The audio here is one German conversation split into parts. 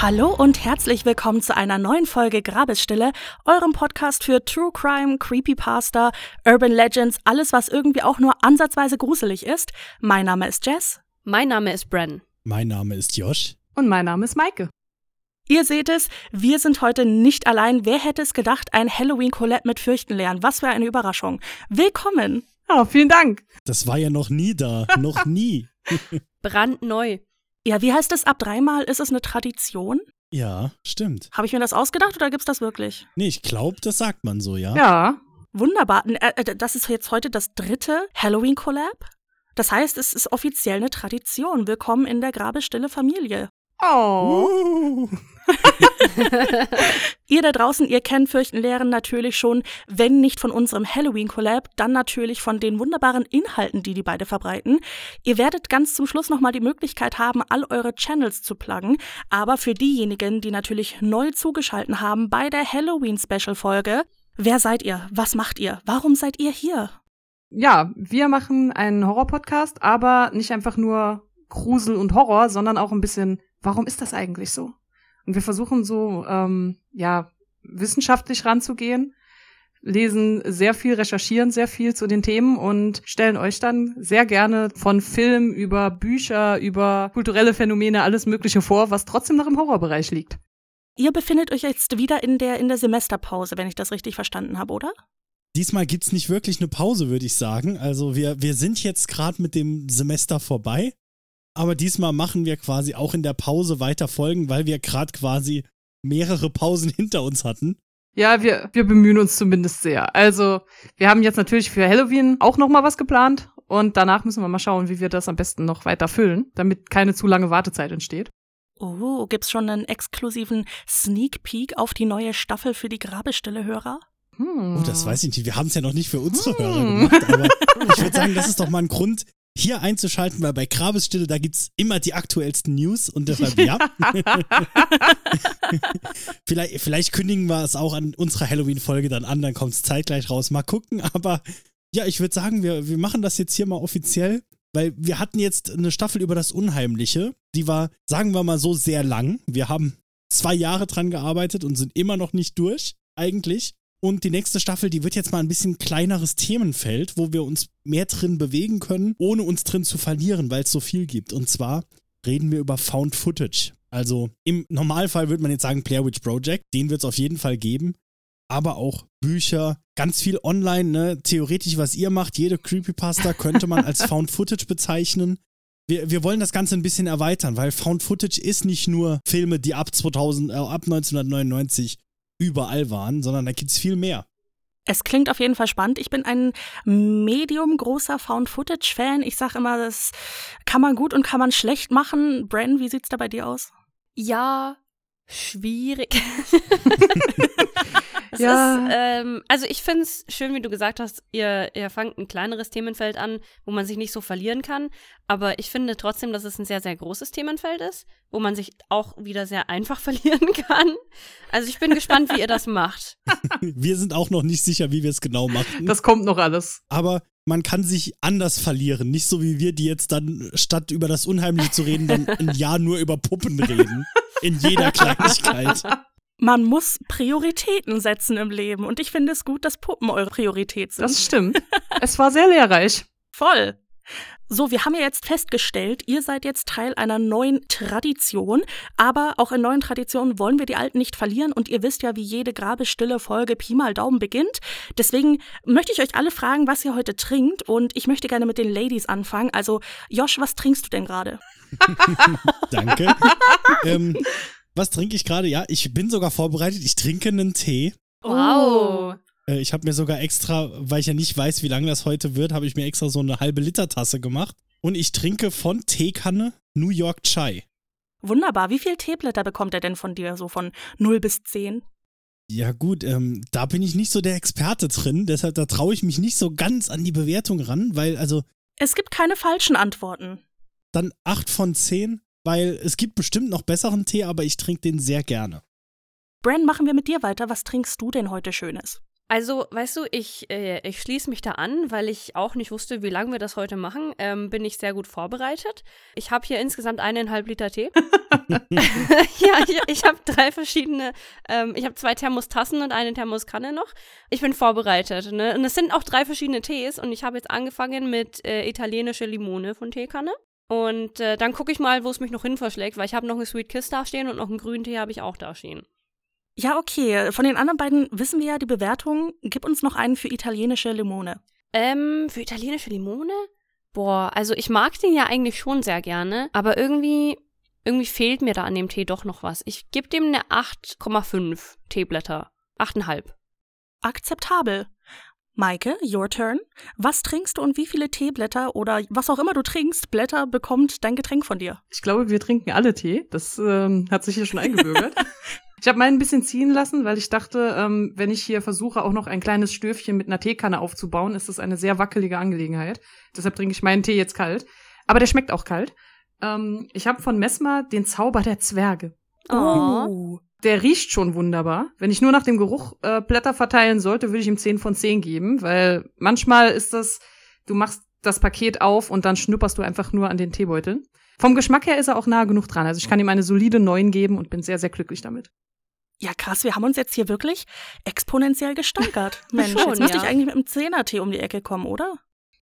Hallo und herzlich willkommen zu einer neuen Folge Grabesstille, eurem Podcast für True Crime, Creepypasta, Urban Legends, alles was irgendwie auch nur ansatzweise gruselig ist. Mein Name ist Jess. Mein Name ist Bren. Mein Name ist Josh. Und mein Name ist Maike. Ihr seht es, wir sind heute nicht allein. Wer hätte es gedacht, ein Halloween-Collab mit Fürchten lernen? Was für eine Überraschung. Willkommen. Oh, vielen Dank. Das war ja noch nie da. noch nie. Brandneu. Ja, wie heißt es? Ab dreimal ist es eine Tradition? Ja, stimmt. Habe ich mir das ausgedacht oder gibt's das wirklich? Nee, ich glaube, das sagt man so, ja? Ja. Wunderbar. Äh, äh, Das ist jetzt heute das dritte Halloween-Collab. Das heißt, es ist offiziell eine Tradition. Willkommen in der Grabestille Familie. Oh. Uh. Ihr da draußen, ihr kennt Fürchten Lehren natürlich schon, wenn nicht von unserem Halloween-Collab, dann natürlich von den wunderbaren Inhalten, die die beide verbreiten. Ihr werdet ganz zum Schluss nochmal die Möglichkeit haben, all eure Channels zu pluggen. Aber für diejenigen, die natürlich neu zugeschalten haben bei der Halloween-Special-Folge, wer seid ihr? Was macht ihr? Warum seid ihr hier? Ja, wir machen einen Horror-Podcast, aber nicht einfach nur Grusel und Horror, sondern auch ein bisschen, warum ist das eigentlich so? Und wir versuchen so, ähm, ja, wissenschaftlich ranzugehen, lesen sehr viel, recherchieren sehr viel zu den Themen und stellen euch dann sehr gerne von Film über Bücher, über kulturelle Phänomene, alles Mögliche vor, was trotzdem noch im Horrorbereich liegt. Ihr befindet euch jetzt wieder in der, in der Semesterpause, wenn ich das richtig verstanden habe, oder? Diesmal gibt's nicht wirklich eine Pause, würde ich sagen. Also wir, wir sind jetzt gerade mit dem Semester vorbei. Aber diesmal machen wir quasi auch in der Pause weiter Folgen, weil wir gerade quasi mehrere Pausen hinter uns hatten. Ja, wir, wir bemühen uns zumindest sehr. Also, wir haben jetzt natürlich für Halloween auch noch mal was geplant und danach müssen wir mal schauen, wie wir das am besten noch weiter füllen, damit keine zu lange Wartezeit entsteht. Oh, gibt's schon einen exklusiven Sneak Peek auf die neue Staffel für die Grabestille-Hörer? Hm. Oh, das weiß ich nicht. Wir haben es ja noch nicht für unsere Hörer gemacht, aber ich würde sagen, das ist doch mal ein Grund, hier einzuschalten, weil bei Grabesstille, da gibt's immer die aktuellsten News und deshalb ja. vielleicht, vielleicht kündigen wir es auch an unserer Halloween-Folge dann an, dann kommt's zeitgleich raus. Mal gucken, aber ja, ich würde sagen, wir, wir machen das jetzt hier mal offiziell, weil wir hatten jetzt eine Staffel über das Unheimliche, die war, sagen wir mal so, sehr lang. Wir haben zwei Jahre dran gearbeitet und sind immer noch nicht durch, eigentlich. Und die nächste Staffel, die wird jetzt mal ein bisschen kleineres Themenfeld, wo wir uns mehr drin bewegen können, ohne uns drin zu verlieren, weil es so viel gibt. Und zwar reden wir über Found Footage. Also im Normalfall würde man jetzt sagen Blair Witch Project, den wird es auf jeden Fall geben. Aber auch Bücher, ganz viel online, ne? Theoretisch, was ihr macht, jede Creepypasta könnte man als Found Footage bezeichnen. Wir, wir wollen das Ganze ein bisschen erweitern, weil Found Footage ist nicht nur Filme, die ab 2000, äh, ab 1999 überall waren, sondern da gibt's viel mehr. Es klingt auf jeden Fall spannend. Ich bin ein medium großer Found-Footage-Fan. Ich sage immer, das kann man gut und kann man schlecht machen. Bren, wie sieht's da bei dir aus? Ja, schwierig. es Ja. ist, ähm, also ich finde es schön, wie du gesagt hast, ihr, ihr fangt ein kleineres Themenfeld an, wo man sich nicht so verlieren kann. Aber ich finde trotzdem, dass es ein sehr, sehr großes Themenfeld ist, wo man sich auch wieder sehr einfach verlieren kann. Also ich bin gespannt, wie ihr das macht. Wir sind auch noch nicht sicher, wie wir es genau machen. Das kommt noch alles. aber man kann sich anders verlieren. Nicht so wie wir, die jetzt dann, statt über das Unheimliche zu reden, dann ein Jahr nur über Puppen reden. In jeder Kleinigkeit. Man muss Prioritäten setzen im Leben. Und ich finde es gut, dass Puppen eure Priorität sind. Das stimmt. es war sehr lehrreich. Voll. So, wir haben ja jetzt festgestellt, ihr seid jetzt Teil einer neuen Tradition, aber auch in neuen Traditionen wollen wir die alten nicht verlieren und ihr wisst ja, wie jede grabestille Folge Pi mal Daumen beginnt. Deswegen möchte ich euch alle fragen, was ihr heute trinkt und ich möchte gerne mit den Ladies anfangen. Also, Josh, was trinkst du denn gerade? Danke. ähm, was trinke ich gerade? Ja, ich bin sogar vorbereitet. Ich trinke einen Tee. Wow. Äh, ich habe mir sogar extra, weil ich ja nicht weiß, wie lange das heute wird, habe ich mir extra so eine halbe Liter Tasse gemacht. Und ich trinke von Teekanne New York Chai. Wunderbar. Wie viel Teeblätter bekommt er denn von dir, so von 0 bis 10? Ja gut, ähm, da bin ich nicht so der Experte drin, deshalb da traue ich mich nicht so ganz an die Bewertung ran, weil also Es gibt keine falschen Antworten. Dann 8 von 10, weil es gibt bestimmt noch besseren Tee, aber ich trinke den sehr gerne. Bran, machen wir mit dir weiter. Was trinkst du denn heute Schönes? Also, weißt du, ich, äh, ich schließe mich da an, weil ich auch nicht wusste, wie lange wir das heute machen. Ähm, bin ich sehr gut vorbereitet. Ich habe hier insgesamt eineinhalb Liter Tee. ja, ich, ich habe drei verschiedene, ähm, ich habe zwei Thermostassen und eine Thermoskanne noch. Ich bin vorbereitet. Ne? Und es sind auch drei verschiedene Tees und ich habe jetzt angefangen mit äh, italienische Limone von Teekanne. Und äh, dann gucke ich mal, wo es mich noch hin verschlägt, weil ich habe noch eine Sweet Kiss da stehen und noch einen grünen Tee habe ich auch da stehen. Ja, okay. Von den anderen beiden wissen wir ja die Bewertung. Gib uns noch einen für italienische Limone. Ähm, für italienische Limone? Boah, also ich mag den ja eigentlich schon sehr gerne, aber irgendwie, irgendwie fehlt mir da an dem Tee doch noch was. Ich gebe dem eine 8,5 Teeblätter. 8,5. Akzeptabel. Maike, your turn. Was trinkst du und wie viele Teeblätter oder was auch immer du trinkst, Blätter bekommt dein Getränk von dir? Ich glaube, wir trinken alle Tee. Das ähm, hat sich hier schon eingebürgert. Ich habe meinen ein bisschen ziehen lassen, weil ich dachte, ähm, wenn ich hier versuche, auch noch ein kleines Stöfchen mit einer Teekanne aufzubauen, ist das eine sehr wackelige Angelegenheit. Deshalb trinke ich meinen Tee jetzt kalt. Aber der schmeckt auch kalt. Ähm, ich habe von Messmer den Zauber der Zwerge. Oh. Der riecht schon wunderbar. Wenn ich nur nach dem Geruch äh, Blätter verteilen sollte, würde ich ihm 10 von 10 geben, weil manchmal ist das, du machst das Paket auf und dann schnupperst du einfach nur an den Teebeutel. Vom Geschmack her ist er auch nah genug dran. Also ich kann ihm eine solide 9 geben und bin sehr, sehr glücklich damit. Ja, krass, wir haben uns jetzt hier wirklich exponentiell gesteigert. Mensch, Schon, jetzt müsste ja. ich eigentlich mit einem Zehner-Tee um die Ecke kommen, oder?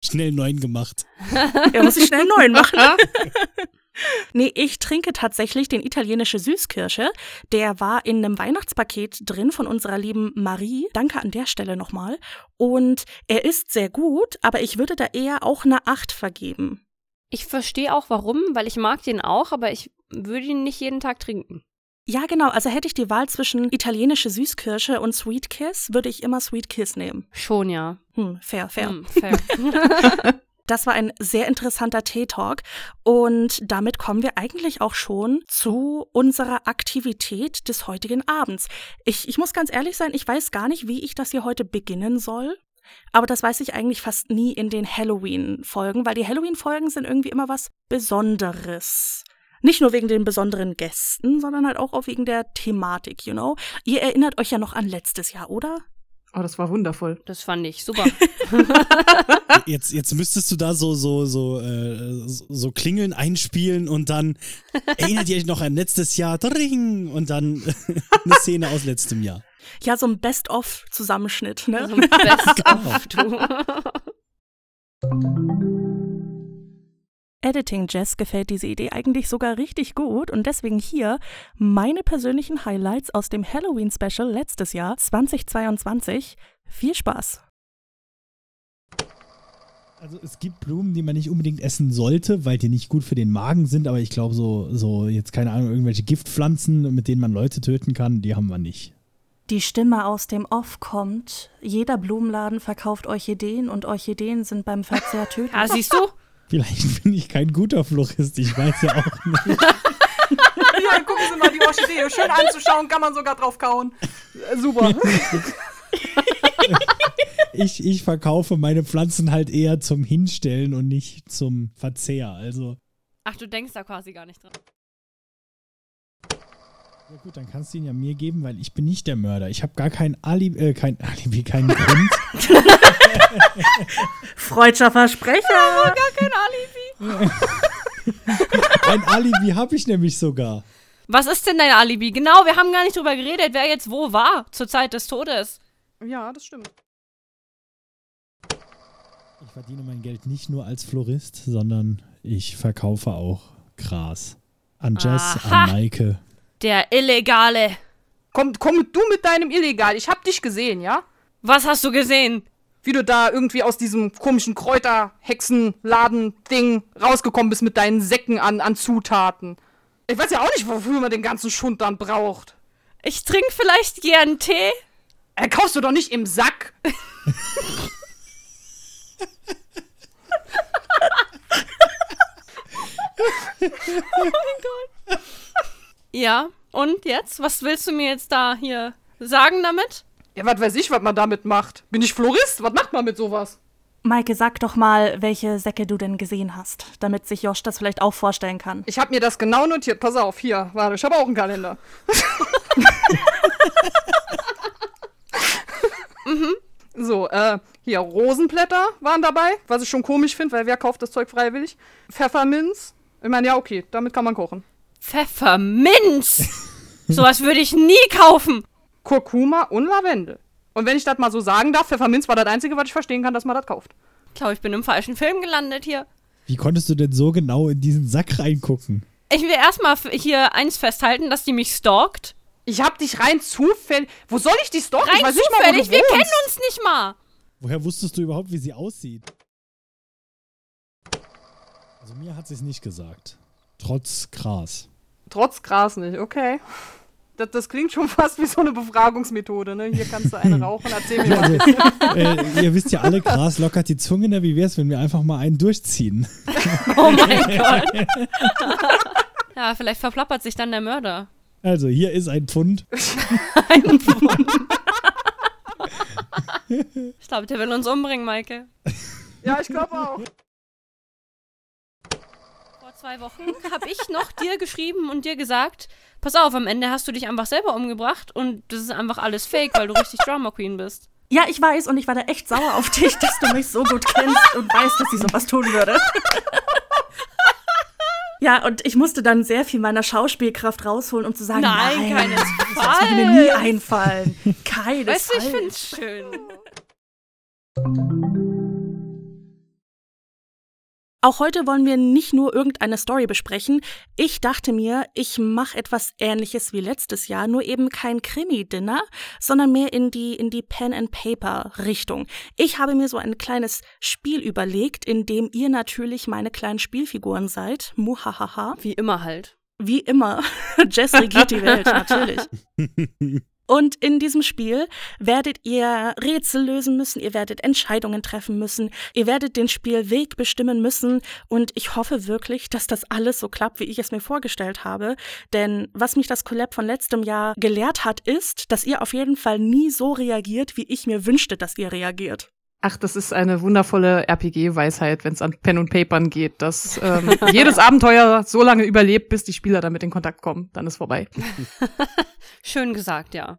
Schnell neun gemacht. Ja, muss ich schnell neuen machen. nee, ich trinke tatsächlich den italienische Süßkirsche. Der war in einem Weihnachtspaket drin von unserer lieben Marie. Danke an der Stelle nochmal. Und er ist sehr gut, aber ich würde da eher auch eine 8 vergeben. Ich verstehe auch warum, weil ich mag den auch, aber ich würde ihn nicht jeden Tag trinken. Ja, genau. Also hätte ich die Wahl zwischen italienische Süßkirsche und Sweet Kiss, würde ich immer Sweet Kiss nehmen. Schon, ja. Hm, fair, fair. Hm, fair. Das war ein sehr interessanter Tee-Talk und damit kommen wir eigentlich auch schon zu unserer Aktivität des heutigen Abends. Ich, ich muss ganz ehrlich sein, ich weiß gar nicht, wie ich das hier heute beginnen soll. Aber das weiß ich eigentlich fast nie in den Halloween-Folgen, weil die Halloween-Folgen sind irgendwie immer was Besonderes. Nicht nur wegen den besonderen Gästen, sondern halt auch wegen der Thematik, you know? Ihr erinnert euch ja noch an letztes Jahr, oder? Oh, das war wundervoll. Das fand ich super. Jetzt, jetzt müsstest du da so, so, so, äh, so Klingeln einspielen und dann erinnert ihr euch noch an letztes Jahr, Dring, und dann eine Szene aus letztem Jahr. Ja, so ein Best-of-Zusammenschnitt, ne? So ein Best of, du. Editing Jess gefällt diese Idee eigentlich sogar richtig gut und deswegen hier meine persönlichen Highlights aus dem Halloween Special letztes Jahr 2022. Viel Spaß! Also es gibt Blumen, die man nicht unbedingt essen sollte, weil die nicht gut für den Magen sind, aber ich glaube so, so jetzt keine Ahnung, irgendwelche Giftpflanzen, mit denen man Leute töten kann, die haben wir nicht. Die Stimme aus dem Off kommt. Jeder Blumenladen verkauft Orchideen und Orchideen sind beim Verzehr tödlich. Ja, siehst du? Vielleicht bin ich kein guter Florist, ich weiß ja auch nicht. Ja, gucken Sie mal die Orchidee. Schön anzuschauen, kann man sogar drauf kauen. Äh, Super. Ich, ich verkaufe meine Pflanzen halt eher zum Hinstellen und nicht zum Verzehr. Also, Ach, du denkst da quasi gar nicht dran. ja gut, dann kannst du ihn ja mir geben, weil ich bin nicht der Mörder. Ich habe gar kein Alibi, äh, kein Alibi, keinen Grund. Freudscher Versprecher! Kein Alibi. Ein Alibi habe ich nämlich sogar. Was ist denn dein Alibi? Genau, wir haben gar nicht drüber geredet, wer jetzt wo war zur Zeit des Todes. Ja, das stimmt. Ich verdiene mein Geld nicht nur als Florist, sondern ich verkaufe auch Gras. An Jess, Aha. an Maike. Der Illegale. Komm, komm du mit deinem Illegal. Ich hab dich gesehen, ja? Was hast du gesehen? Wie du da irgendwie aus diesem komischen Kräuter-Hexenladen-Ding rausgekommen bist mit deinen Säcken an, an Zutaten. Ich weiß ja auch nicht, wofür man den ganzen Schund dann braucht. Ich trinke vielleicht gern Tee. Äh, kaufst du doch nicht im Sack. Ja, und jetzt? Was willst du mir jetzt da hier sagen damit? Ja, was weiß ich, was man damit macht. Bin ich Florist? Was macht man mit sowas? Maike, sag doch mal, welche Säcke du denn gesehen hast, damit sich Josh das vielleicht auch vorstellen kann. Ich hab mir das genau notiert. Pass auf, hier, warte, ich habe auch einen Kalender. Mhm. So, äh, hier Rosenblätter waren dabei, was ich schon komisch finde, weil wer kauft das Zeug freiwillig? Pfefferminz. Ich meine, ja, okay, damit kann man kochen. Pfefferminz! Sowas würde ich nie kaufen. Kurkuma und Lavendel. Und wenn ich das mal so sagen darf, Pfefferminz war das Einzige, was ich verstehen kann, dass man das kauft. Ich glaube, ich bin im falschen Film gelandet hier. Wie konntest du denn so genau in diesen Sack reingucken? Ich will erstmal hier eins festhalten, dass die mich stalkt. Ich hab dich rein zufällig. Wo soll ich die stalken? ich Rein mal, wo zufällig, du wir wohnst. kennen uns nicht mal. Woher wusstest du überhaupt, wie sie aussieht? Also mir hat sie es nicht gesagt. Trotz Gras. Trotz Gras nicht, okay. Das, das klingt schon fast wie so eine Befragungsmethode, ne? Hier kannst du eine rauchen, erzähl mir. Also, äh, ihr wisst ja alle, Gras lockert die Zunge. Ne? Wie wär's, wenn wir einfach mal einen durchziehen? Oh mein Gott. ja, vielleicht verplappert sich dann der Mörder. Also, hier ist ein Pfund. Ein Pfund. ich glaube, der will uns umbringen, Maike. Ja, ich glaube auch. Vor zwei Wochen habe ich noch dir geschrieben und dir gesagt, pass auf, am Ende hast du dich einfach selber umgebracht und das ist einfach alles fake, weil du richtig Drama Queen bist. Ja, ich weiß und ich war da echt sauer auf dich, dass du mich so gut kennst und weißt, dass ich sowas tun würde. Ja, und ich musste dann sehr viel meiner Schauspielkraft rausholen, um zu sagen, Nein, nein, keinesfalls. das würde mir nie einfallen. Keinesfalls. Weißt du, ich find's schön. Auch heute wollen wir nicht nur irgendeine Story besprechen. Ich dachte mir, ich mache etwas ähnliches wie letztes Jahr, nur eben kein Krimi-Dinner, sondern mehr in die, in die Pen-and-Paper-Richtung. Ich habe mir so ein kleines Spiel überlegt, in dem ihr natürlich meine kleinen Spielfiguren seid. Muhahaha. Wie immer halt. Wie immer. Jess regiert die Welt, natürlich. Und in diesem Spiel werdet ihr Rätsel lösen müssen, ihr werdet Entscheidungen treffen müssen, ihr werdet den Spielweg bestimmen müssen und ich hoffe wirklich, dass das alles so klappt, wie ich es mir vorgestellt habe. Denn was mich das Collab von letztem Jahr gelehrt hat, ist, dass ihr auf jeden Fall nie so reagiert, wie ich mir wünschte, dass ihr reagiert. Ach, das ist eine wundervolle RPG-Weisheit, wenn es an Pen und Papern geht, dass ähm, jedes Abenteuer so lange überlebt, bis die Spieler damit in Kontakt kommen. Dann ist vorbei. Schön gesagt, ja.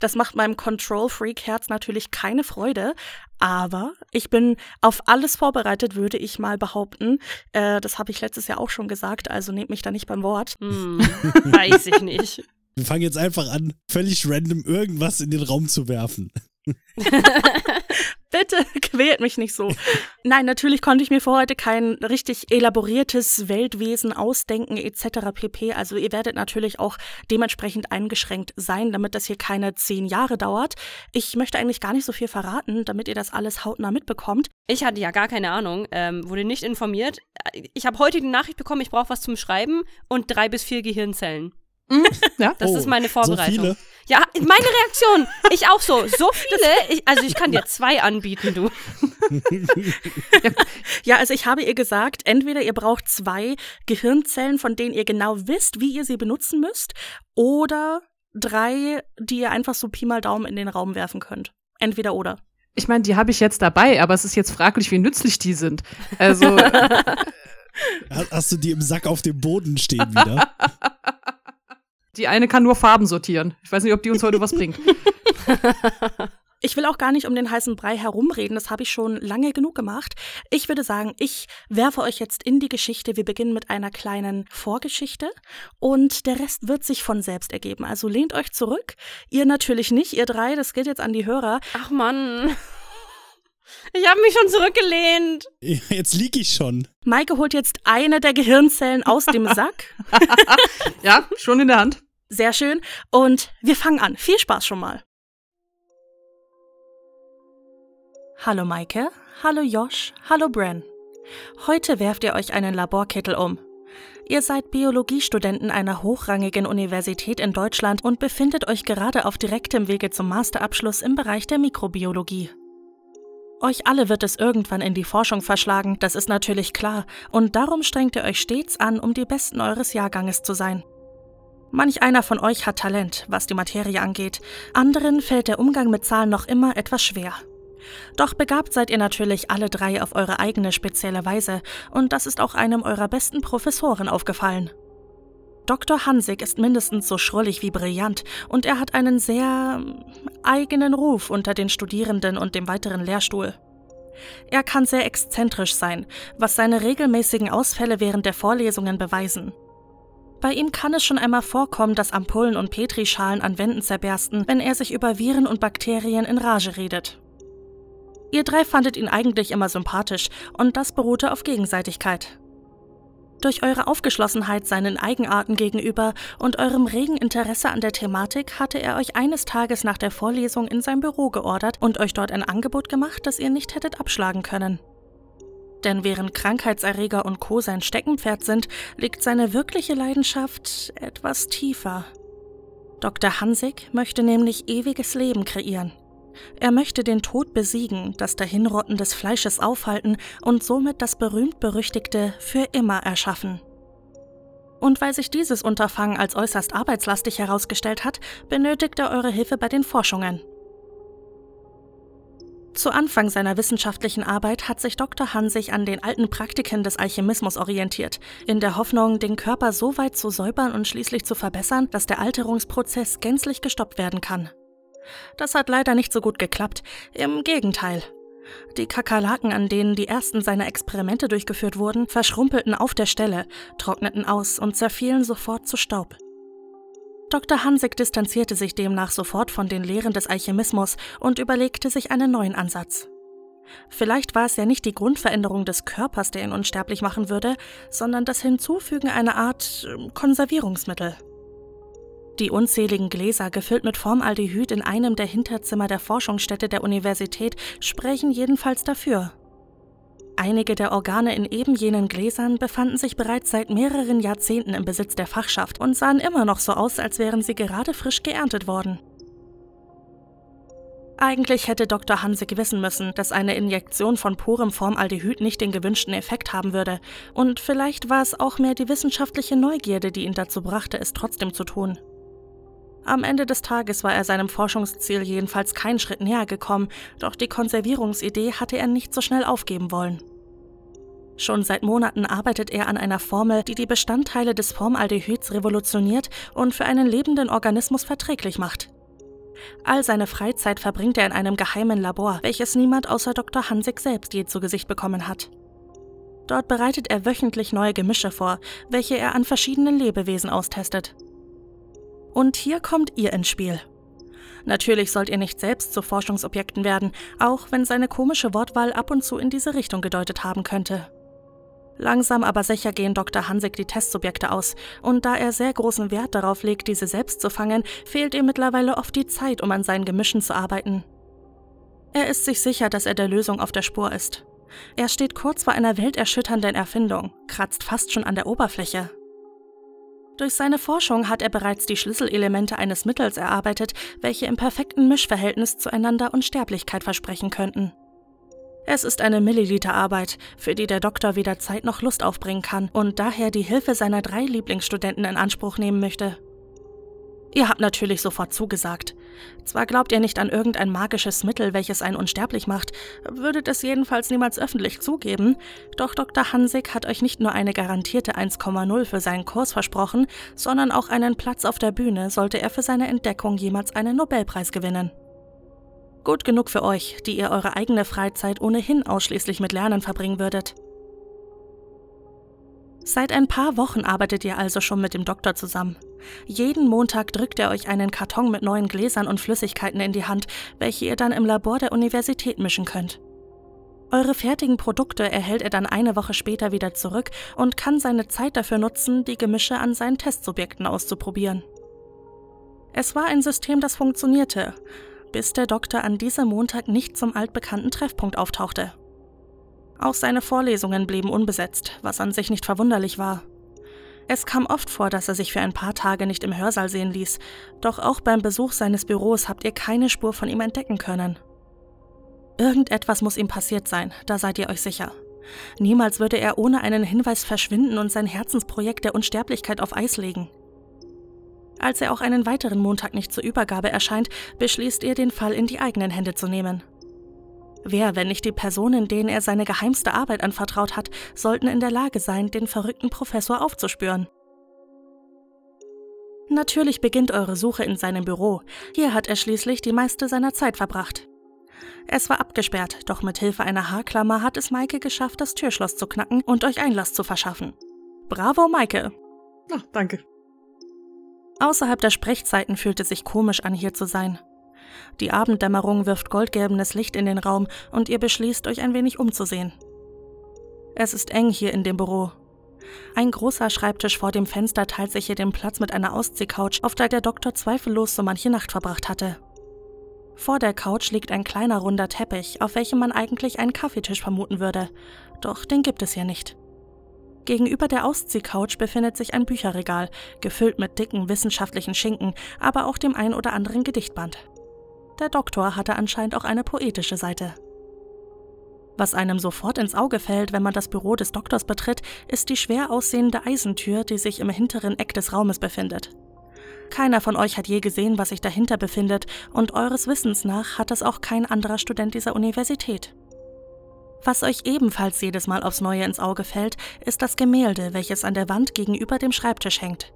Das macht meinem Control-Freak-Herz natürlich keine Freude, aber ich bin auf alles vorbereitet, würde ich mal behaupten. Äh, das habe ich letztes Jahr auch schon gesagt, also nehmt mich da nicht beim Wort. Hm, weiß ich nicht. Wir fangen jetzt einfach an, völlig random irgendwas in den Raum zu werfen. Bitte quält mich nicht so. Nein, natürlich konnte ich mir für heute kein richtig elaboriertes Weltwesen ausdenken etc. pp. Also ihr werdet natürlich auch dementsprechend eingeschränkt sein, damit das hier keine zehn Jahre dauert. Ich möchte eigentlich gar nicht so viel verraten, damit ihr das alles hautnah mitbekommt. Ich hatte ja gar keine Ahnung, ähm, wurde nicht informiert. Ich habe heute die Nachricht bekommen, ich brauche was zum Schreiben und drei bis vier Gehirnzellen. Ja? Das Oh, ist meine Vorbereitung. So viele? Ja, meine Reaktion. Ich auch so. So viele. Ich, also ich kann dir zwei anbieten, du. Ja, also ich habe ihr gesagt, entweder ihr braucht zwei Gehirnzellen, von denen ihr genau wisst, wie ihr sie benutzen müsst, oder drei, die ihr einfach so Pi mal Daumen in den Raum werfen könnt. Entweder oder. Ich meine, die habe ich jetzt dabei, aber es ist jetzt fraglich, wie nützlich die sind. Also, Hast- Hast du die im Sack auf dem Boden stehen wieder? Die eine kann nur Farben sortieren. Ich weiß nicht, ob die uns heute was bringt. Ich will auch gar nicht um den heißen Brei herumreden, das habe ich schon lange genug gemacht. Ich würde sagen, ich werfe euch jetzt in die Geschichte. Wir beginnen mit einer kleinen Vorgeschichte und der Rest wird sich von selbst ergeben. Also lehnt euch zurück. Ihr natürlich nicht, ihr drei, das geht jetzt an die Hörer. Ach Mann. Ich habe mich schon zurückgelehnt. Jetzt lieg ich schon. Maike holt jetzt eine der Gehirnzellen aus dem Sack. Ja, schon in der Hand. Sehr schön. Und wir fangen an. Viel Spaß schon mal. Hallo Maike, hallo Josh, hallo Bren. Heute werft ihr euch einen Laborkittel um. Ihr seid Biologiestudenten einer hochrangigen Universität in Deutschland und befindet euch gerade auf direktem Wege zum Masterabschluss im Bereich der Mikrobiologie. Euch alle wird es irgendwann in die Forschung verschlagen, das ist natürlich klar, und darum strengt ihr euch stets an, um die Besten eures Jahrganges zu sein. Manch einer von euch hat Talent, was die Materie angeht, anderen fällt der Umgang mit Zahlen noch immer etwas schwer. Doch begabt seid ihr natürlich alle drei auf eure eigene spezielle Weise, und das ist auch einem eurer besten Professoren aufgefallen. Dr. Hansig ist mindestens so schrullig wie brillant und er hat einen sehr eigenen Ruf unter den Studierenden und dem weiteren Lehrstuhl. Er kann sehr exzentrisch sein, was seine regelmäßigen Ausfälle während der Vorlesungen beweisen. Bei ihm kann es schon einmal vorkommen, dass Ampullen und Petrischalen an Wänden zerbersten, wenn er sich über Viren und Bakterien in Rage redet. Ihr drei fandet ihn eigentlich immer sympathisch und das beruhte auf Gegenseitigkeit. Durch eure Aufgeschlossenheit seinen Eigenarten gegenüber und eurem regen Interesse an der Thematik hatte er euch eines Tages nach der Vorlesung in sein Büro geordert und euch dort ein Angebot gemacht, das ihr nicht hättet abschlagen können. Denn während Krankheitserreger und Co. sein Steckenpferd sind, liegt seine wirkliche Leidenschaft etwas tiefer. Dr. Hansig möchte nämlich ewiges Leben kreieren. Er möchte den Tod besiegen, das Dahinrotten des Fleisches aufhalten und somit das berühmt-berüchtigte für immer erschaffen. Und weil sich dieses Unterfangen als äußerst arbeitslastig herausgestellt hat, benötigt er eure Hilfe bei den Forschungen. Zu Anfang seiner wissenschaftlichen Arbeit hat sich Dr. Hansig an den alten Praktiken des Alchemismus orientiert, in der Hoffnung, den Körper so weit zu säubern und schließlich zu verbessern, dass der Alterungsprozess gänzlich gestoppt werden kann. Das hat leider nicht so gut geklappt. Im Gegenteil. Die Kakerlaken, an denen die ersten seiner Experimente durchgeführt wurden, verschrumpelten auf der Stelle, trockneten aus und zerfielen sofort zu Staub. Dr. Hansig distanzierte sich demnach sofort von den Lehren des Alchemismus und überlegte sich einen neuen Ansatz. Vielleicht war es ja nicht die Grundveränderung des Körpers, der ihn unsterblich machen würde, sondern das Hinzufügen einer Art ähm, Konservierungsmittel. Die unzähligen Gläser, gefüllt mit Formaldehyd in einem der Hinterzimmer der Forschungsstätte der Universität, sprechen jedenfalls dafür. Einige der Organe in eben jenen Gläsern befanden sich bereits seit mehreren Jahrzehnten im Besitz der Fachschaft und sahen immer noch so aus, als wären sie gerade frisch geerntet worden. Eigentlich hätte Dr. Hansig wissen müssen, dass eine Injektion von purem Formaldehyd nicht den gewünschten Effekt haben würde, und vielleicht war es auch mehr die wissenschaftliche Neugierde, die ihn dazu brachte, es trotzdem zu tun. Am Ende des Tages war er seinem Forschungsziel jedenfalls keinen Schritt näher gekommen, doch die Konservierungsidee hatte er nicht so schnell aufgeben wollen. Schon seit Monaten arbeitet er an einer Formel, die die Bestandteile des Formaldehyds revolutioniert und für einen lebenden Organismus verträglich macht. All seine Freizeit verbringt er in einem geheimen Labor, welches niemand außer Dr. Hansig selbst je zu Gesicht bekommen hat. Dort bereitet er wöchentlich neue Gemische vor, welche er an verschiedenen Lebewesen austestet. Und hier kommt ihr ins Spiel. Natürlich sollt ihr nicht selbst zu Forschungsobjekten werden, auch wenn seine komische Wortwahl ab und zu in diese Richtung gedeutet haben könnte. Langsam aber sicher gehen Dr. Hansig die Testsubjekte aus, und da er sehr großen Wert darauf legt, diese selbst zu fangen, fehlt ihm mittlerweile oft die Zeit, um an seinen Gemischen zu arbeiten. Er ist sich sicher, dass er der Lösung auf der Spur ist. Er steht kurz vor einer welterschütternden Erfindung, kratzt fast schon an der Oberfläche. Durch seine Forschung hat er bereits die Schlüsselelemente eines Mittels erarbeitet, welche im perfekten Mischverhältnis zueinander Unsterblichkeit versprechen könnten. Es ist eine Milliliterarbeit, für die der Doktor weder Zeit noch Lust aufbringen kann und daher die Hilfe seiner drei Lieblingsstudenten in Anspruch nehmen möchte. Ihr habt natürlich sofort zugesagt. Zwar glaubt ihr nicht an irgendein magisches Mittel, welches einen unsterblich macht, würdet es jedenfalls niemals öffentlich zugeben, doch Dr. Hansig hat euch nicht nur eine garantierte 1,0 für seinen Kurs versprochen, sondern auch einen Platz auf der Bühne, sollte er für seine Entdeckung jemals einen Nobelpreis gewinnen. Gut genug für euch, die ihr eure eigene Freizeit ohnehin ausschließlich mit Lernen verbringen würdet. Seit ein paar Wochen arbeitet ihr also schon mit dem Doktor zusammen. Jeden Montag drückt er euch einen Karton mit neuen Gläsern und Flüssigkeiten in die Hand, welche ihr dann im Labor der Universität mischen könnt. Eure fertigen Produkte erhält er dann eine Woche später wieder zurück und kann seine Zeit dafür nutzen, die Gemische an seinen Testsubjekten auszuprobieren. Es war ein System, das funktionierte, bis der Doktor an diesem Montag nicht zum altbekannten Treffpunkt auftauchte. Auch seine Vorlesungen blieben unbesetzt, was an sich nicht verwunderlich war. Es kam oft vor, dass er sich für ein paar Tage nicht im Hörsaal sehen ließ, doch auch beim Besuch seines Büros habt ihr keine Spur von ihm entdecken können. Irgendetwas muss ihm passiert sein, da seid ihr euch sicher. Niemals würde er ohne einen Hinweis verschwinden und sein Herzensprojekt der Unsterblichkeit auf Eis legen. Als er auch einen weiteren Montag nicht zur Übergabe erscheint, beschließt ihr, den Fall in die eigenen Hände zu nehmen. Wer, wenn nicht die Personen, denen er seine geheimste Arbeit anvertraut hat, sollten in der Lage sein, den verrückten Professor aufzuspüren? Natürlich beginnt eure Suche in seinem Büro. Hier hat er schließlich die meiste seiner Zeit verbracht. Es war abgesperrt, doch mit Hilfe einer Haarklammer hat es Maike geschafft, das Türschloss zu knacken und euch Einlass zu verschaffen. Bravo, Maike! Ach, danke. Außerhalb der Sprechzeiten fühlt es sich komisch an, hier zu sein. Die Abenddämmerung wirft goldgelbenes Licht in den Raum und ihr beschließt, euch ein wenig umzusehen. Es ist eng hier in dem Büro. Ein großer Schreibtisch vor dem Fenster teilt sich hier den Platz mit einer Ausziehcouch, auf der der Doktor zweifellos so manche Nacht verbracht hatte. Vor der Couch liegt ein kleiner runder Teppich, auf welchem man eigentlich einen Kaffeetisch vermuten würde, doch den gibt es hier nicht. Gegenüber der Ausziehcouch befindet sich ein Bücherregal, gefüllt mit dicken wissenschaftlichen Schinken, aber auch dem ein oder anderen Gedichtband. Der Doktor hatte anscheinend auch eine poetische Seite. Was einem sofort ins Auge fällt, wenn man das Büro des Doktors betritt, ist die schwer aussehende Eisentür, die sich im hinteren Eck des Raumes befindet. Keiner von euch hat je gesehen, was sich dahinter befindet, und eures Wissens nach hat es auch kein anderer Student dieser Universität. Was euch ebenfalls jedes Mal aufs Neue ins Auge fällt, ist das Gemälde, welches an der Wand gegenüber dem Schreibtisch hängt.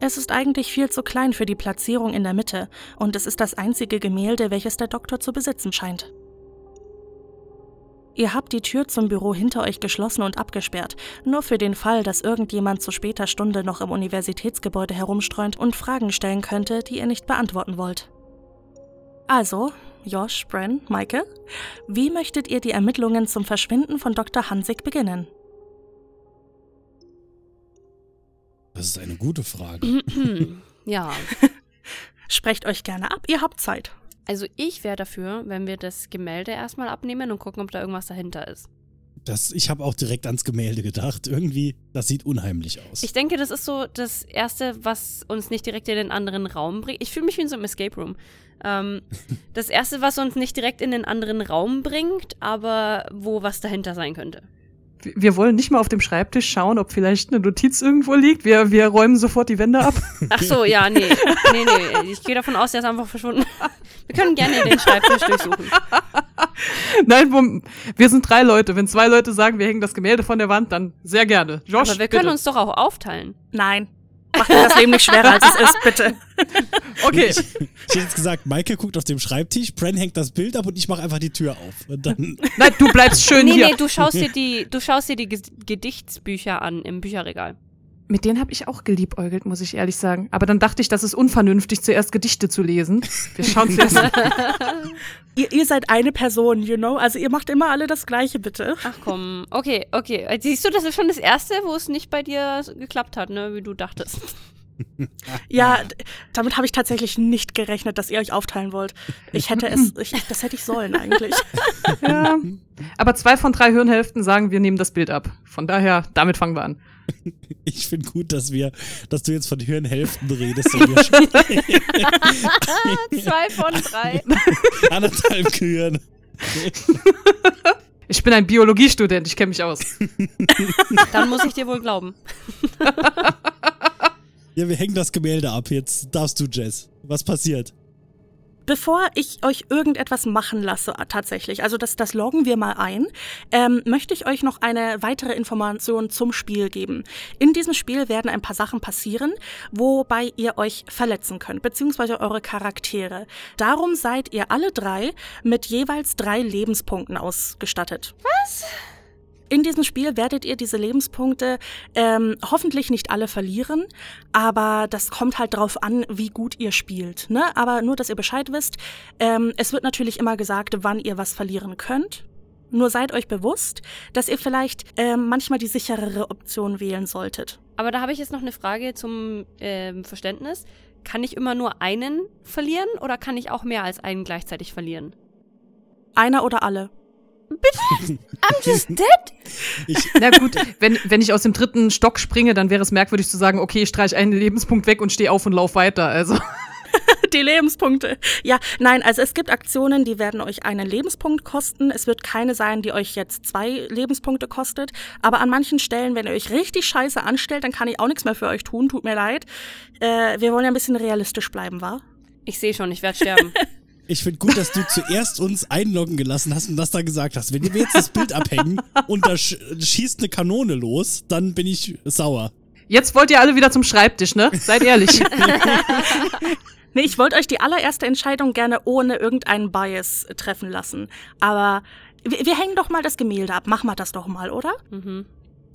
Es ist eigentlich viel zu klein für die Platzierung in der Mitte, und es ist das einzige Gemälde, welches der Doktor zu besitzen scheint. Ihr habt die Tür zum Büro hinter euch geschlossen und abgesperrt, nur für den Fall, dass irgendjemand zu später Stunde noch im Universitätsgebäude herumstreunt und Fragen stellen könnte, die ihr nicht beantworten wollt. Also, Josh, Bren, Maike, wie möchtet ihr die Ermittlungen zum Verschwinden von Dr. Hansig beginnen? Das ist eine gute Frage. ja. Sprecht euch gerne ab, ihr habt Zeit. Also ich wäre dafür, wenn wir das Gemälde erstmal abnehmen und gucken, ob da irgendwas dahinter ist. Das, ich habe auch direkt ans Gemälde gedacht. Irgendwie, das sieht unheimlich aus. Ich denke, das ist so das Erste, was uns nicht direkt in den anderen Raum bringt. Ich fühle mich wie in so einem Escape Room. Ähm, das Erste, was uns nicht direkt in den anderen Raum bringt, aber wo was dahinter sein könnte. Wir wollen nicht mal auf dem Schreibtisch schauen, ob vielleicht eine Notiz irgendwo liegt. Wir, wir räumen sofort die Wände ab. Ach so, ja, nee. Nee, nee. Ich gehe davon aus, der ist einfach verschwunden. Wir können gerne den Schreibtisch durchsuchen. Nein, wir sind drei Leute. Wenn zwei Leute sagen, wir hängen das Gemälde von der Wand, dann sehr gerne. Josh, Aber wir bitte. können uns doch auch aufteilen. Nein. Macht mir das Leben nicht schwerer, als es ist, bitte. Okay. Ich, ich hätte jetzt gesagt, Maike guckt auf dem Schreibtisch, Bren hängt das Bild ab und ich mache einfach die Tür auf. Und dann, Nein, du bleibst schön Nee, hier. nee, du schaust dir die, du schaust dir die Gedichtsbücher an im Bücherregal. Mit denen habe ich auch geliebäugelt, muss ich ehrlich sagen. Aber dann dachte ich, das ist unvernünftig, zuerst Gedichte zu lesen. Wir schauen zuerst. Ihr, ihr seid eine Person, you know? Also ihr macht immer alle das Gleiche, bitte. Ach komm, okay, okay. Siehst du, das ist schon das Erste, wo es nicht bei dir geklappt hat, ne, wie du dachtest. Ja, damit habe ich tatsächlich nicht gerechnet, dass ihr euch aufteilen wollt. Ich hätte es, ich, das hätte ich sollen eigentlich. ja. Aber zwei von drei Hirnhälften sagen, wir nehmen das Bild ab. Von daher, damit fangen wir an. Ich finde gut, dass wir, dass du jetzt von Hirnhälften redest und wir schon Zwei von drei. anderthalb Kühen. Ich bin ein Biologiestudent, ich kenne mich aus. Dann muss ich dir wohl glauben. Ja, wir hängen das Gemälde ab. Jetzt darfst du, Jess. Was passiert? Bevor ich euch irgendetwas machen lasse, äh, tatsächlich, also das, das loggen wir mal ein, ähm, möchte ich euch noch eine weitere Information zum Spiel geben. In diesem Spiel werden ein paar Sachen passieren, wobei ihr euch verletzen könnt, beziehungsweise eure Charaktere. Darum seid ihr alle drei mit jeweils drei Lebenspunkten ausgestattet. Was? In diesem Spiel werdet ihr diese Lebenspunkte ähm, hoffentlich nicht alle verlieren, aber das kommt halt drauf an, wie gut ihr spielt. Ne? Aber nur, dass ihr Bescheid wisst, ähm, es wird natürlich immer gesagt, wann ihr was verlieren könnt. Nur seid euch bewusst, dass ihr vielleicht ähm, manchmal die sicherere Option wählen solltet. Aber da habe ich jetzt noch eine Frage zum ähm, Verständnis. Kann ich immer nur einen verlieren oder kann ich auch mehr als einen gleichzeitig verlieren? Einer oder alle. I'm just dead? Ich, Na gut, wenn, wenn ich aus dem dritten Stock springe, dann wäre es merkwürdig zu sagen, okay, ich streiche einen Lebenspunkt weg und stehe auf und lauf weiter. Also. Die Lebenspunkte. Ja, nein, also es gibt Aktionen, die werden euch einen Lebenspunkt kosten. Es wird keine sein, die euch jetzt zwei Lebenspunkte kostet. Aber an manchen Stellen, wenn ihr euch richtig scheiße anstellt, dann kann ich auch nichts mehr für euch tun. Tut mir leid. Äh, wir wollen ja ein bisschen realistisch bleiben, wa? Ich sehe schon, ich werde sterben. ich finde gut, dass du zuerst uns einloggen gelassen hast und das dann gesagt hast. Wenn wir jetzt das Bild abhängen und da sch schießt eine Kanone los, dann bin ich sauer. Jetzt wollt ihr alle wieder zum Schreibtisch, ne? Seid ehrlich. Nee, ich wollte euch die allererste Entscheidung gerne ohne irgendeinen Bias treffen lassen. Aber wir, wir hängen doch mal das Gemälde ab. Machen wir das doch mal, oder? Mhm.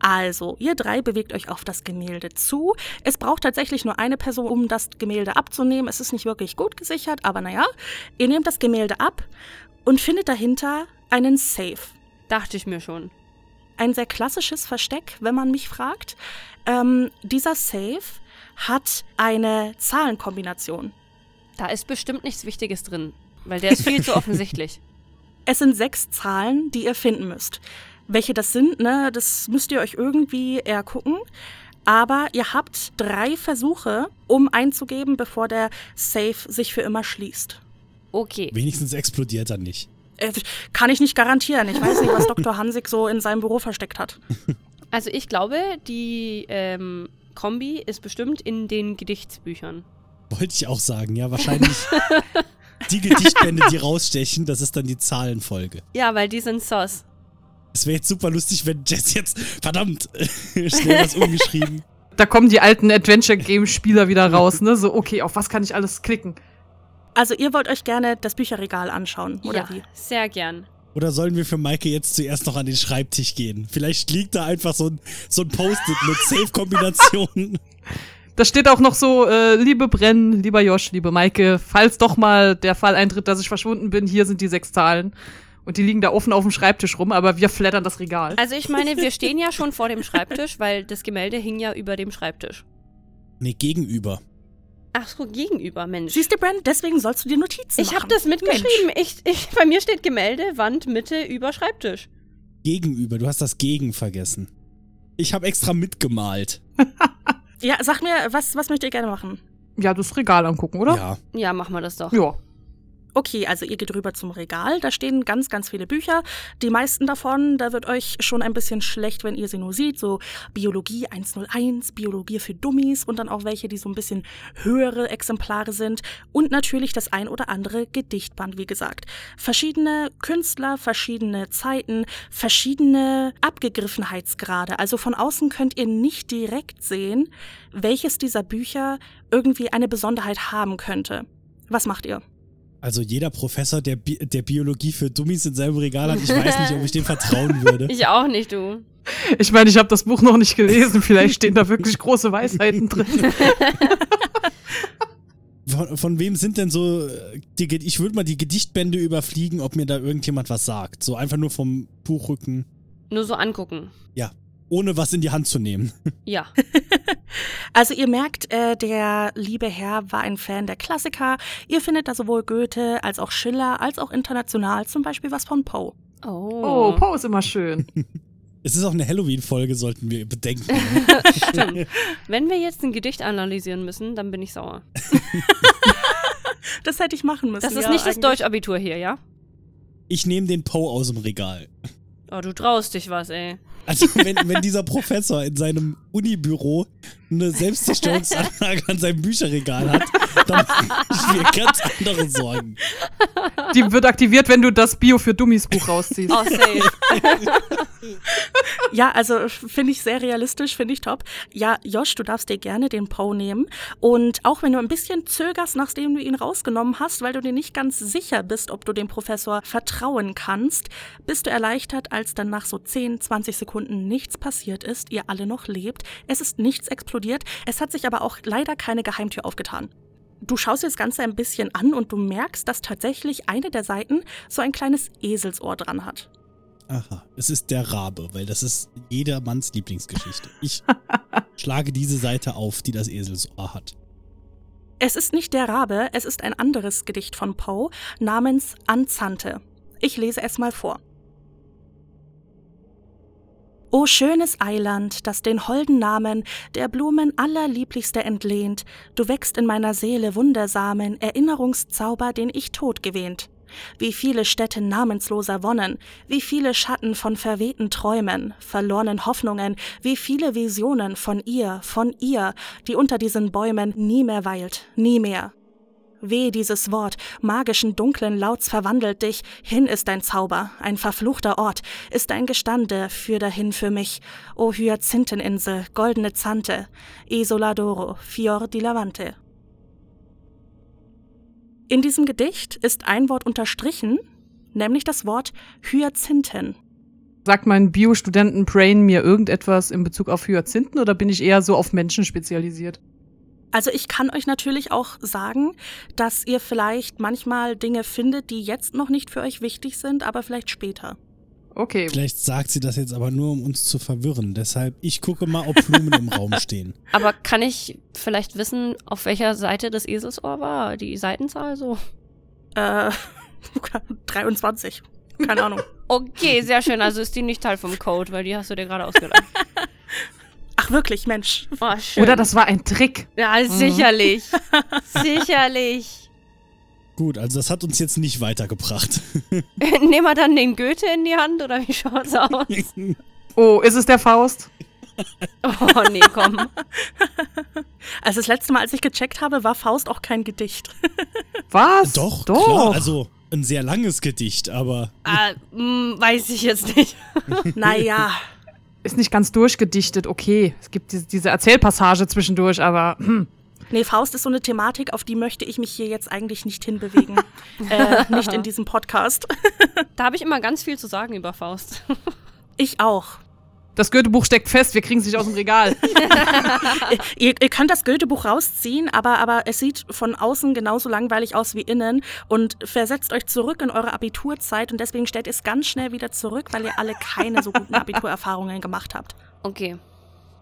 Also, ihr drei bewegt euch auf das Gemälde zu. Es braucht tatsächlich nur eine Person, um das Gemälde abzunehmen. Es ist nicht wirklich gut gesichert, aber naja. Ihr nehmt das Gemälde ab und findet dahinter einen Safe. Dachte ich mir schon. Ein sehr klassisches Versteck, wenn man mich fragt. Ähm, dieser Safe hat eine Zahlenkombination. Da ist bestimmt nichts Wichtiges drin, weil der ist viel zu offensichtlich. Es sind sechs Zahlen, die ihr finden müsst. Welche das sind, ne, das müsst ihr euch irgendwie eher gucken. Aber ihr habt drei Versuche, um einzugeben, bevor der Safe sich für immer schließt. Okay. Wenigstens explodiert er nicht. Äh, kann ich nicht garantieren. Ich weiß nicht, was Dr. Hansig so in seinem Büro versteckt hat. Also ich glaube, die ähm, Kombi ist bestimmt in den Gedichtsbüchern. Wollte ich auch sagen, ja, wahrscheinlich die Gedichtbände, die rausstechen, das ist dann die Zahlenfolge. Ja, weil die sind sauce. Es wäre jetzt super lustig, wenn Jess jetzt, verdammt, schnell was umgeschrieben. Da kommen die alten Adventure-Game-Spieler wieder raus, ne? So, okay, auf was kann ich alles klicken? Also ihr wollt euch gerne das Bücherregal anschauen, oder ja, wie? sehr gern. Oder sollen wir für Maike jetzt zuerst noch an den Schreibtisch gehen? Vielleicht liegt da einfach so ein, so ein Post-it mit Safe-Kombinationen. Da steht auch noch so, äh, liebe Brenn, lieber Josh, liebe Maike, falls doch mal der Fall eintritt, dass ich verschwunden bin, hier sind die sechs Zahlen. Und die liegen da offen auf dem Schreibtisch rum, aber wir flattern das Regal. Also ich meine, wir stehen ja schon vor dem Schreibtisch, weil das Gemälde hing ja über dem Schreibtisch. Nee, gegenüber. Ach so, gegenüber, Mensch. Siehst du, Brent, deswegen sollst du dir Notizen ich machen. habe das mitgeschrieben. Ich, ich, bei mir steht Gemälde, Wand, Mitte, über Schreibtisch. Gegenüber, du hast das Gegen vergessen. Ich habe extra mitgemalt. Ja, sag mir, was, was möchtet ihr gerne machen? Ja, das Regal angucken, oder? Ja. Ja, machen wir das doch. Ja. Okay, also ihr geht rüber zum Regal, da stehen ganz, ganz viele Bücher. Die meisten davon, da wird euch schon ein bisschen schlecht, wenn ihr sie nur seht. So Biologie 101, Biologie für Dummies und dann auch welche, die so ein bisschen höhere Exemplare sind. Und natürlich das ein oder andere Gedichtband, wie gesagt. Verschiedene Künstler, verschiedene Zeiten, verschiedene Abgegriffenheitsgrade. Also von außen könnt ihr nicht direkt sehen, welches dieser Bücher irgendwie eine Besonderheit haben könnte. Was macht ihr? Also jeder Professor, der, Bi der Biologie für Dummies in seinem Regal hat, ich weiß nicht, ob ich dem vertrauen würde. Ich auch nicht, du. Ich meine, ich habe das Buch noch nicht gelesen. Vielleicht stehen da wirklich große Weisheiten drin. Von, von wem sind denn so äh, die, ich würde mal die Gedichtbände überfliegen, ob mir da irgendjemand was sagt. So einfach nur vom Buchrücken. Nur so angucken. Ja. Ohne was in die Hand zu nehmen. Ja. Also ihr merkt, äh, der liebe Herr war ein Fan der Klassiker. Ihr findet da sowohl Goethe als auch Schiller als auch international zum Beispiel was von Poe. Oh, Poe ist immer schön. Es ist auch eine Halloween-Folge, sollten wir bedenken. Stimmt. Wenn wir jetzt ein Gedicht analysieren müssen, dann bin ich sauer. Das hätte ich machen müssen. Das ist ja, nicht das. Deutschabitur hier, ja? Ich nehme den Poe aus dem Regal. Oh, du traust dich was, ey. Also wenn, wenn dieser Professor in seinem Unibüro eine Selbstzerstörungsanlage an seinem Bücherregal hat, dann mache ich mir ganz andere Sorgen. Die wird aktiviert, wenn du das Bio für Dummies Buch rausziehst. Oh, safe. Ja, also finde ich sehr realistisch, finde ich top. Ja, Josh, du darfst dir gerne den Poe nehmen. Und auch wenn du ein bisschen zögerst, nachdem du ihn rausgenommen hast, weil du dir nicht ganz sicher bist, ob du dem Professor vertrauen kannst, bist du erleichtert, als dann nach so 10, 20 Sekunden nichts passiert ist, ihr alle noch lebt. Es ist nichts explodiert. Es hat sich aber auch leider keine Geheimtür aufgetan. Du schaust dir das Ganze ein bisschen an und du merkst, dass tatsächlich eine der Seiten so ein kleines Eselsohr dran hat. Aha, es ist der Rabe, weil das ist jedermanns Lieblingsgeschichte. Ich schlage diese Seite auf, die das Eselsohr hat. Es ist nicht der Rabe, es ist ein anderes Gedicht von Poe namens Anzante. Ich lese es mal vor. O schönes Eiland, das den holden Namen der Blumen allerlieblichste entlehnt, du wächst in meiner Seele wundersamen Erinnerungszauber, den ich tot gewähnt. Wie viele Städte namensloser Wonnen, wie viele Schatten von verwehten Träumen, verlorenen Hoffnungen, wie viele Visionen von ihr, von ihr, die unter diesen Bäumen nie mehr weilt, nie mehr. Weh dieses Wort, magischen dunklen Lauts verwandelt dich, hin ist dein Zauber, ein verfluchter Ort, ist dein Gestande, führ dahin für mich, o Hyazintheninsel, goldene Zante, Isola d'Oro, Fior di Lavante. In diesem Gedicht ist ein Wort unterstrichen, nämlich das Wort Hyazinthen. Sagt mein Bio-Studenten-Brain mir irgendetwas in Bezug auf Hyazinthen oder bin ich eher so auf Menschen spezialisiert? Also ich kann euch natürlich auch sagen, dass ihr vielleicht manchmal Dinge findet, die jetzt noch nicht für euch wichtig sind, aber vielleicht später. Okay. Vielleicht sagt sie das jetzt aber nur, um uns zu verwirren. Deshalb, ich gucke mal, ob Blumen im Raum stehen. Aber kann ich vielleicht wissen, auf welcher Seite das Eselsohr war? Die Seitenzahl so? Äh, 23. Keine Ahnung. Okay, sehr schön. Also ist die nicht Teil vom Code, weil die hast du dir gerade ausgedacht. Ach wirklich, Mensch. Oh, schön. Oder das war ein Trick. Ja, sicherlich. sicherlich. Gut, also das hat uns jetzt nicht weitergebracht. Nehmen wir dann den Goethe in die Hand oder wie schaut's aus? Oh, ist es der Faust? Oh, nee, komm. Also das letzte Mal, als ich gecheckt habe, war Faust auch kein Gedicht. Was? Doch, Doch. klar. Also ein sehr langes Gedicht, aber Ah, mh, weiß ich jetzt nicht. naja. Ist nicht ganz durchgedichtet, okay. Es gibt diese, diese Erzählpassage zwischendurch, aber hm. Nee, Faust ist so eine Thematik, auf die möchte ich mich hier jetzt eigentlich nicht hinbewegen. äh, nicht in diesem Podcast. Da habe ich immer ganz viel zu sagen über Faust. Ich auch. Das Goethebuch steckt fest, wir kriegen es nicht aus dem Regal. Ihr, ihr könnt das Goethe-Buch rausziehen, aber, aber es sieht von außen genauso langweilig aus wie innen und versetzt euch zurück in eure Abiturzeit und deswegen stellt ihr es ganz schnell wieder zurück, weil ihr alle keine so guten Abiturerfahrungen gemacht habt. Okay.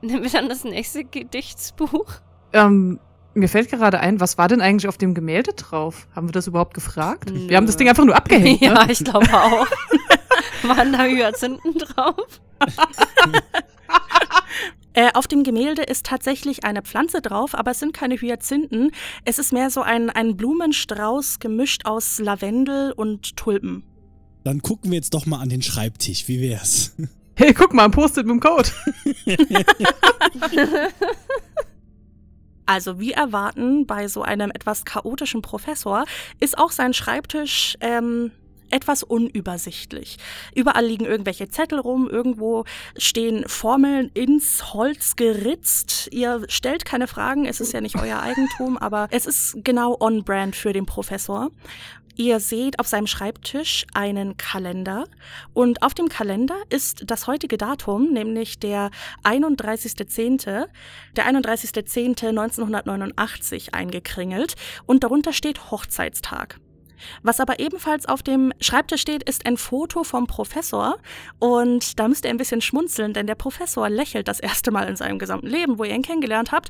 Nehmen wir dann das nächste Gedichtsbuch? ähm, mir fällt gerade ein, was war denn eigentlich auf dem Gemälde drauf? Haben wir das überhaupt gefragt? Nö. Wir haben das Ding einfach nur abgehängt. Ne? Ja, ich glaube auch. Waren da Hyazinthen drauf? Äh, auf dem Gemälde ist tatsächlich eine Pflanze drauf, aber es sind keine Hyazinthen. Es ist mehr so ein, ein Blumenstrauß gemischt aus Lavendel und Tulpen. dann gucken wir jetzt doch mal an den Schreibtisch. Wie wär's? Hey, guck mal, ein Post-it mit dem Code. Also wie erwarten bei so einem etwas chaotischen Professor ist auch sein Schreibtisch ähm, etwas unübersichtlich. Überall liegen irgendwelche Zettel rum, irgendwo stehen Formeln ins Holz geritzt. Ihr stellt keine Fragen, es ist ja nicht euer Eigentum, aber es ist genau on-brand für den Professor. Ihr seht auf seinem Schreibtisch einen Kalender und auf dem Kalender ist das heutige Datum, nämlich der 31.10., der 31.10.1989 eingekringelt und darunter steht Hochzeitstag. Was aber ebenfalls auf dem Schreibtisch steht, ist ein Foto vom Professor. Und da müsst ihr ein bisschen schmunzeln, denn der Professor lächelt das erste Mal in seinem gesamten Leben, wo ihr ihn kennengelernt habt.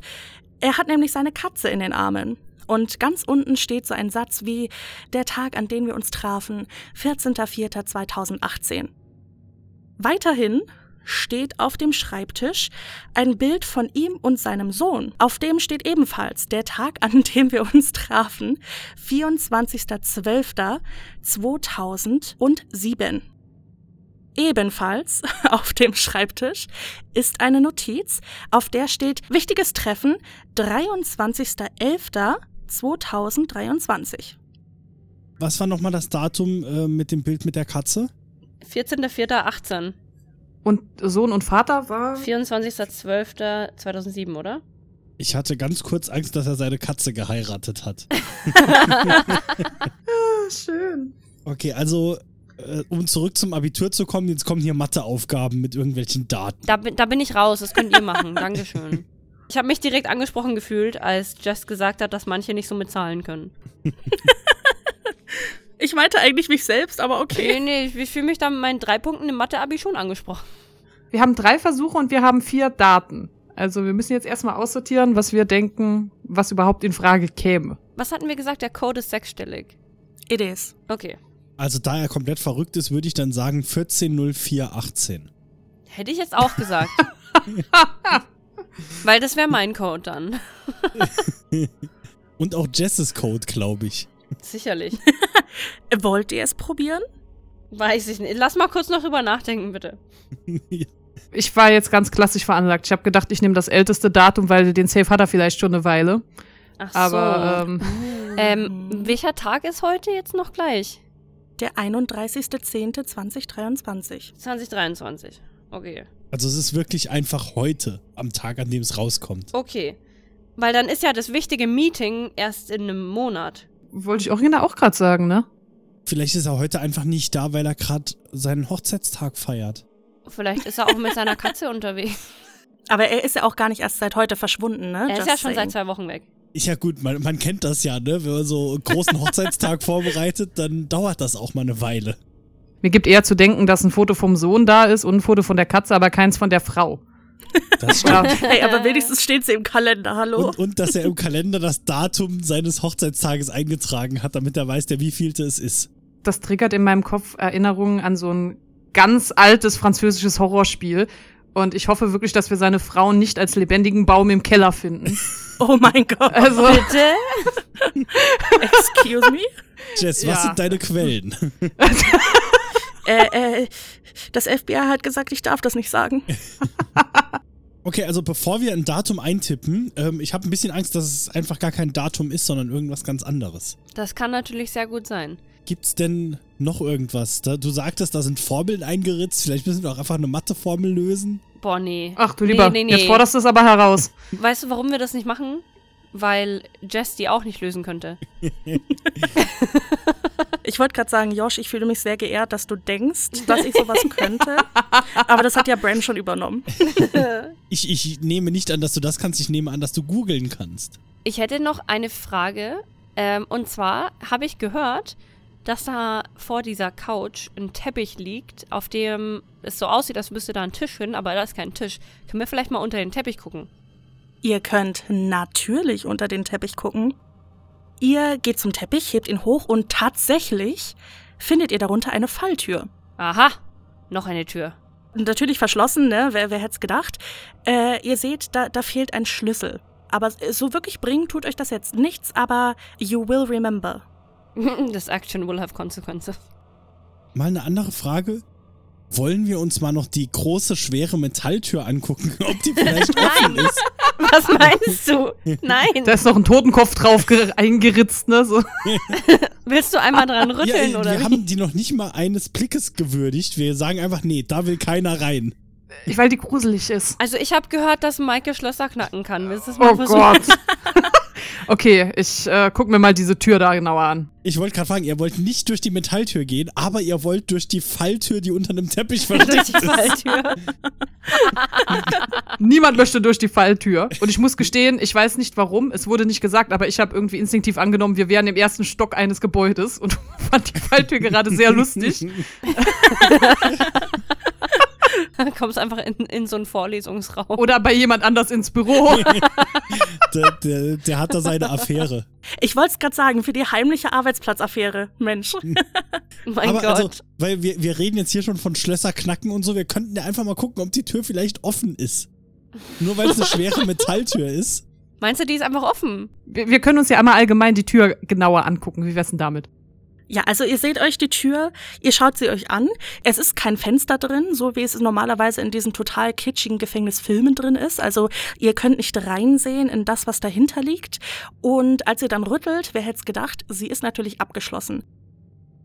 Er hat nämlich seine Katze in den Armen. Und ganz unten steht so ein Satz wie der Tag, an dem wir uns trafen, 14.04.2018. Weiterhin steht auf dem Schreibtisch ein Bild von ihm und seinem Sohn. Auf dem steht ebenfalls der Tag, an dem wir uns trafen, 24.12.2007. Ebenfalls auf dem Schreibtisch ist eine Notiz, auf der steht Wichtiges Treffen 23.11.2023. Was war nochmal das Datum äh, mit dem Bild mit der Katze? 14.04.18. Und Sohn und Vater war. 24.12.2007, oder? Ich hatte ganz kurz Angst, dass er seine Katze geheiratet hat. Schön. Okay, also äh, um zurück zum Abitur zu kommen, jetzt kommen hier Matheaufgaben mit irgendwelchen Daten. Da, bin- da bin ich raus, das könnt ihr machen. Dankeschön. Ich habe mich direkt angesprochen gefühlt, als Jess gesagt hat, dass manche nicht so mit Zahlen können. Ich meinte eigentlich mich selbst, aber Nee, nee, ich, ich fühle mich da mit meinen drei Punkten im Mathe-Abi schon angesprochen. Wir haben drei Versuche und wir haben vier Daten. Also wir müssen jetzt erstmal aussortieren, was wir denken, was überhaupt in Frage käme. Was hatten wir gesagt? Der Code ist sechsstellig. It is. Okay. Also da er komplett verrückt ist, würde ich dann sagen 140418. Hätte ich jetzt auch gesagt. Weil das wäre mein Code dann. Und auch Jesses Code, glaube ich. Sicherlich. Wollt ihr es probieren? Weiß ich nicht. Lass mal kurz noch drüber nachdenken, bitte. Ich war jetzt ganz klassisch veranlagt. Ich habe gedacht, ich nehme das älteste Datum, weil den Safe hat er vielleicht schon eine Weile. Ach Aber so. ähm, Ähm, Mhm. welcher Tag ist heute jetzt noch gleich? Der 31.10.2023. 2023. Okay. Also es ist wirklich einfach heute, am Tag, an dem es rauskommt. Okay. Weil dann ist ja das wichtige Meeting erst in einem Monat. Wollte ich Orina auch gerade sagen, ne? Vielleicht ist er heute einfach nicht da, weil er gerade seinen Hochzeitstag feiert. Vielleicht ist er auch mit seiner Katze unterwegs. Aber er ist ja auch gar nicht erst seit heute verschwunden, ne? Er ist Just ja schon saying. seit zwei Wochen weg. Ist ja gut, man, man kennt das ja, ne? Wenn man so einen großen Hochzeitstag vorbereitet, dann dauert das auch mal eine Weile. Mir gibt eher zu denken, dass ein Foto vom Sohn da ist und ein Foto von der Katze, aber keins von der Frau. Das stimmt. Hey, aber wenigstens steht sie im Kalender, hallo? Und, und dass er im Kalender das Datum seines Hochzeitstages eingetragen hat, damit er weiß, der wievielte es ist. Das triggert in meinem Kopf Erinnerungen an so ein ganz altes französisches Horrorspiel. Und ich hoffe wirklich, dass wir seine Frau nicht als lebendigen Baum im Keller finden. oh mein Gott. Also, Bitte? Excuse me? Jess, was Ja. sind deine Quellen? Äh, äh, das FBI hat gesagt, ich darf das nicht sagen. Okay, also bevor wir ein Datum eintippen, ähm, ich habe ein bisschen Angst, dass es einfach gar kein Datum ist, sondern irgendwas ganz anderes. Das kann natürlich sehr gut sein. Gibt's denn noch irgendwas? Da, du sagtest, da sind Formeln eingeritzt. Vielleicht müssen wir auch einfach eine Matheformel lösen. Boah, nee. ach du lieber, Nee, nee, nee. jetzt forderst du es aber heraus. Weißt du, warum wir das nicht machen? Weil Jess die auch nicht lösen könnte. Ich wollte gerade sagen, Josh, ich fühle mich sehr geehrt, dass du denkst, dass ich sowas könnte. Aber das hat ja Bram schon übernommen. Ich, ich nehme nicht an, dass du das kannst. Ich nehme an, dass du googeln kannst. Ich hätte noch eine Frage. Ähm, und zwar habe ich gehört, dass da vor dieser Couch ein Teppich liegt, auf dem es so aussieht, als müsste da ein Tisch hin, aber da ist kein Tisch. Können wir vielleicht mal unter den Teppich gucken? Ihr könnt natürlich unter den Teppich gucken. Ihr geht zum Teppich, hebt ihn hoch und tatsächlich findet ihr darunter eine Falltür. Aha, noch eine Tür. Natürlich verschlossen, ne? Wer, wer hätte es gedacht? Äh, ihr seht, da, da fehlt ein Schlüssel. Aber so wirklich bringen tut euch das jetzt nichts, aber you will remember. This action will have consequences. Mal eine andere Frage. Wollen wir uns mal noch die große, schwere Metalltür angucken, ob die vielleicht offen Nein. ist? Was meinst du? Nein. Da ist noch ein Totenkopf drauf ge- eingeritzt, ne? So. Willst du einmal dran rütteln ja, oder wir wie? haben die noch nicht mal eines Blickes gewürdigt. Wir sagen einfach, nee, da will keiner rein. Weil die gruselig ist. Also ich habe gehört, dass Maike Schlösser knacken kann. Willst du das mal Oh versuchen? Gott. okay, ich äh, guck mir mal diese Tür da genauer an. Ich wollte gerade fragen, ihr wollt nicht durch die Metalltür gehen, aber ihr wollt durch die Falltür, die unter einem Teppich versteckt Durch die ist. Falltür. Niemand möchte durch die Falltür. Und ich muss gestehen, ich weiß nicht warum. Es wurde nicht gesagt, aber ich habe irgendwie instinktiv angenommen, wir wären im ersten Stock eines Gebäudes und fand die Falltür gerade sehr lustig. Dann kommst einfach in, in so einen Vorlesungsraum. Oder bei jemand anders ins Büro. Der, der, der hat da seine Affäre. Ich wollte es gerade sagen, für die heimliche Arbeitsplatzaffäre. Mensch. mein aber Gott. also, weil wir, wir reden jetzt hier schon von Schlösser knacken und so, wir könnten ja einfach mal gucken, ob die Tür vielleicht offen ist. Nur weil es eine schwere Metalltür ist. Meinst du, die ist einfach offen? Wir, wir können uns ja einmal allgemein die Tür genauer angucken. Wie wär's denn damit? Ja, also ihr seht euch die Tür, ihr schaut sie euch an. Es ist kein Fenster drin, so wie es normalerweise in diesen total kitschigen Gefängnisfilmen drin ist. Also ihr könnt nicht reinsehen in das, was dahinter liegt. Und als ihr dann rüttelt, wer hätte es gedacht, sie ist natürlich abgeschlossen.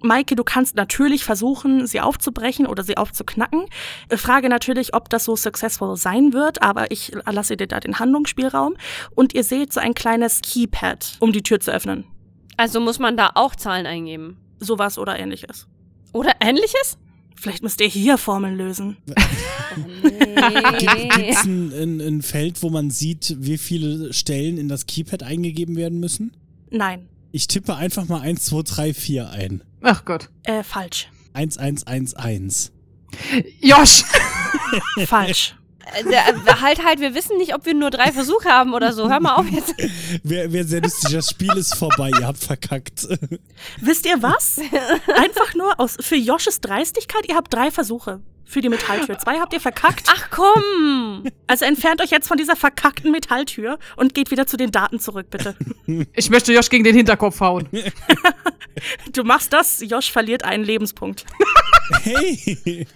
Maike, du kannst natürlich versuchen, sie aufzubrechen oder sie aufzuknacken. Frage natürlich, ob das so successful sein wird, aber ich lasse dir da den Handlungsspielraum. Und ihr seht so ein kleines Keypad, um die Tür zu öffnen. Also muss man da auch Zahlen eingeben. Sowas oder ähnliches. Oder ähnliches? Vielleicht müsst ihr hier Formeln lösen. Gibt es ein, ein, ein Feld, wo man sieht, wie viele Stellen in das Keypad eingegeben werden müssen? Nein, Ich tippe einfach mal 1, 2, 3, 4 ein. Ach Gott. äh, falsch. 1, 1, 1, 1. Josh! falsch. Äh, der- äh, halt, halt, wir wissen nicht, ob wir nur drei Versuche haben oder so. Hör mal auf jetzt. Wer, wer sehr lustig, das Spiel ist vorbei, ihr habt verkackt. Wisst ihr was? Einfach nur aus, für Josches Dreistigkeit, ihr habt drei Versuche. Für die Metalltür. Zwei habt ihr verkackt. Ach komm! Also entfernt euch jetzt von dieser verkackten Metalltür und geht wieder zu den Daten zurück, bitte. Ich möchte Josh gegen den Hinterkopf hauen. Du machst das, Josh verliert einen Lebenspunkt. Hey,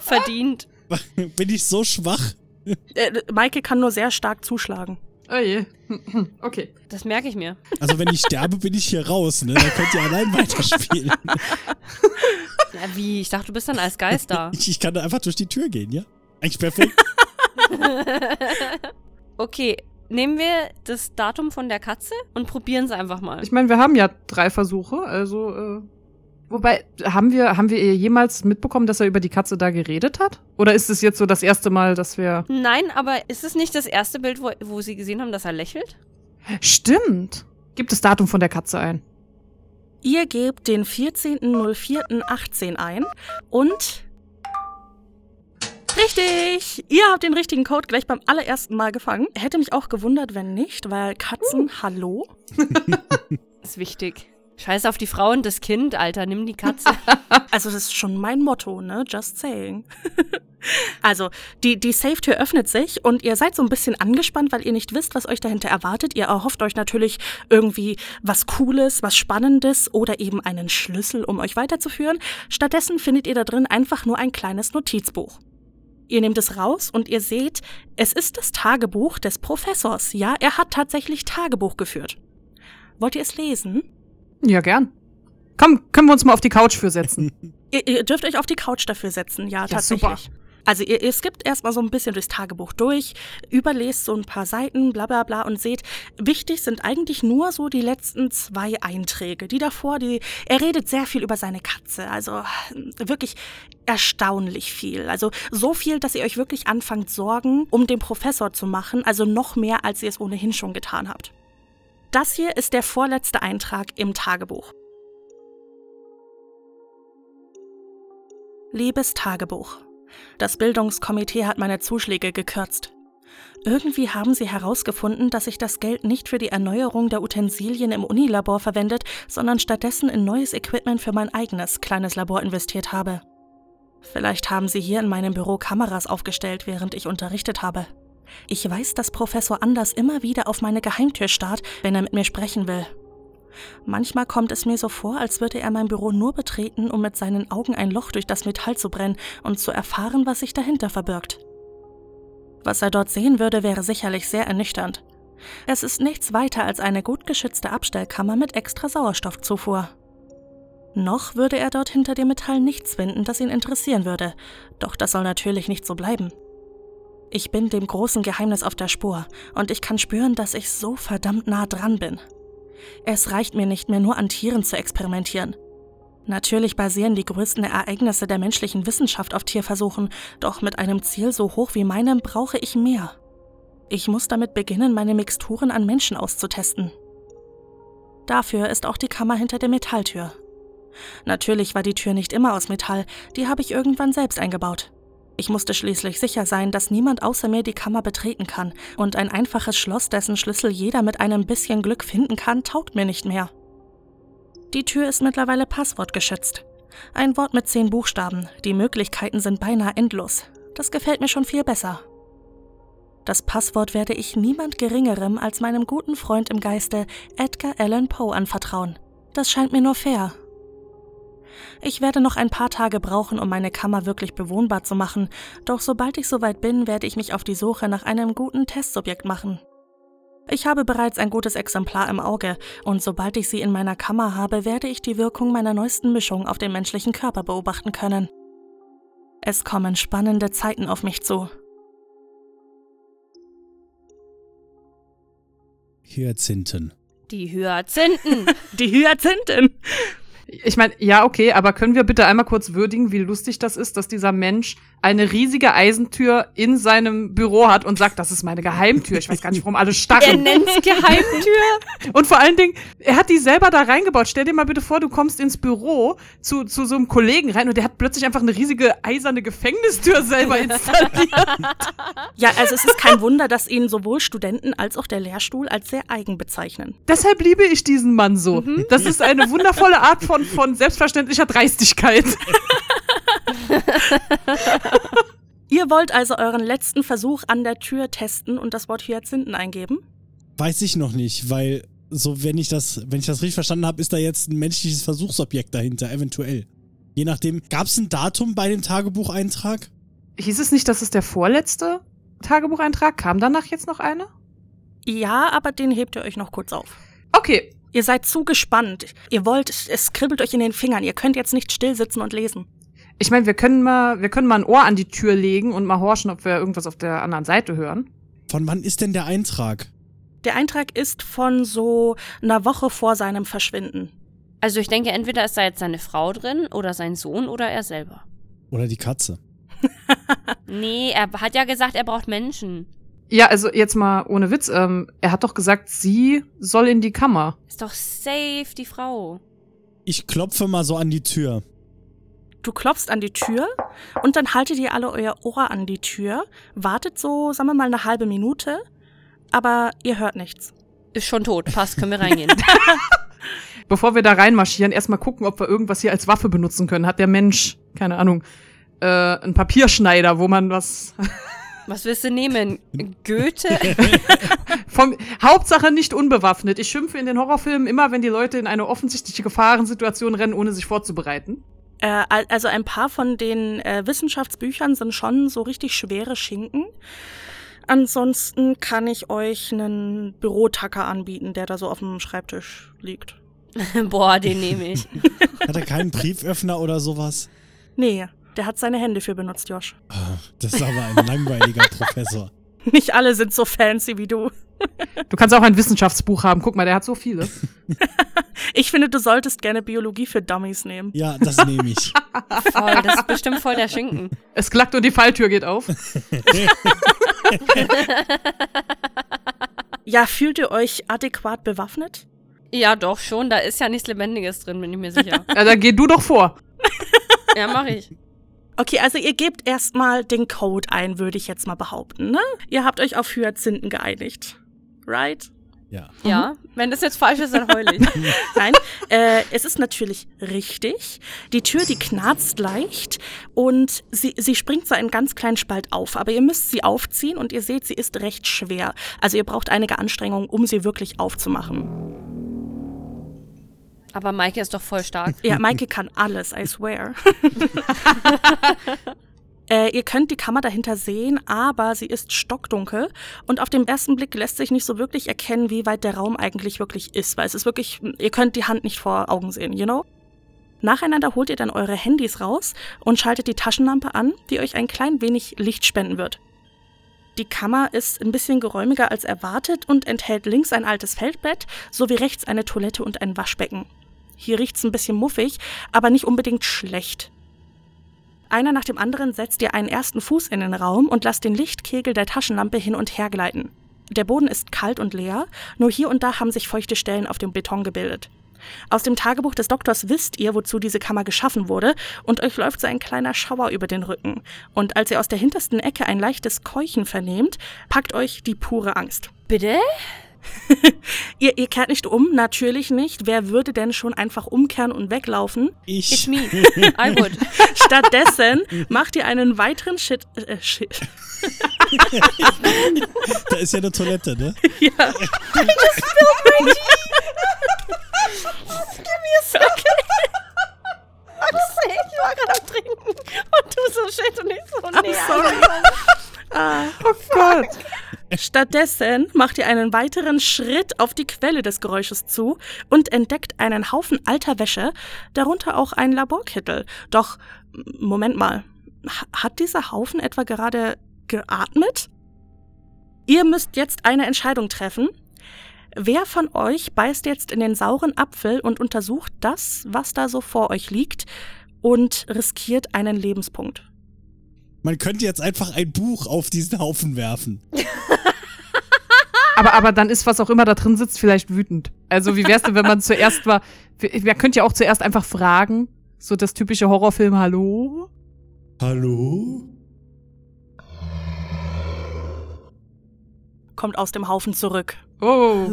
Verdient. bin ich so schwach? Äh, Maike kann nur sehr stark zuschlagen. Oh je. Okay. Das merke ich mir. Also wenn ich sterbe, bin ich hier raus, ne? Dann könnt ihr allein weiterspielen. Ja, wie? Ich dachte, du bist dann als Geist da. Ich, ich kann da einfach durch die Tür gehen, ja? Eigentlich perfekt. Okay, nehmen wir das Datum von der Katze und probieren es einfach mal. Ich meine, wir haben ja drei Versuche, also äh, wobei haben wir haben wir jemals mitbekommen, dass er über die Katze da geredet hat? Oder ist es jetzt so das erste Mal, dass wir Nein, aber ist es nicht das erste Bild, wo, wo Sie gesehen haben, dass er lächelt? Stimmt. Gibt das Datum von der Katze ein? Ihr gebt den 14.04.18 ein und. Richtig! Ihr habt den richtigen Code gleich beim allerersten Mal gefangen. Hätte mich auch gewundert, wenn nicht, weil Katzen, hallo? Ist wichtig. Scheiß auf die Frau und das Kind, Alter, nimm die Katze. Also, das ist schon mein Motto, ne? Just saying. also, die, die Safe-Tür öffnet sich und ihr seid so ein bisschen angespannt, weil ihr nicht wisst, was euch dahinter erwartet. Ihr erhofft euch natürlich irgendwie was Cooles, was Spannendes oder eben einen Schlüssel, um euch weiterzuführen. Stattdessen findet ihr da drin einfach nur ein kleines Notizbuch. Ihr nehmt es raus und ihr seht, es ist das Tagebuch des Professors. Ja, er hat tatsächlich Tagebuch geführt. Wollt ihr es lesen? Ja, gern. Komm, können wir uns mal auf die Couch für setzen. Ihr, ihr dürft euch auf die Couch dafür setzen, ja, Ja, tatsächlich. super. Also ihr, ihr skippt erstmal so ein bisschen durchs Tagebuch durch, überlest so ein paar Seiten, bla bla bla und seht, wichtig sind eigentlich nur so die letzten zwei Einträge. Die davor, die, er redet sehr viel über seine Katze, also wirklich erstaunlich viel. Also so viel, dass ihr euch wirklich anfangt, Sorgen um den Professor zu machen, also noch mehr, als ihr es ohnehin schon getan habt. Das hier ist der vorletzte Eintrag im Tagebuch. Liebes Tagebuch. Das Bildungskomitee hat meine Zuschläge gekürzt. Irgendwie haben sie herausgefunden, dass sich das Geld nicht für die Erneuerung der Utensilien im Unilabor verwendet, sondern stattdessen in neues Equipment für mein eigenes kleines Labor investiert habe. Vielleicht haben sie hier in meinem Büro Kameras aufgestellt, während ich unterrichtet habe. Ich weiß, dass Professor Anders immer wieder auf meine Geheimtür starrt, wenn er mit mir sprechen will. Manchmal kommt es mir so vor, als würde er mein Büro nur betreten, um mit seinen Augen ein Loch durch das Metall zu brennen und zu erfahren, was sich dahinter verbirgt. Was er dort sehen würde, wäre sicherlich sehr ernüchternd. Es ist nichts weiter als eine gut geschützte Abstellkammer mit extra Sauerstoffzufuhr. Noch würde er dort hinter dem Metall nichts finden, das ihn interessieren würde, doch das soll natürlich nicht so bleiben. Ich bin dem großen Geheimnis auf der Spur und ich kann spüren, dass ich so verdammt nah dran bin. Es reicht mir nicht mehr nur an Tieren zu experimentieren. Natürlich basieren die größten Ereignisse der menschlichen Wissenschaft auf Tierversuchen, doch mit einem Ziel so hoch wie meinem brauche ich mehr. Ich muss damit beginnen, meine Mixturen an Menschen auszutesten. Dafür ist auch die Kammer hinter der Metalltür. Natürlich war die Tür nicht immer aus Metall, die habe ich irgendwann selbst eingebaut. Ich musste schließlich sicher sein, dass niemand außer mir die Kammer betreten kann, und ein einfaches Schloss, dessen Schlüssel jeder mit einem bisschen Glück finden kann, taugt mir nicht mehr. Die Tür ist mittlerweile passwortgeschützt. Ein Wort mit zehn Buchstaben, die Möglichkeiten sind beinahe endlos. Das gefällt mir schon viel besser. Das Passwort werde ich niemand Geringerem als meinem guten Freund im Geiste Edgar Allan Poe anvertrauen. Das scheint mir nur fair. Ich werde noch ein paar Tage brauchen, um meine Kammer wirklich bewohnbar zu machen, doch sobald ich soweit bin, werde ich mich auf die Suche nach einem guten Testsubjekt machen. Ich habe bereits ein gutes Exemplar im Auge, und sobald ich sie in meiner Kammer habe, werde ich die Wirkung meiner neuesten Mischung auf den menschlichen Körper beobachten können. Es kommen spannende Zeiten auf mich zu. Hyazinthen. Die Hyazinthen. Die Hyazinthen! Ich meine, ja, okay, aber können wir bitte einmal kurz würdigen, wie lustig das ist, dass dieser Mensch eine riesige Eisentür in seinem Büro hat und sagt, das ist meine Geheimtür. Ich weiß gar nicht, warum alle er starren. nennt's Geheimtür. Und vor allen Dingen, er hat die selber da reingebaut. Stell dir mal bitte vor, du kommst ins Büro zu, zu so einem Kollegen rein und der hat plötzlich einfach eine riesige eiserne Gefängnistür selber installiert. Ja, also es ist kein Wunder, dass ihn sowohl Studenten als auch der Lehrstuhl als sehr eigen bezeichnen. Deshalb liebe ich diesen Mann so. Das ist eine wundervolle Art von, von selbstverständlicher Dreistigkeit. Ihr wollt also euren letzten Versuch an der Tür testen und das Wort Hyazinthen eingeben? Weiß ich noch nicht, weil so wenn ich das, wenn ich das richtig verstanden habe, ist da jetzt ein menschliches Versuchsobjekt dahinter, eventuell. Je nachdem, gab es ein Datum bei dem Tagebucheintrag? Hieß es nicht, dass es der vorletzte Tagebucheintrag? Kam danach jetzt noch einer? Ja, aber den hebt ihr euch noch kurz auf. Okay. Ihr seid zu gespannt. Ihr wollt, es kribbelt euch in den Fingern. Ihr könnt jetzt nicht still sitzen und lesen. Ich meine, wir können mal, wir können mal ein Ohr an die Tür legen und mal horchen, ob wir irgendwas auf der anderen Seite hören. Von wann ist denn der Eintrag? Der Eintrag ist von so einer Woche vor seinem Verschwinden. Also ich denke, entweder ist da jetzt seine Frau drin oder sein Sohn oder er selber. Oder die Katze? Nee, er hat ja gesagt, er braucht Menschen. Ja, also jetzt mal ohne Witz. Ähm, er hat doch gesagt, sie soll in die Kammer. Ist doch safe die Frau. Ich klopfe mal so an die Tür. Du klopfst an die Tür und dann haltet ihr alle euer Ohr an die Tür, wartet so, sagen wir mal, eine halbe Minute, aber ihr hört nichts. Ist schon tot. Passt, können wir reingehen. Bevor wir da reinmarschieren, erstmal gucken, ob wir irgendwas hier als Waffe benutzen können. Hat der Mensch, keine Ahnung, äh, einen Papierschneider, wo man was Was willst du nehmen? Goethe? vom Hauptsache nicht unbewaffnet. Ich schimpfe in den Horrorfilmen immer, wenn die Leute in eine offensichtliche Gefahrensituation rennen, ohne sich vorzubereiten. Äh, al- also ein paar von den äh, Wissenschaftsbüchern sind schon so richtig schwere Schinken. Ansonsten kann ich euch einen Bürotacker anbieten, der da so auf dem Schreibtisch liegt. Boah, den nehme ich. Hat er keinen Brieföffner oder sowas? Nee, der hat seine Hände für benutzt, Josh. Ah, Das ist aber ein langweiliger Professor. Nicht alle sind so fancy wie du. Du kannst auch ein Wissenschaftsbuch haben. Guck mal, der hat so viele. Ich finde, du solltest gerne Biologie für Dummies nehmen. Ja, das nehme ich. Voll, das ist bestimmt voll der Schinken. Es klackt und die Falltür geht auf. Ja, fühlt ihr euch adäquat bewaffnet? Ja, doch schon. Da ist ja nichts Lebendiges drin, bin ich mir sicher. Ja, dann geh du doch vor. Ja, mach ich. Okay, also ihr gebt erstmal den Code ein, würde ich jetzt mal behaupten, ne? Ihr habt euch auf Hyazinthen geeinigt. Right? Ja. Ja, wenn das jetzt falsch ist, dann heul ich. Nein, äh, es ist natürlich richtig. Die Tür, die knarzt leicht und sie, sie springt so einen ganz kleinen Spalt auf. Aber ihr müsst sie aufziehen und ihr seht, sie ist recht schwer. Also ihr braucht einige Anstrengungen, um sie wirklich aufzumachen. Aber Maike ist doch voll stark. Ja, Maike kann alles, I swear. Äh, ihr könnt die Kammer dahinter sehen, aber sie ist stockdunkel und auf den ersten Blick lässt sich nicht so wirklich erkennen, wie weit der Raum eigentlich wirklich ist, weil es ist wirklich, ihr könnt die Hand nicht vor Augen sehen, you know? Nacheinander holt ihr dann eure Handys raus und schaltet die Taschenlampe an, die euch ein klein wenig Licht spenden wird. Die Kammer ist ein bisschen geräumiger als erwartet und enthält links ein altes Feldbett sowie rechts eine Toilette und ein Waschbecken. Hier riecht's ein bisschen muffig, aber nicht unbedingt schlecht. Einer nach dem anderen setzt ihr einen ersten Fuß in den Raum und lasst den Lichtkegel der Taschenlampe hin und her gleiten. Der Boden ist kalt und leer, nur hier und da haben sich feuchte Stellen auf dem Beton gebildet. Aus dem Tagebuch des Doktors wisst ihr, wozu diese Kammer geschaffen wurde, und euch läuft so ein kleiner Schauer über den Rücken. Und als ihr aus der hintersten Ecke ein leichtes Keuchen vernehmt, packt euch die pure Angst. Bitte? Ihr, ihr kehrt nicht um, natürlich nicht. Wer würde denn schon einfach umkehren und weglaufen? It's Ich. me. I would. Stattdessen macht ihr einen weiteren Shit. Äh, Shit. Da ist ja eine Toilette, ne? Ja. Ich war gerade am Trinken und du so shit und ich so nee. sorry. Ah. Oh Gott. Stattdessen macht ihr einen weiteren Schritt auf die Quelle des Geräusches zu und entdeckt einen Haufen alter Wäsche, darunter auch einen Laborkittel. Doch, Moment mal, ha- hat dieser Haufen etwa gerade geatmet? Ihr müsst jetzt eine Entscheidung treffen. Wer von euch beißt jetzt in den sauren Apfel und untersucht das, was da so vor euch liegt, und riskiert einen Lebenspunkt? Man könnte jetzt einfach ein Buch auf diesen Haufen werfen. Aber, aber dann ist, was auch immer da drin sitzt, vielleicht wütend. Also, wie wär's denn, wenn man zuerst mal. Wer könnte ja auch zuerst einfach fragen. So das typische Horrorfilm, hallo? Hallo? Kommt aus dem Haufen zurück. Oh,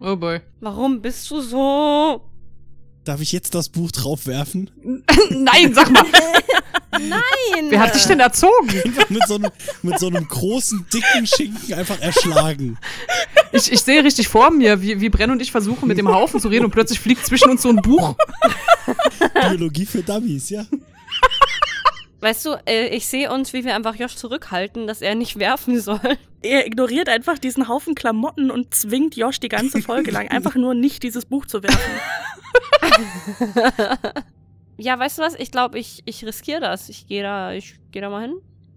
oh boy. Warum bist du so? Darf ich jetzt das Buch drauf werfen? Nein, sag mal, Nein. wer hat dich denn erzogen? Einfach mit so einem, mit so einem großen, dicken Schinken einfach erschlagen. Ich, ich sehe richtig vor mir, wie, wie Brenn und ich versuchen, mit dem Haufen zu reden und plötzlich fliegt zwischen uns so ein Buch. Biologie für Dummies, ja. Weißt du, äh, ich sehe uns, wie wir einfach Josh zurückhalten, dass er nicht werfen soll. Er ignoriert einfach diesen Haufen Klamotten und zwingt Josh die ganze Folge lang einfach nur nicht dieses Buch zu werfen. Ja, weißt du was? Ich glaube, ich, ich riskiere das. Ich gehe da, ich geh da mal hin.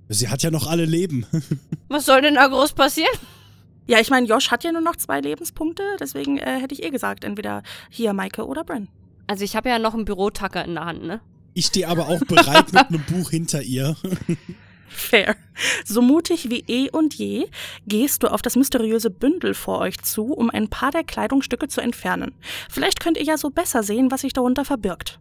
Sie hat ja noch alle Leben. Was soll denn da groß passieren? Ja, ich meine, Josh hat ja nur noch zwei Lebenspunkte, deswegen äh, hätte ich eh gesagt, entweder hier Maike oder Bren. Also ich habe ja noch einen Bürotacker in der Hand, ne? Ich stehe aber auch bereit mit einem Buch hinter ihr. Fair. So mutig wie eh und je gehst du auf das mysteriöse Bündel vor euch zu, um ein paar der Kleidungsstücke zu entfernen. Vielleicht könnt ihr ja so besser sehen, was sich darunter verbirgt.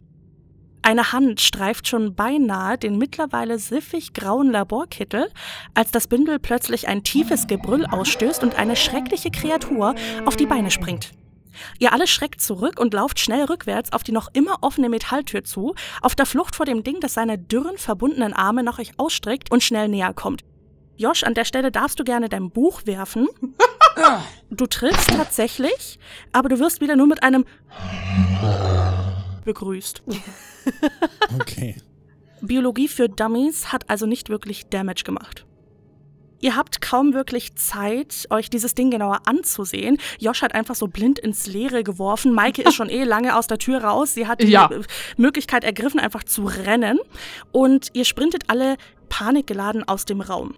Eine Hand streift schon beinahe den mittlerweile siffig grauen Laborkittel, als das Bündel plötzlich ein tiefes Gebrüll ausstößt und eine schreckliche Kreatur auf die Beine springt. Ihr alle schreckt zurück und lauft schnell rückwärts auf die noch immer offene Metalltür zu, auf der Flucht vor dem Ding, das seine dürren, verbundenen Arme nach euch ausstreckt und schnell näher kommt. Josh, an der Stelle darfst du gerne dein Buch werfen. Du triffst tatsächlich, aber du wirst wieder nur mit einem begrüßt. Okay. Biologie für Dummies hat also nicht wirklich Damage gemacht. Ihr habt kaum wirklich Zeit, euch dieses Ding genauer anzusehen. Josh hat einfach so blind ins Leere geworfen. Maike ist schon eh lange aus der Tür raus. Sie hat die Ja. Möglichkeit ergriffen, einfach zu rennen. Und ihr sprintet alle panikgeladen aus dem Raum.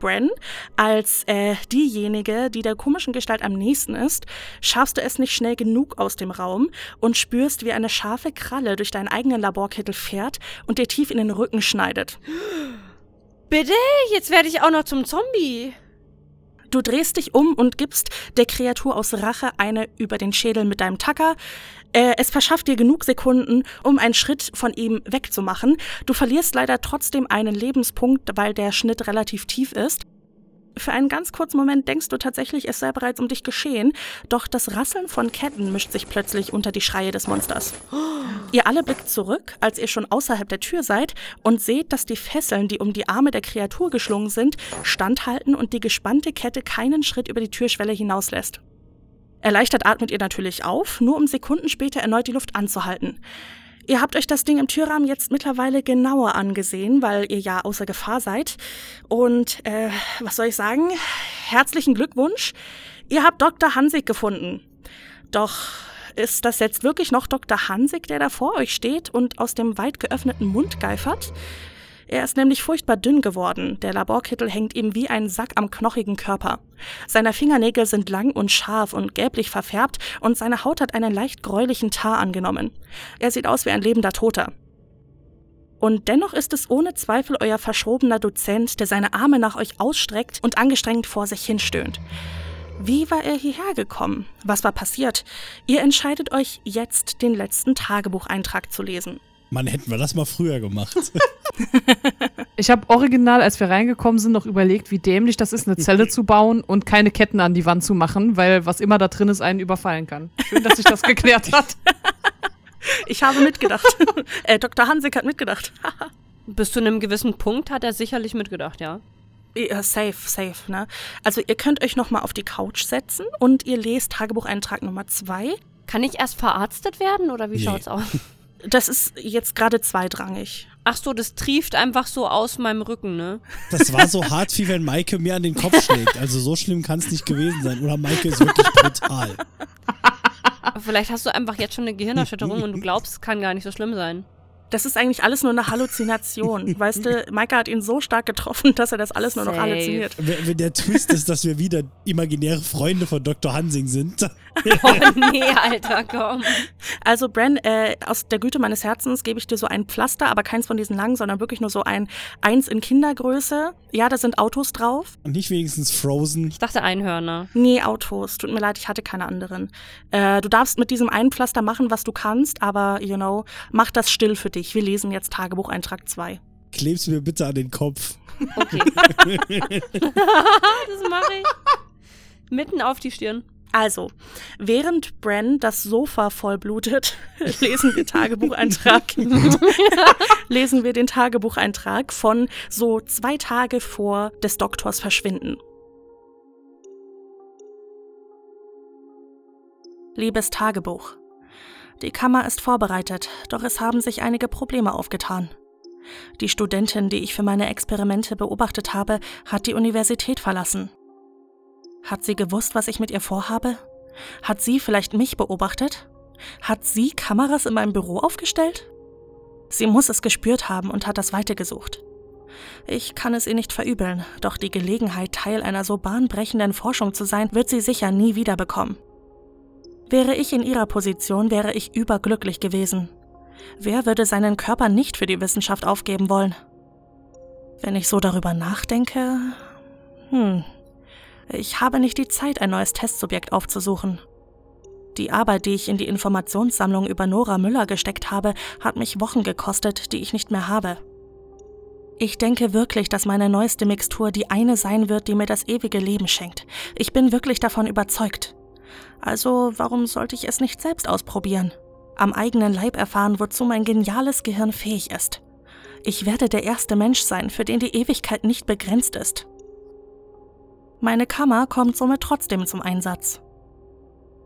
Bren, als äh, diejenige, die der komischen Gestalt am nächsten ist, schaffst du es nicht schnell genug aus dem Raum und spürst, wie eine scharfe Kralle durch deinen eigenen Laborkittel fährt und dir tief in den Rücken schneidet. Bitte? Jetzt werde ich auch noch zum Zombie. Du drehst dich um und gibst der Kreatur aus Rache eine über den Schädel mit deinem Tacker. Äh, es verschafft dir genug Sekunden, um einen Schritt von ihm wegzumachen. Du verlierst leider trotzdem einen Lebenspunkt, weil der Schnitt relativ tief ist. Für einen ganz kurzen Moment denkst du tatsächlich, es sei bereits um dich geschehen, doch das Rasseln von Ketten mischt sich plötzlich unter die Schreie des Monsters. Ihr alle blickt zurück, als ihr schon außerhalb der Tür seid und seht, dass die Fesseln, die um die Arme der Kreatur geschlungen sind, standhalten und die gespannte Kette keinen Schritt über die Türschwelle hinauslässt. Erleichtert atmet ihr natürlich auf, nur um Sekunden später erneut die Luft anzuhalten. Ihr habt euch das Ding im Türrahmen jetzt mittlerweile genauer angesehen, weil ihr ja außer Gefahr seid. Und äh, was soll ich sagen? Herzlichen Glückwunsch. Ihr habt Dr. Hansig gefunden. Doch ist das jetzt wirklich noch Dr. Hansig, der da vor euch steht und aus dem weit geöffneten Mund geifert? Er ist nämlich furchtbar dünn geworden. Der Laborkittel hängt ihm wie ein Sack am knochigen Körper. Seine Fingernägel sind lang und scharf und gelblich verfärbt und seine Haut hat einen leicht gräulichen Tar angenommen. Er sieht aus wie ein lebender Toter. Und dennoch ist es ohne Zweifel euer verschrobener Dozent, der seine Arme nach euch ausstreckt und angestrengt vor sich hinstöhnt. Wie war er hierher gekommen? Was war passiert? Ihr entscheidet euch jetzt, den letzten Tagebucheintrag zu lesen. Mann, hätten wir das mal früher gemacht. Ich habe original, als wir reingekommen sind, noch überlegt, wie dämlich das ist, eine Zelle zu bauen und keine Ketten an die Wand zu machen, weil was immer da drin ist, einen überfallen kann. Schön, dass sich das geklärt hat. Ich habe mitgedacht. äh, Dr. Hansig hat mitgedacht. Bis zu einem gewissen Punkt hat er sicherlich mitgedacht, ja. Ja, safe, safe, ne? Also ihr könnt euch nochmal auf die Couch setzen und ihr lest Tagebucheintrag Nummer zwei. Kann ich erst verarztet werden oder wie Nee. schaut's aus? Das ist jetzt gerade zweitrangig. Ach so, das trieft einfach so aus meinem Rücken, ne? Das war so hart, wie wenn Maike mir an den Kopf schlägt. Also so schlimm kann es nicht gewesen sein. Oder Maike ist wirklich brutal. Aber vielleicht hast du einfach jetzt schon eine Gehirnerschütterung und du glaubst, es kann gar nicht so schlimm sein. Das ist eigentlich alles nur eine Halluzination. weißt du, Maike hat ihn so stark getroffen, dass er das alles nur noch halluziniert. Wenn wenn der Twist ist, dass wir wieder imaginäre Freunde von Dr. Hansing sind. Oh nee, Alter, komm. Also, Bren, äh, aus der Güte meines Herzens gebe ich dir so ein Pflaster, aber keins von diesen langen, sondern wirklich nur so ein eins in Kindergröße. Ja, da sind Autos drauf. Und nicht wenigstens Frozen. Ich dachte Einhörner. Nee, Autos. Tut mir leid, ich hatte keine anderen. Äh, du darfst mit diesem einen Pflaster machen, was du kannst, aber, you know, mach das still für dich. Wir lesen jetzt Tagebucheintrag 2. Kleb's mir bitte an den Kopf. Okay. das mache ich. Mitten auf die Stirn. Also, während Bren das Sofa vollblutet, lesen wir Tagebucheintrag. lesen wir den Tagebucheintrag von so zwei Tage vor des Doktors Verschwinden. Liebes Tagebuch. Die Kammer ist vorbereitet, doch es haben sich einige Probleme aufgetan. Die Studentin, die ich für meine Experimente beobachtet habe, hat die Universität verlassen. Hat sie gewusst, was ich mit ihr vorhabe? Hat sie vielleicht mich beobachtet? Hat sie Kameras in meinem Büro aufgestellt? Sie muss es gespürt haben und hat das Weite gesucht. Ich kann es ihr nicht verübeln, doch die Gelegenheit, Teil einer so bahnbrechenden Forschung zu sein, wird sie sicher nie wieder bekommen. Wäre ich in ihrer Position, wäre ich überglücklich gewesen. Wer würde seinen Körper nicht für die Wissenschaft aufgeben wollen? Wenn ich so darüber nachdenke, hm, ich habe nicht die Zeit, ein neues Testsubjekt aufzusuchen. Die Arbeit, die ich in die Informationssammlung über Nora Müller gesteckt habe, hat mich Wochen gekostet, die ich nicht mehr habe. Ich denke wirklich, dass meine neueste Mixtur die eine sein wird, die mir das ewige Leben schenkt. Ich bin wirklich davon überzeugt. Also warum sollte ich es nicht selbst ausprobieren? Am eigenen Leib erfahren, wozu mein geniales Gehirn fähig ist. Ich werde der erste Mensch sein, für den die Ewigkeit nicht begrenzt ist. Meine Kammer kommt somit trotzdem zum Einsatz.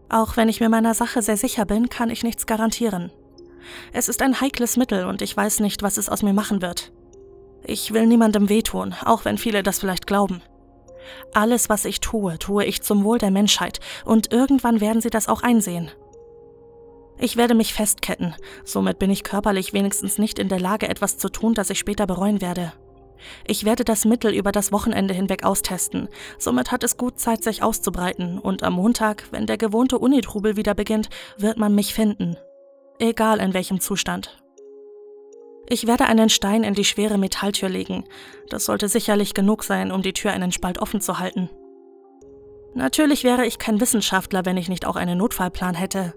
Auch wenn ich mir meiner Sache sehr sicher bin, kann ich nichts garantieren. Es ist ein heikles Mittel und ich weiß nicht, was es aus mir machen wird. Ich will niemandem wehtun, auch wenn viele das vielleicht glauben. Alles, was ich tue, tue ich zum Wohl der Menschheit, und irgendwann werden sie das auch einsehen. Ich werde mich festketten, somit bin ich körperlich wenigstens nicht in der Lage, etwas zu tun, das ich später bereuen werde. Ich werde das Mittel über das Wochenende hinweg austesten, somit hat es gut Zeit, sich auszubreiten, und am Montag, wenn der gewohnte Unitrubel wieder beginnt, wird man mich finden. Egal in welchem Zustand. Ich werde einen Stein in die schwere Metalltür legen. Das sollte sicherlich genug sein, um die Tür einen Spalt offen zu halten. Natürlich wäre ich kein Wissenschaftler, wenn ich nicht auch einen Notfallplan hätte.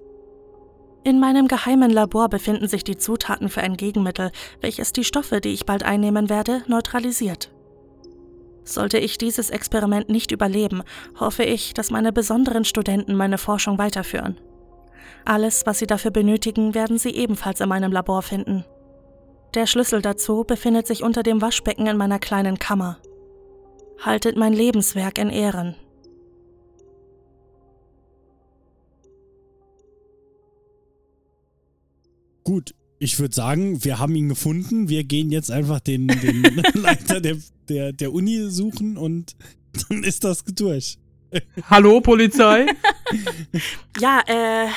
In meinem geheimen Labor befinden sich die Zutaten für ein Gegenmittel, welches die Stoffe, die ich bald einnehmen werde, neutralisiert. Sollte ich dieses Experiment nicht überleben, hoffe ich, dass meine besonderen Studenten meine Forschung weiterführen. Alles, was sie dafür benötigen, werden sie ebenfalls in meinem Labor finden. Der Schlüssel dazu befindet sich unter dem Waschbecken in meiner kleinen Kammer. Haltet mein Lebenswerk in Ehren. Gut, ich würde sagen, wir haben ihn gefunden. Wir gehen jetzt einfach den, den Leiter der, der, der Uni suchen und dann ist das durch. Hallo, Polizei? ja, äh,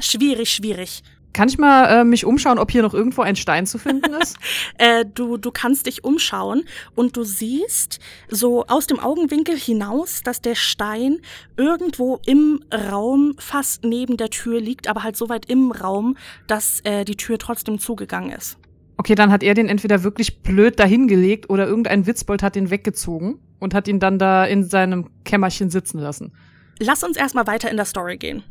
schwierig, schwierig. Kann ich mal äh, mich umschauen, ob hier noch irgendwo ein Stein zu finden ist? äh, du, du kannst dich umschauen und du siehst so aus dem Augenwinkel hinaus, dass der Stein irgendwo im Raum fast neben der Tür liegt, aber halt so weit im Raum, dass äh, die Tür trotzdem zugegangen ist. Okay, dann hat er den entweder wirklich blöd dahingelegt oder irgendein Witzbold hat den weggezogen und hat ihn dann da in seinem Kämmerchen sitzen lassen. Lass uns erstmal weiter in der Story gehen.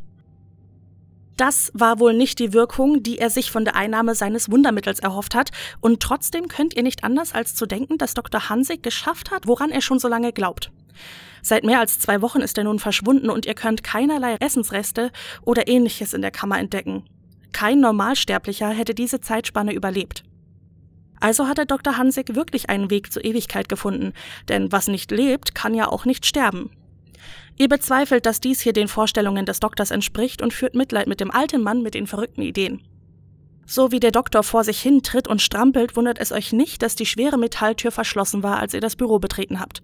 Das war wohl nicht die Wirkung, die er sich von der Einnahme seines Wundermittels erhofft hat, und trotzdem könnt ihr nicht anders als zu denken, dass Dr. Hansig geschafft hat, woran er schon so lange glaubt. Seit mehr als zwei Wochen ist er nun verschwunden und ihr könnt keinerlei Essensreste oder ähnliches in der Kammer entdecken. Kein Normalsterblicher hätte diese Zeitspanne überlebt. Also hat der Dr. Hansig wirklich einen Weg zur Ewigkeit gefunden, denn was nicht lebt, kann ja auch nicht sterben. Ihr bezweifelt, dass dies hier den Vorstellungen des Doktors entspricht und führt Mitleid mit dem alten Mann mit den verrückten Ideen. So wie der Doktor vor sich hin tritt und strampelt, wundert es euch nicht, dass die schwere Metalltür verschlossen war, als ihr das Büro betreten habt.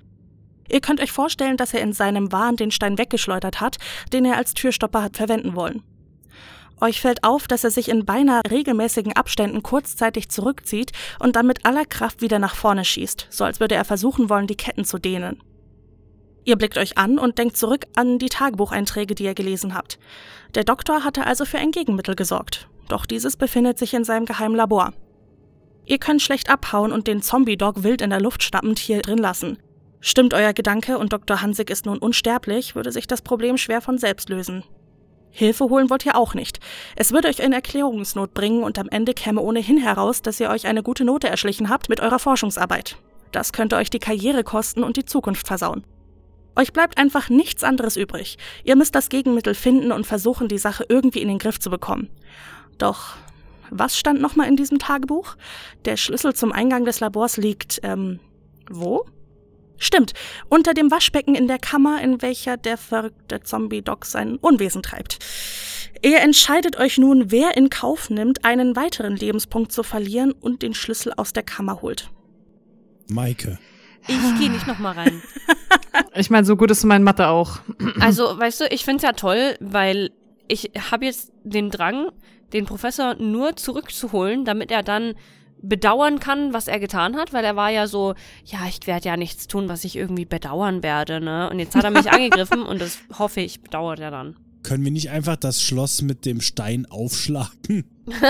Ihr könnt euch vorstellen, dass er in seinem Wahn den Stein weggeschleudert hat, den er als Türstopper hat verwenden wollen. Euch fällt auf, dass er sich in beinahe regelmäßigen Abständen kurzzeitig zurückzieht und dann mit aller Kraft wieder nach vorne schießt, so als würde er versuchen wollen, die Ketten zu dehnen. Ihr blickt euch an und denkt zurück an die Tagebucheinträge, die ihr gelesen habt. Der Doktor hatte also für ein Gegenmittel gesorgt. Doch dieses befindet sich in seinem geheimen Labor. Ihr könnt schlecht abhauen und den Zombie-Dog wild in der Luft schnappend hier drin lassen. Stimmt euer Gedanke und Dr. Hansig ist nun unsterblich, würde sich das Problem schwer von selbst lösen. Hilfe holen wollt ihr auch nicht. Es würde euch in Erklärungsnot bringen und am Ende käme ohnehin heraus, dass ihr euch eine gute Note erschlichen habt mit eurer Forschungsarbeit. Das könnte euch die Karriere kosten und die Zukunft versauen. Euch bleibt einfach nichts anderes übrig. Ihr müsst das Gegenmittel finden und versuchen, die Sache irgendwie in den Griff zu bekommen. Doch, was stand nochmal in diesem Tagebuch? Der Schlüssel zum Eingang des Labors liegt, ähm, wo? Stimmt, unter dem Waschbecken in der Kammer, in welcher der verrückte Zombie-Doc sein Unwesen treibt. Ihr entscheidet euch nun, wer in Kauf nimmt, einen weiteren Lebenspunkt zu verlieren und den Schlüssel aus der Kammer holt. Maike. Ich gehe nicht nochmal rein. Ich meine, so gut ist mein Mathe auch. Also, weißt du, ich find's ja toll, weil ich habe jetzt den Drang, den Professor nur zurückzuholen, damit er dann bedauern kann, was er getan hat, weil er war ja so, ja, ich werde ja nichts tun, was ich irgendwie bedauern werde, ne? Und jetzt hat er mich angegriffen und das hoffe ich, bedauert er dann. Können wir nicht einfach das Schloss mit dem Stein aufschlagen?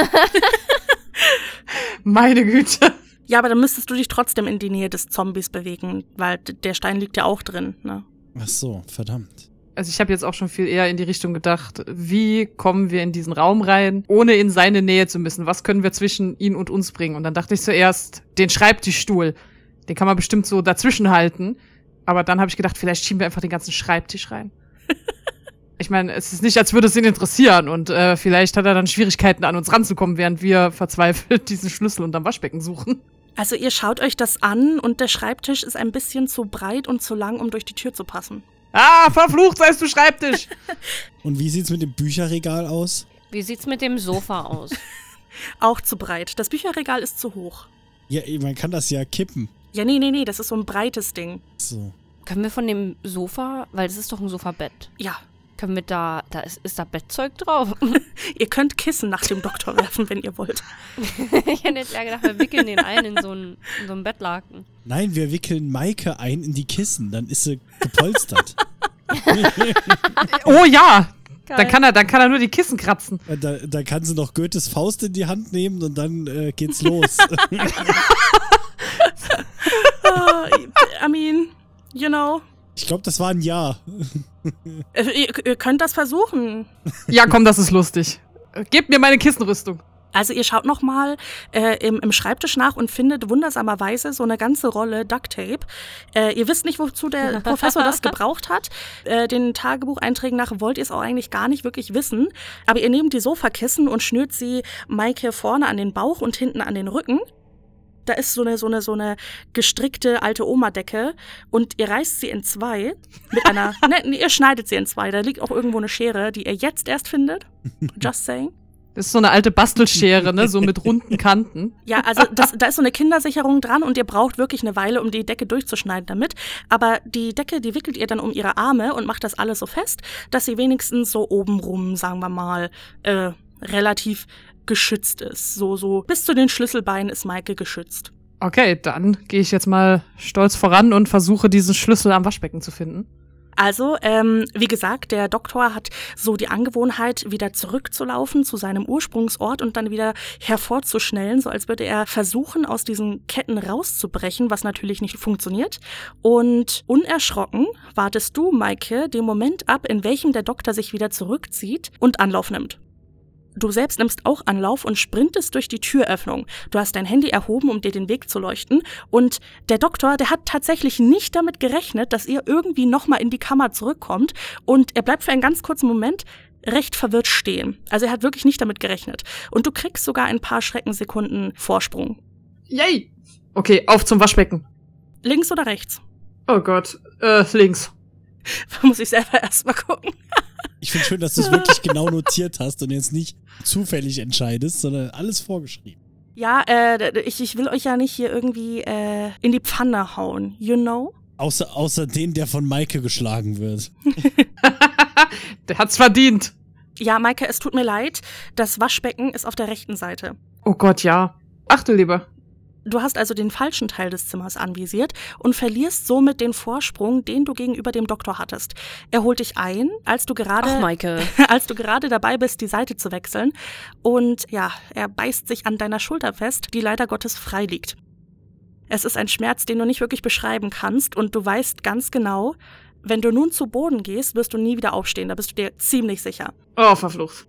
Meine Güte. Ja, aber dann müsstest du dich trotzdem in die Nähe des Zombies bewegen, weil der Stein liegt ja auch drin, ne? Ach so, verdammt. Also ich habe jetzt auch schon viel eher in die Richtung gedacht, wie kommen wir in diesen Raum rein, ohne in seine Nähe zu müssen? Was können wir zwischen ihn und uns bringen? Und dann dachte ich zuerst, den Schreibtischstuhl, den kann man bestimmt so dazwischen halten. Aber dann habe ich gedacht, vielleicht schieben wir einfach den ganzen Schreibtisch rein. Ich meine, es ist nicht, als würde es ihn interessieren und äh, vielleicht hat er dann Schwierigkeiten, an uns ranzukommen, während wir verzweifelt diesen Schlüssel unterm Waschbecken suchen. Also ihr schaut euch das an und der Schreibtisch ist ein bisschen zu breit und zu lang, um durch die Tür zu passen. Ah, verflucht seist du Schreibtisch! Und wie sieht's mit dem Bücherregal aus? Wie sieht's mit dem Sofa aus? Auch zu breit. Das Bücherregal ist zu hoch. Ja, man kann das ja kippen. Ja, nee, nee, nee, das ist so ein breites Ding. So. Können wir von dem Sofa, weil es ist doch ein Sofabett, Ja. Können wir da, da ist, ist da Bettzeug drauf? Ihr könnt Kissen nach dem Doktor werfen, wenn ihr wollt. ich hätte jetzt eher gedacht, wir wickeln den ein in so ein, in so ein Bettlaken. Nein, wir wickeln Maike ein in die Kissen, dann ist sie gepolstert. Oh ja! Geil. Dann kann er, dann kann er nur die Kissen kratzen. Da, da kann sie noch Goethes Faust in die Hand nehmen und dann äh, geht's los. Uh, I mean, you know. Ich glaube, das war ein Ja. Äh, Ihr, ihr könnt das versuchen. Ja, komm, das ist lustig. Gebt mir meine Kissenrüstung. Also ihr schaut nochmal äh, im, im Schreibtisch nach und findet wundersamerweise so eine ganze Rolle Duct Tape. Äh, ihr wisst nicht, wozu der Professor das gebraucht hat. Äh, den Tagebucheinträgen nach wollt ihr es auch eigentlich gar nicht wirklich wissen. Aber ihr nehmt die Sofakissen und schnürt sie Maike vorne an den Bauch und hinten an den Rücken. Da ist so eine, so eine, so eine gestrickte alte Oma-Decke und ihr reißt sie in zwei mit einer, ne, ihr schneidet sie in zwei. Da liegt auch irgendwo eine Schere, die ihr jetzt erst findet. Just saying. Das ist so eine alte Bastelschere, ne, so mit runden Kanten. Ja, also das, da ist so eine Kindersicherung dran und ihr braucht wirklich eine Weile, um die Decke durchzuschneiden damit. Aber die Decke, die wickelt ihr dann um ihre Arme und macht das alles so fest, dass sie wenigstens so obenrum, sagen wir mal, äh, relativ geschützt ist. So, so bis zu den Schlüsselbeinen ist Maike geschützt. Okay, dann gehe ich jetzt mal stolz voran und versuche diesen Schlüssel am Waschbecken zu finden. Also, ähm, wie gesagt, der Doktor hat so die Angewohnheit, wieder zurückzulaufen zu seinem Ursprungsort und dann wieder hervorzuschnellen, so als würde er versuchen, aus diesen Ketten rauszubrechen, was natürlich nicht funktioniert. Und unerschrocken wartest du, Maike, den Moment ab, in welchem der Doktor sich wieder zurückzieht und Anlauf nimmt. Du selbst nimmst auch Anlauf und sprintest durch die Türöffnung. Du hast dein Handy erhoben, um dir den Weg zu leuchten. Und der Doktor, der hat tatsächlich nicht damit gerechnet, dass ihr irgendwie nochmal in die Kammer zurückkommt. Und er bleibt für einen ganz kurzen Moment recht verwirrt stehen. Also er hat wirklich nicht damit gerechnet. Und du kriegst sogar ein paar Schreckensekunden Vorsprung. Yay! Okay, auf zum Waschbecken. Links oder rechts? Oh Gott, äh, links. Muss ich selber erstmal gucken. Ich finde schön, dass du es wirklich genau notiert hast und jetzt nicht zufällig entscheidest, sondern alles vorgeschrieben. Ja, äh, ich, ich will euch ja nicht hier irgendwie äh, in die Pfanne hauen, you know? Außer, außer den, der von Maike geschlagen wird. Der hat's verdient. Ja, Maike, es tut mir leid. Das Waschbecken ist auf der rechten Seite. Oh Gott, ja. Ach du lieber. Du hast also den falschen Teil des Zimmers anvisiert und verlierst somit den Vorsprung, den du gegenüber dem Doktor hattest. Er holt dich ein, als du gerade, Ach, als du gerade dabei bist, die Seite zu wechseln. Und ja, er beißt sich an deiner Schulter fest, die leider Gottes frei liegt. Es ist ein Schmerz, den du nicht wirklich beschreiben kannst und du weißt ganz genau, wenn du nun zu Boden gehst, wirst du nie wieder aufstehen, da bist du dir ziemlich sicher. Oh, verflucht.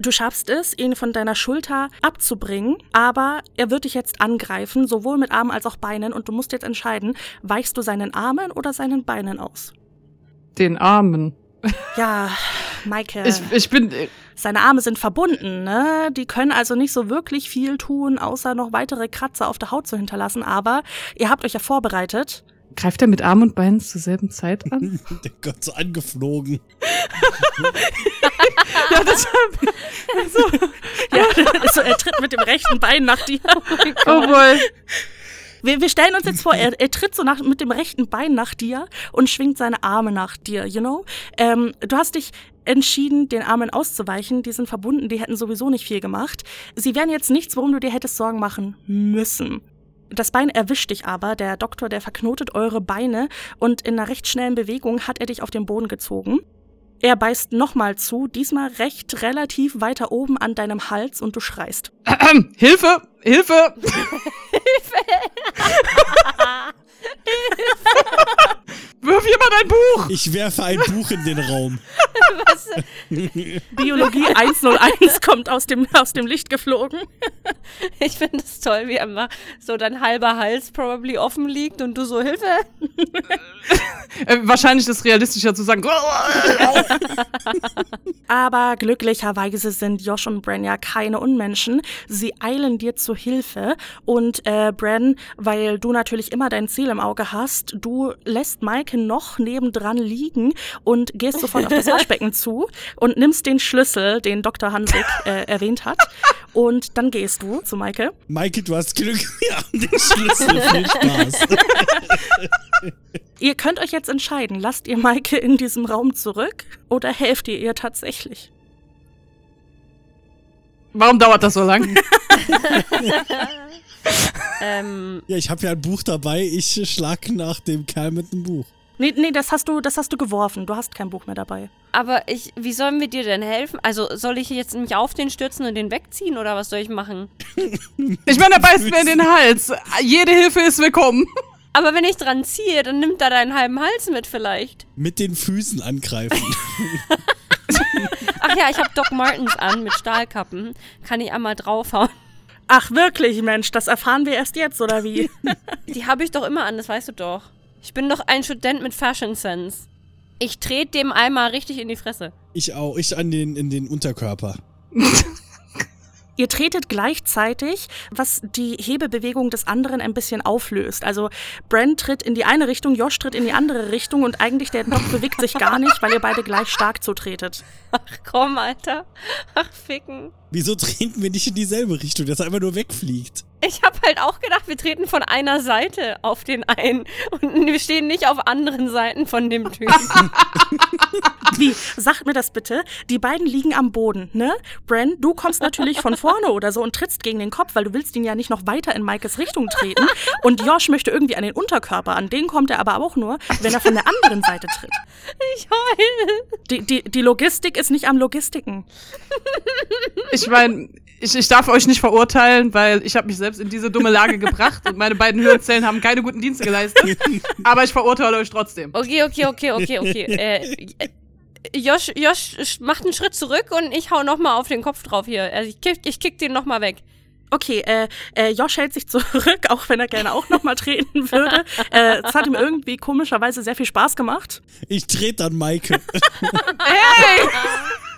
Du schaffst es, ihn von deiner Schulter abzubringen, aber er wird dich jetzt angreifen, sowohl mit Armen als auch Beinen, und du musst jetzt entscheiden, weichst du seinen Armen oder seinen Beinen aus? Den Armen. Ja, Maike, Ich, ich bin. äh, seine Arme sind verbunden, ne? Die können also nicht so wirklich viel tun, außer noch weitere Kratzer auf der Haut zu hinterlassen, aber ihr habt euch ja vorbereitet. Greift er mit Arm und Beinen zur selben Zeit an? Der Gott so angeflogen. ja, das Ja, also er tritt mit dem rechten Bein nach dir. Oh boy. Wir, wir stellen uns jetzt vor, er, er tritt so nach, mit dem rechten Bein nach dir und schwingt seine Arme nach dir, you know? Ähm, du hast dich entschieden, den Armen auszuweichen. Die sind verbunden, die hätten sowieso nicht viel gemacht. Sie wären jetzt nichts, worum du dir hättest Sorgen machen müssen. Das Bein erwischt dich aber, der Doktor, der verknotet eure Beine und in einer recht schnellen Bewegung hat er dich auf den Boden gezogen. Er beißt nochmal zu, diesmal recht relativ weiter oben an deinem Hals und du schreist. Hilfe! Hilfe! Wirf jemand ein Buch! Ich werfe ein Buch in den Raum. Was? Biologie 101 kommt aus dem, aus dem Licht geflogen. Ich finde es toll, wie einfach so dein halber Hals probably offen liegt und du so Hilfe. Äh, wahrscheinlich ist es realistischer zu sagen. Aber glücklicherweise sind Josh und Bran ja keine Unmenschen. Sie eilen dir zu Hilfe. Und äh, Bran, weil du natürlich immer dein Ziel im Auge hast, du lässt Maike noch nebendran liegen und gehst sofort auf das Waschbecken zu und nimmst den Schlüssel, den Dr. Hansig äh, erwähnt hat. Und dann gehst du zu Maike. Maike, du hast Glück. Wir haben den Schlüssel. Viel Spaß. Ihr könnt euch jetzt entscheiden, lasst ihr Maike in diesem Raum zurück oder helft ihr ihr tatsächlich? Warum dauert das so lang? ähm, Ja, ich habe ja ein Buch dabei. Ich schlag nach dem Kerl mit dem Buch. Nee, nee, das hast du, das hast du geworfen. Du hast kein Buch mehr dabei. aber ich, wie sollen wir dir denn helfen? Also soll ich jetzt mich auf den stürzen und den wegziehen oder was soll ich machen? Ich meine, er beißt mir in den Hals. Jede Hilfe ist willkommen. Aber wenn ich dran ziehe, dann nimmt er deinen halben Hals mit vielleicht. Mit den Füßen angreifen. Ach ja, ich habe Doc Martens an mit Stahlkappen. Kann ich einmal draufhauen. Ach wirklich, Mensch, das erfahren wir erst jetzt, oder wie? Die habe ich doch immer an, das weißt du doch. Ich bin doch ein Student mit Fashion Sense. Ich trete dem einmal richtig in die Fresse. Ich auch. Ich an den, in den Unterkörper. Ihr tretet gleichzeitig, was die Hebebewegung des anderen ein bisschen auflöst. Also Bran tritt in die eine Richtung, Josh tritt in die andere Richtung und eigentlich der Doc bewegt sich gar nicht, weil ihr beide gleich stark zutretet. Ach komm, Alter. Ach, ficken. Wieso treten wir nicht in dieselbe Richtung, dass er einfach nur wegfliegt? Ich habe halt auch gedacht, wir treten von einer Seite auf den einen und wir stehen nicht auf anderen Seiten von dem Typen. Wie? Sagt mir das bitte. Die beiden liegen am Boden, ne? Bran, du kommst natürlich von vorne oder so und trittst gegen den Kopf, weil du willst ihn ja nicht noch weiter in Maikes Richtung treten. Und Josh möchte irgendwie an den Unterkörper. An den kommt er aber auch nur, wenn er von der anderen Seite tritt. Ich heul. Die, die, die Logistik ist nicht am Logistiken. Ich meine, ich, ich darf euch nicht verurteilen, weil ich habe mich selbst in diese dumme Lage gebracht und meine beiden Hirnzellen haben keine guten Dienste geleistet. Aber ich verurteile euch trotzdem. Okay, okay, okay, okay, okay. Äh, äh, Josh, Josh macht einen Schritt zurück und ich hau nochmal auf den Kopf drauf hier. Also ich kick, ich kick den nochmal weg. Okay, äh, äh, Josh hält sich zurück, auch wenn er gerne auch nochmal treten würde. Äh, es hat ihm irgendwie komischerweise sehr viel Spaß gemacht. Ich trete dann Maike. Hey!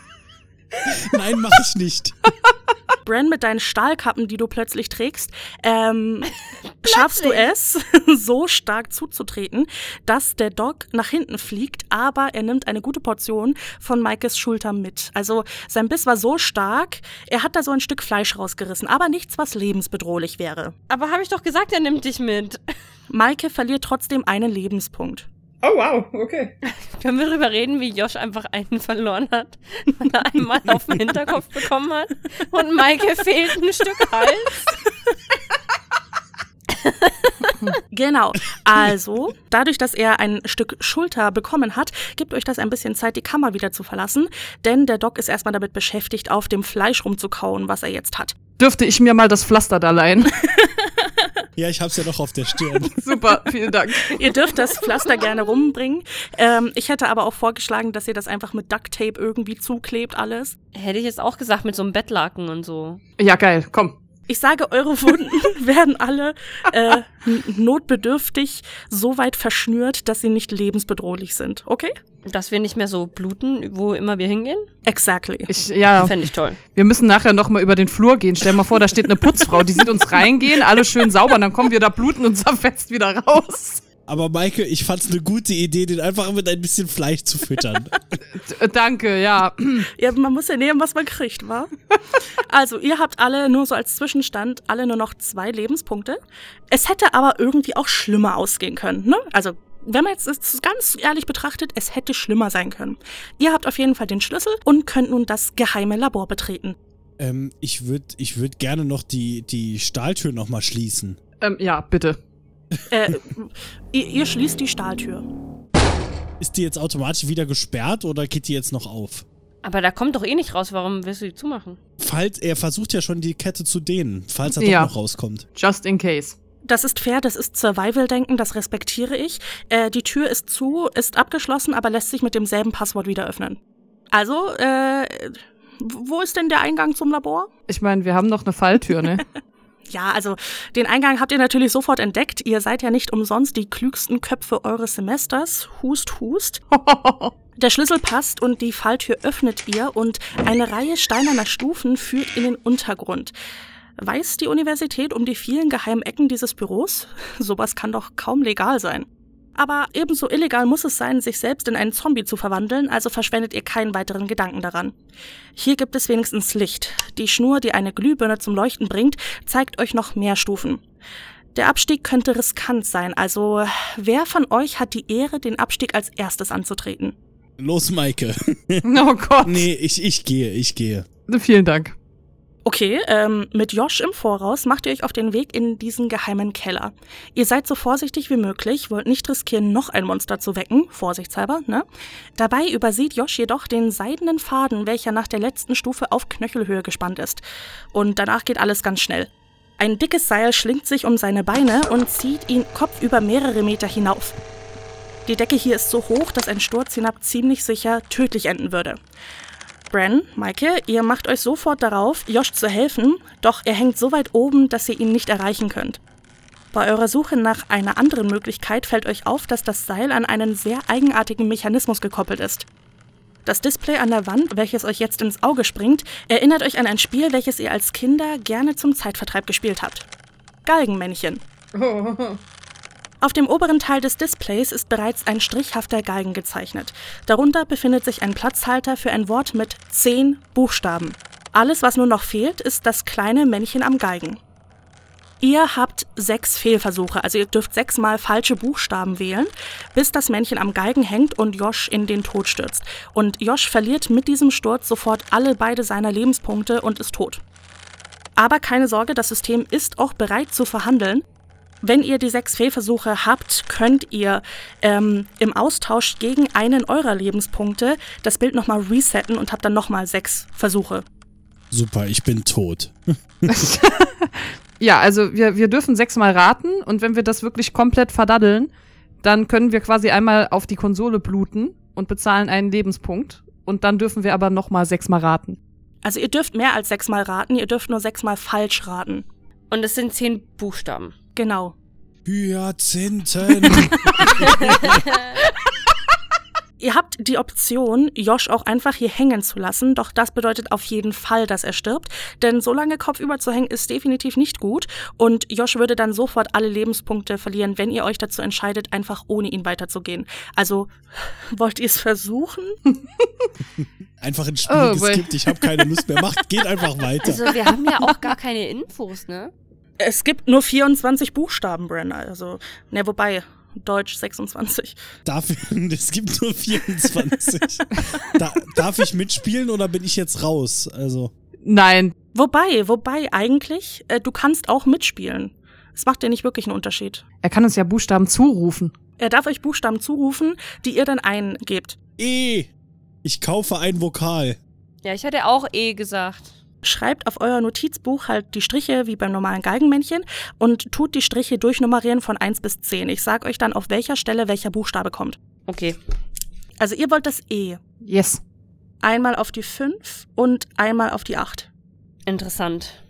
Nein, mach ich nicht. Bran, mit deinen Stahlkappen, die du plötzlich trägst, ähm, schaffst du es, so stark zuzutreten, dass der Dog nach hinten fliegt, aber er nimmt eine gute Portion von Maikes Schulter mit. Also sein Biss war so stark, er hat da so ein Stück Fleisch rausgerissen, aber nichts, was lebensbedrohlich wäre. Aber habe ich doch gesagt, er nimmt dich mit. Maike verliert trotzdem einen Lebenspunkt. Oh, wow, okay. Können wir darüber reden, wie Josh einfach einen verloren hat, weil er einmal auf den Hinterkopf bekommen hat und Maike fehlt ein Stück Hals? Genau. Also, dadurch, dass er ein Stück Schulter bekommen hat, gibt euch das ein bisschen Zeit, die Kammer wieder zu verlassen, denn der Doc ist erstmal damit beschäftigt, auf dem Fleisch rumzukauen, was er jetzt hat. Dürfte ich mir mal das Pflaster da leihen? Ja, ich hab's ja noch auf der Stirn. Super, vielen Dank. Ihr dürft das Pflaster gerne rumbringen. Ähm, ich hätte aber auch vorgeschlagen, dass ihr das einfach mit Duct Tape irgendwie zuklebt, alles. Hätte ich jetzt auch gesagt, mit so einem Bettlaken und so. Ja, geil, komm. Ich sage, eure Wunden werden alle äh, notbedürftig so weit verschnürt, dass sie nicht lebensbedrohlich sind. Okay? Dass wir nicht mehr so bluten, wo immer wir hingehen? Exactly. Ich, ja, Fände ich toll. wir müssen nachher noch mal über den Flur gehen. Stell mal vor, da steht eine Putzfrau, die sieht uns reingehen, alles schön sauber, und dann kommen wir da bluten und zerfetzt wieder raus. Aber Maike, ich fand's eine gute Idee, den einfach mit ein bisschen Fleisch zu füttern. D danke, ja. Ja, man muss ja nehmen, was man kriegt, wa? Also, ihr habt alle nur so als Zwischenstand alle nur noch zwei Lebenspunkte. Es hätte aber irgendwie auch schlimmer ausgehen können, ne? Also, wenn man jetzt das ganz ehrlich betrachtet, es hätte schlimmer sein können. Ihr habt auf jeden Fall den Schlüssel und könnt nun das geheime Labor betreten. ähm, ich würde ich würd gerne noch die, die Stahltür nochmal schließen. Ähm, ja, bitte. Äh, ihr, ihr schließt die Stahltür. Ist die jetzt automatisch wieder gesperrt oder geht die jetzt noch auf? Aber da kommt doch eh nicht raus, warum willst du die zumachen? Falls, er versucht ja schon die Kette zu dehnen, falls er Ja. doch noch rauskommt. Just in case. Das ist fair, das ist Survival-Denken, das respektiere ich. Äh, die Tür ist zu, ist abgeschlossen, aber lässt sich mit demselben Passwort wieder öffnen. Also, äh, wo ist denn der Eingang zum Labor? Ich meine, wir haben noch eine Falltür, ne? Ja, also den Eingang habt ihr natürlich sofort entdeckt. Ihr seid ja nicht umsonst die klügsten Köpfe eures Semesters. Hust, hust. Der Schlüssel passt und die Falltür öffnet ihr und eine Reihe steinerner Stufen führt in den Untergrund. Weiß die Universität um die vielen geheimen Ecken dieses Büros? Sowas kann doch kaum legal sein. Aber ebenso illegal muss es sein, sich selbst in einen Zombie zu verwandeln, also verschwendet ihr keinen weiteren Gedanken daran. Hier gibt es wenigstens Licht. Die Schnur, die eine Glühbirne zum Leuchten bringt, zeigt euch noch mehr Stufen. Der Abstieg könnte riskant sein, also wer von euch hat die Ehre, den Abstieg als erstes anzutreten? Los, Maike. oh Gott. nee, ich, ich gehe, ich gehe. Vielen Dank. Okay, ähm, mit Josh im Voraus macht ihr euch auf den Weg in diesen geheimen Keller. Ihr seid so vorsichtig wie möglich, wollt nicht riskieren, noch ein Monster zu wecken, vorsichtshalber, ne? Dabei übersieht Josh jedoch den seidenen Faden, welcher nach der letzten Stufe auf Knöchelhöhe gespannt ist. Und danach geht alles ganz schnell. Ein dickes Seil schlingt sich um seine Beine und zieht ihn kopfüber mehrere Meter hinauf. Die Decke hier ist so hoch, dass ein Sturz hinab ziemlich sicher tödlich enden würde. Bren, Maike, ihr macht euch sofort darauf, Josh zu helfen, doch er hängt so weit oben, dass ihr ihn nicht erreichen könnt. Bei eurer Suche nach einer anderen Möglichkeit fällt euch auf, dass das Seil an einen sehr eigenartigen Mechanismus gekoppelt ist. Das Display an der Wand, welches euch jetzt ins Auge springt, erinnert euch an ein Spiel, welches ihr als Kinder gerne zum Zeitvertreib gespielt habt. Galgenmännchen. Auf dem oberen Teil des Displays ist bereits ein strichhafter Galgen gezeichnet. Darunter befindet sich ein Platzhalter für ein Wort mit zehn Buchstaben. Alles, was nur noch fehlt, ist das kleine Männchen am Galgen. Ihr habt sechs Fehlversuche, also ihr dürft sechsmal falsche Buchstaben wählen, bis das Männchen am Galgen hängt und Josh in den Tod stürzt. Und Josh verliert mit diesem Sturz sofort alle beide seiner Lebenspunkte und ist tot. Aber keine Sorge, das System ist auch bereit zu verhandeln. Wenn ihr die sechs Fehlversuche habt, könnt ihr ähm, im Austausch gegen einen eurer Lebenspunkte das Bild nochmal resetten und habt dann nochmal sechs Versuche. Super, ich bin tot. Ja, also wir, wir dürfen sechsmal raten und wenn wir das wirklich komplett verdaddeln, dann können wir quasi einmal auf die Konsole bluten und bezahlen einen Lebenspunkt und dann dürfen wir aber nochmal sechsmal raten. Also ihr dürft mehr als sechsmal raten, ihr dürft nur sechsmal falsch raten. Und es sind zehn Buchstaben. Genau. Hyazinthen. Ihr habt die Option, Josh auch einfach hier hängen zu lassen, doch das bedeutet auf jeden Fall, dass er stirbt, denn so lange kopfüber zu hängen ist definitiv nicht gut und Josh würde dann sofort alle Lebenspunkte verlieren, wenn ihr euch dazu entscheidet, einfach ohne ihn weiterzugehen. Also, wollt ihr es versuchen? einfach ins Spiel Oh, geskippt, ich habe keine Lust mehr. Macht, geht einfach weiter. Also wir haben ja auch gar keine Infos, ne? Es gibt nur 24 Buchstaben, Brenner, also, ne, wobei, Deutsch 26. Darf, es gibt nur 24. da, darf ich mitspielen oder bin ich jetzt raus? Also, Nein, Wobei, wobei, eigentlich, äh, du kannst auch mitspielen. Es macht dir nicht wirklich einen Unterschied. er kann uns ja Buchstaben zurufen. Er darf euch Buchstaben zurufen, die ihr dann eingebt. E. Ich kaufe ein Vokal. Ja, ich hatte auch eh gesagt. Schreibt auf euer Notizbuch halt die Striche wie beim normalen Geigenmännchen und tut die Striche durchnummerieren von 1 bis 10. Ich sag euch dann, auf welcher Stelle welcher Buchstabe kommt. Okay. Also ihr wollt das E. Yes. Einmal auf die 5 und einmal auf die 8. Interessant.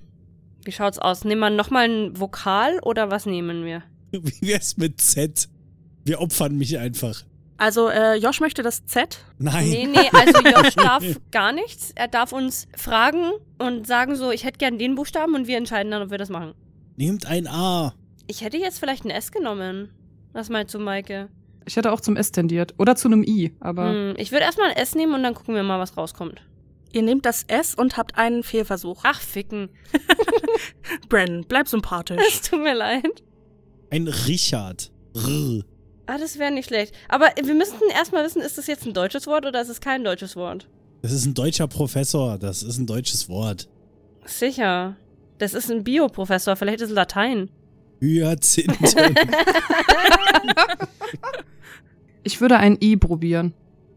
Wie schaut's aus? Nehmen wir nochmal ein Vokal oder was nehmen wir? Wie wär's mit Z? Wir opfern mich einfach. Also äh, Josh möchte das Z. Nein. Nee, nee, also Josh darf gar nichts. Er darf uns fragen und sagen so, ich hätte gern den Buchstaben und wir entscheiden dann, ob wir das machen. Nehmt ein A. Ich hätte jetzt vielleicht ein S genommen. Was meinst du, Maike? Ich hätte auch zum S tendiert. Oder zu einem I, aber. Hm, ich würde erstmal ein S nehmen und dann gucken wir mal, was rauskommt. Ihr nehmt das S und habt einen Fehlversuch. Ach, ficken. Bren, bleib sympathisch. Es tut mir leid. Ein Richard. Rr. Ah, das wäre nicht schlecht. Aber wir müssten erstmal wissen, ist das jetzt ein deutsches Wort oder ist es kein deutsches Wort? Das ist ein deutscher Professor. Das ist ein deutsches Wort. Sicher. Das ist ein Bioprofessor, vielleicht ist es Latein. Hyazinthen. Ich würde ein I probieren.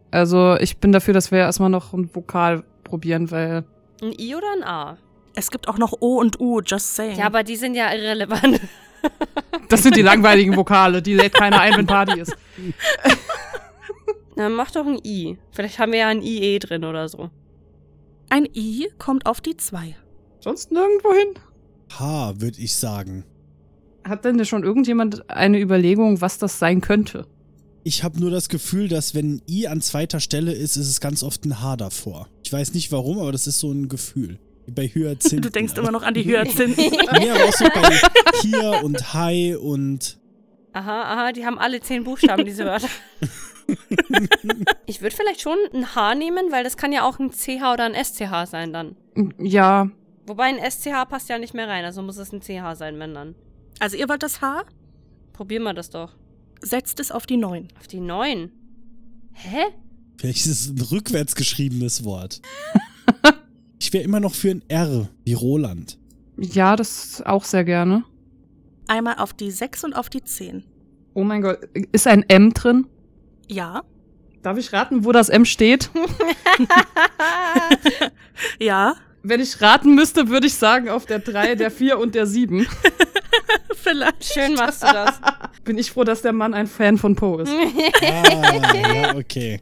Also, ich bin dafür, dass wir erstmal noch ein Vokal probieren, weil. Ein I oder ein A? Es gibt auch noch O und U, just saying. Ja, aber die sind ja irrelevant. Das sind die langweiligen Vokale, die lädt keiner ein, wenn Party ist. Na, mach doch ein I. Vielleicht haben wir ja ein IE drin oder so. Ein I kommt auf die 2. Sonst nirgendwo hin. H, würde ich sagen. Hat denn schon irgendjemand eine Überlegung, was das sein könnte? Ich habe nur das Gefühl, dass wenn ein I an zweiter Stelle ist, ist es ganz oft ein H davor. Ich weiß nicht warum, aber das ist so ein Gefühl. Wie bei Hyazinthen. Du denkst immer noch an die Hyazinthen. Nee, aber auch so bei hier und Hi und Aha, aha, die haben alle zehn Buchstaben, diese Wörter. ich würde vielleicht schon ein H nehmen, weil das kann ja auch ein CH oder ein SCH sein dann. Ja, Wobei ein SCH passt ja nicht mehr rein, also muss es ein CH sein, wenn dann. Also ihr wollt das H? Probieren wir das doch. Setzt es auf die 9. Auf die 9. Hä? vielleicht ist es ein rückwärts geschriebenes Wort. Ich wäre immer noch für ein R, wie Roland. ja, das auch sehr gerne. Einmal auf die 6 und auf die 10. Oh mein Gott, ist ein M drin? Ja. Darf ich raten, wo das M steht? Ja. Wenn ich raten müsste, würde ich sagen auf der 3, der 4 und der 7. Vielleicht. Schön machst du das. Bin ich froh, dass der Mann ein Fan von Poe ist. Ah, ja, okay.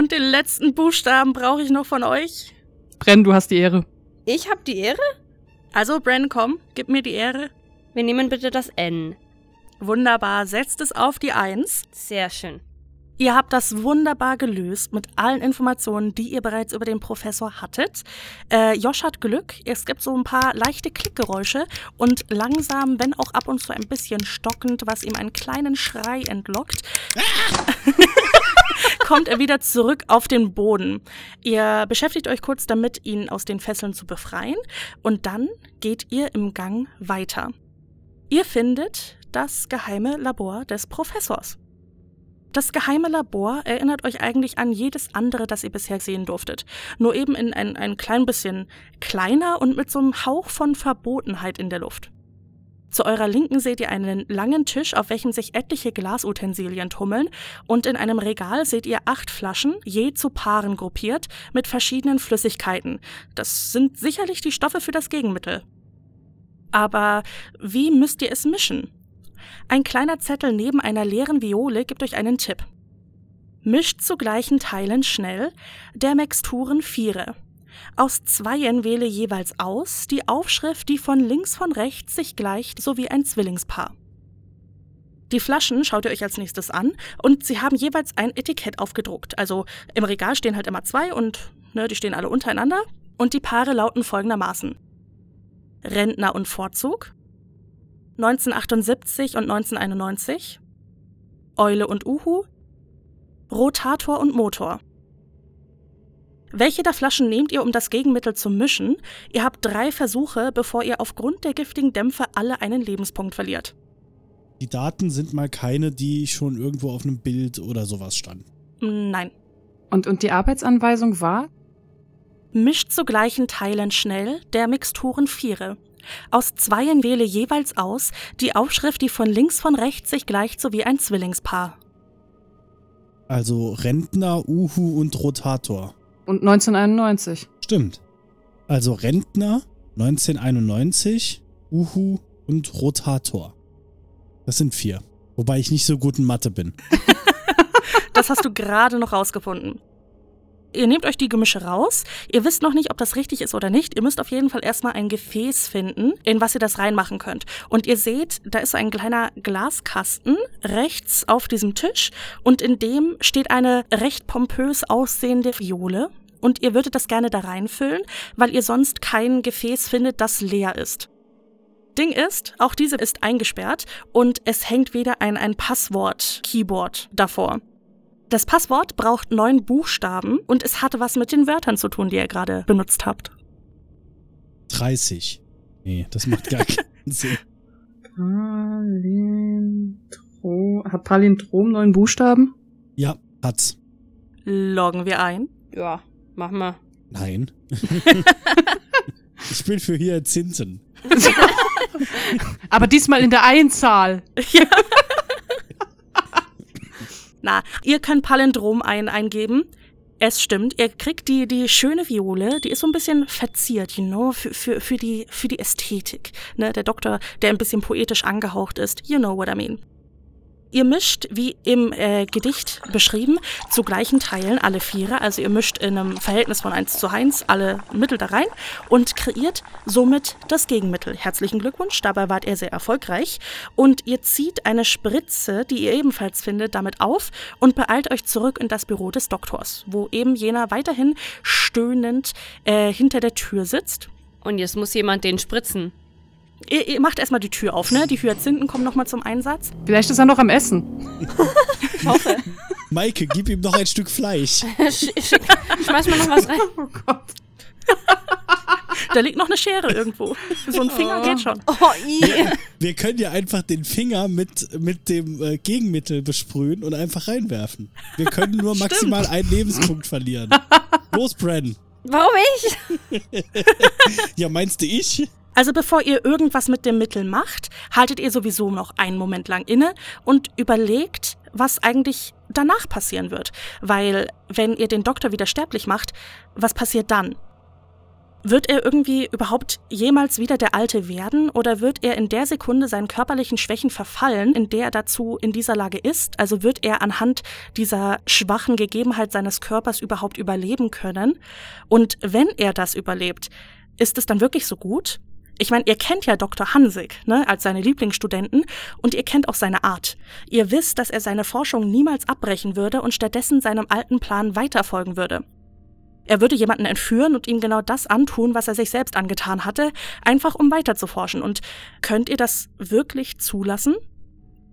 Und den letzten Buchstaben brauche ich noch von euch. Brenn, du hast die Ehre. Ich hab die Ehre? Also, Bren, komm, gib mir die Ehre. Wir nehmen bitte das N. Wunderbar, setzt es auf die 1. Sehr schön. Ihr habt das wunderbar gelöst mit allen Informationen, die ihr bereits über den Professor hattet. Äh, Josh hat Glück. Es gibt so ein paar leichte Klickgeräusche und langsam, wenn auch ab und zu ein bisschen stockend, was ihm einen kleinen Schrei entlockt, kommt er wieder zurück auf den Boden. Ihr beschäftigt euch kurz damit, ihn aus den Fesseln zu befreien und dann geht ihr im Gang weiter. Ihr findet das geheime Labor des Professors. Das geheime Labor erinnert euch eigentlich an jedes andere, das ihr bisher sehen durftet. Nur eben in ein, ein klein bisschen kleiner und mit so einem Hauch von Verbotenheit in der Luft. Zu eurer Linken seht ihr einen langen Tisch, auf welchem sich etliche Glasutensilien tummeln, und in einem Regal seht ihr acht Flaschen, je zu Paaren gruppiert, mit verschiedenen Flüssigkeiten. Das sind sicherlich die Stoffe für das Gegenmittel. Aber wie müsst ihr es mischen? Ein kleiner Zettel neben einer leeren Viole gibt euch einen Tipp. Mischt zu gleichen Teilen schnell der Mixturen Viere. Aus Zweien wähle jeweils aus die Aufschrift, die von links von rechts sich gleicht, sowie ein Zwillingspaar. Die Flaschen schaut ihr euch als nächstes an und sie haben jeweils ein Etikett aufgedruckt. Also im Regal stehen halt immer zwei und ne, die stehen alle untereinander. Und die Paare lauten folgendermaßen. Rentner und Vorzug, 1978 und 1991, Eule und Uhu, Rotator und Motor. Welche der Flaschen nehmt ihr, um das Gegenmittel zu mischen? Ihr habt drei Versuche, bevor ihr aufgrund der giftigen Dämpfe alle einen Lebenspunkt verliert. Die Daten sind mal keine, die schon irgendwo auf einem Bild oder sowas standen. Nein. Und, und die Arbeitsanweisung war? Mischt zu gleichen Teilen schnell der Mixturen Viere. Aus Zweien wähle jeweils aus die Aufschrift, die von links von rechts sich gleicht, sowie ein Zwillingspaar. Also Rentner, Uhu und Rotator. Und 1991. Stimmt. Also Rentner, 1991, Uhu und Rotator. Das sind vier. Wobei ich nicht so gut in Mathe bin. Das hast du gerade noch rausgefunden. Ihr nehmt euch die Gemische raus. Ihr wisst noch nicht, ob das richtig ist oder nicht. Ihr müsst auf jeden Fall erstmal ein Gefäß finden, in was ihr das reinmachen könnt. Und ihr seht, da ist ein kleiner Glaskasten rechts auf diesem Tisch und in dem steht eine recht pompös aussehende Viole. Und ihr würdet das gerne da reinfüllen, weil ihr sonst kein Gefäß findet, das leer ist. Ding ist, auch diese ist eingesperrt und es hängt wieder ein, ein Passwort-Keyboard davor. Das Passwort braucht neun Buchstaben und es hatte was mit den Wörtern zu tun, die ihr gerade benutzt habt. 30. Nee, das macht gar keinen Sinn. Palindrom. Hat Palindrom neun Buchstaben? Ja, hat's. Loggen wir ein. Ja, mach mal. Nein. ich bin für hier Zinsen. Aber diesmal in der Einzahl. Ja. Na, ihr könnt Palindrom ein eingeben. Es stimmt, ihr kriegt die, die schöne Viole, die ist so ein bisschen verziert, you know, für, für, für, die, für die Ästhetik. Ne, der Doktor, der ein bisschen poetisch angehaucht ist, you know what I mean. Ihr mischt, wie im äh, Gedicht beschrieben, zu gleichen Teilen alle Viere. Also ihr mischt in einem Verhältnis von 1 zu 1 alle Mittel da rein und kreiert somit das Gegenmittel. Herzlichen Glückwunsch, dabei wart ihr sehr erfolgreich. Und ihr zieht eine Spritze, die ihr ebenfalls findet, damit auf und beeilt euch zurück in das Büro des Doktors, wo eben jener weiterhin stöhnend äh, hinter der Tür sitzt. Und jetzt muss jemand den spritzen. Ihr, ihr macht erstmal die Tür auf, ne? Die Hyazinthen kommen nochmal zum Einsatz. Vielleicht ist er noch am Essen. Ich hoffe. Maike, gib ihm noch ein Stück Fleisch. Sch- sch- Schmeiß mal noch was rein. Oh Gott. Da liegt noch eine Schere irgendwo. So ein Finger geht schon. Oh, i. Wir können ja einfach den Finger mit, mit dem äh, Gegenmittel besprühen und einfach reinwerfen. Wir können nur maximal einen Lebenspunkt verlieren. Los, Bren. Warum ich? Ja, meinst du ich? Also bevor ihr irgendwas mit dem Mittel macht, haltet ihr sowieso noch einen Moment lang inne und überlegt, was eigentlich danach passieren wird. Weil wenn ihr den Doktor wieder sterblich macht, was passiert dann? Wird er irgendwie überhaupt jemals wieder der Alte werden oder wird er in der Sekunde seinen körperlichen Schwächen verfallen, in der er dazu in dieser Lage ist? Also wird er anhand dieser schwachen Gegebenheit seines Körpers überhaupt überleben können? Und wenn er das überlebt, ist es dann wirklich so gut? Ich meine, ihr kennt ja Dr. Hansig, ne, als seine Lieblingsstudenten und ihr kennt auch seine Art. Ihr wisst, dass er seine Forschung niemals abbrechen würde und stattdessen seinem alten Plan weiterfolgen würde. Er würde jemanden entführen und ihm genau das antun, was er sich selbst angetan hatte, einfach um weiterzuforschen. Und könnt ihr das wirklich zulassen?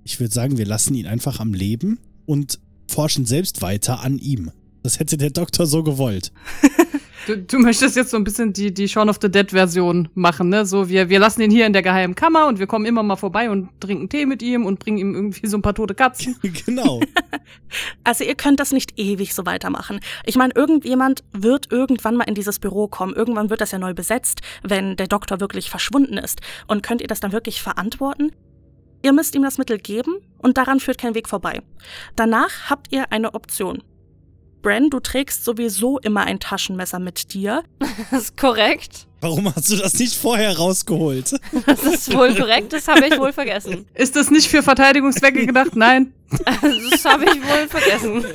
Ich würde sagen, wir lassen ihn einfach am Leben und forschen selbst weiter an ihm. Das hätte der Doktor so gewollt. Du, du möchtest jetzt so ein bisschen die, die Shaun of the Dead-Version machen, ne? So, wir, wir lassen ihn hier in der geheimen Kammer und wir kommen immer mal vorbei und trinken Tee mit ihm und bringen ihm irgendwie so ein paar tote Katzen. genau. Also ihr könnt das nicht ewig so weitermachen. Ich meine, irgendjemand wird irgendwann mal in dieses Büro kommen. Irgendwann wird das ja neu besetzt, wenn der Doktor wirklich verschwunden ist. Und könnt ihr das dann wirklich verantworten? Ihr müsst ihm das Mittel geben und daran führt kein Weg vorbei. Danach habt ihr eine Option. Bren, du trägst sowieso immer ein Taschenmesser mit dir. Das ist korrekt. Warum hast du das nicht vorher rausgeholt? Das ist wohl korrekt. Das habe ich wohl vergessen. Ist das nicht für Verteidigungszwecke gedacht? Nein. Das habe ich wohl vergessen.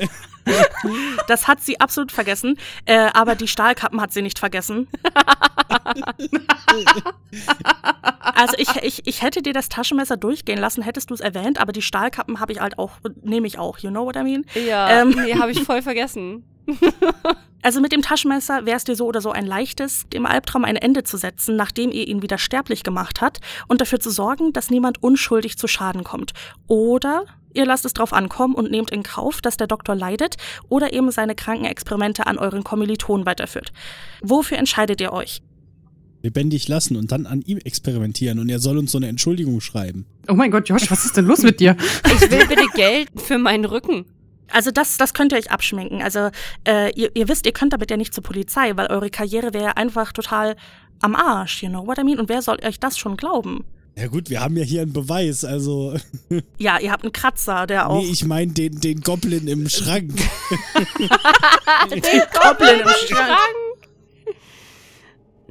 Das hat sie absolut vergessen, äh, aber die Stahlkappen hat sie nicht vergessen. Also ich, ich, ich hätte dir das Taschenmesser durchgehen lassen, hättest du es erwähnt, aber die Stahlkappen habe ich halt auch, nehme ich auch, you know what I mean? Ja, Ähm. nee, habe ich voll vergessen. Also mit dem Taschenmesser wäre es dir so oder so ein leichtes, dem Albtraum ein Ende zu setzen, nachdem ihr ihn wieder sterblich gemacht habt und dafür zu sorgen, dass niemand unschuldig zu Schaden kommt. Oder ihr lasst es drauf ankommen und nehmt in Kauf, dass der Doktor leidet oder eben seine kranken Experimente an euren Kommilitonen weiterführt. Wofür entscheidet ihr euch? Lebendig lassen und dann an ihm experimentieren und er soll uns so eine Entschuldigung schreiben. Oh mein Gott, Josh, was ist denn los mit dir? Ich will bitte Geld für meinen Rücken. Also das, das könnt ihr euch abschminken. Also äh, ihr, ihr wisst, ihr könnt damit ja nicht zur Polizei, weil eure Karriere wäre einfach total am Arsch, you know what I mean? Und wer soll euch das schon glauben? Ja gut, wir haben ja hier einen Beweis, also... Ja, ihr habt einen Kratzer, der auch Nee, ich meine den, den Goblin im Schrank. Goblin im Schrank.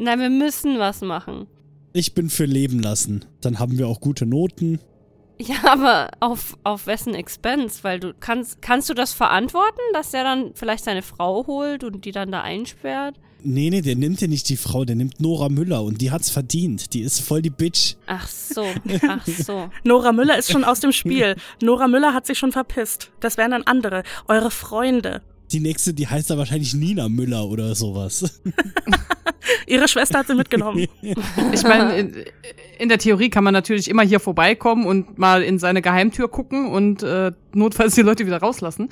Nein, wir müssen was machen. Ich bin für Leben lassen. Dann haben wir auch gute Noten. Ja, aber auf, auf wessen Expense? Weil du kannst, kannst du das verantworten, dass der dann vielleicht seine Frau holt und die dann da einsperrt? Nee, nee, der nimmt ja nicht die Frau, der nimmt Nora Müller und die hat's verdient. Die ist voll die Bitch. Ach so, ach so. Nora Müller ist schon aus dem Spiel. Nora Müller hat sich schon verpisst. Das wären dann andere, eure Freunde. Die nächste, die heißt da wahrscheinlich Nina Müller oder sowas. Ihre Schwester hat sie mitgenommen. Ich meine, in, in der Theorie kann man natürlich immer hier vorbeikommen und mal in seine Geheimtür gucken und äh, notfalls die Leute wieder rauslassen.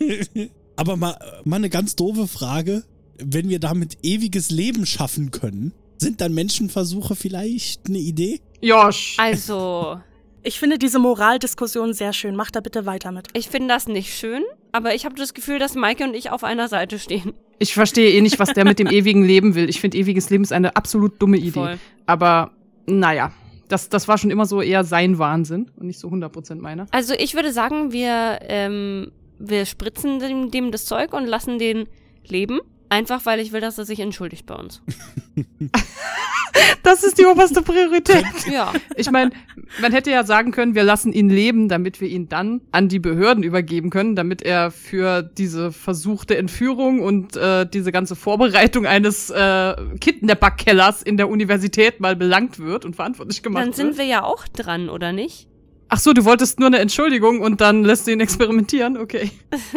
Aber mal, mal eine ganz doofe Frage. Wenn wir damit ewiges Leben schaffen können, sind dann Menschenversuche vielleicht eine Idee? Josh. Also, Ich finde diese Moraldiskussion sehr schön. Macht da bitte weiter mit. ich finde das nicht schön, aber ich habe das Gefühl, dass Maike und ich auf einer Seite stehen. Ich verstehe eh nicht, was der mit dem ewigen Leben will. Ich finde, ewiges Leben ist eine absolut dumme Idee. Voll. Aber naja, das, das war schon immer so eher sein Wahnsinn und nicht so 100% meiner. Also ich würde sagen, wir, ähm, wir spritzen dem, dem das Zeug und lassen den leben. Einfach weil ich will, dass er sich entschuldigt bei uns. Das ist die oberste Priorität. Ja. Ich meine, man hätte ja sagen können, wir lassen ihn leben, damit wir ihn dann an die Behörden übergeben können, damit er für diese versuchte Entführung und äh, diese ganze Vorbereitung eines äh, Kidnapper-Kellers in der Universität mal belangt wird und verantwortlich gemacht Dann sind wird. wir ja auch dran, oder nicht? Ach so, du wolltest nur eine Entschuldigung und dann lässt du ihn experimentieren? Okay.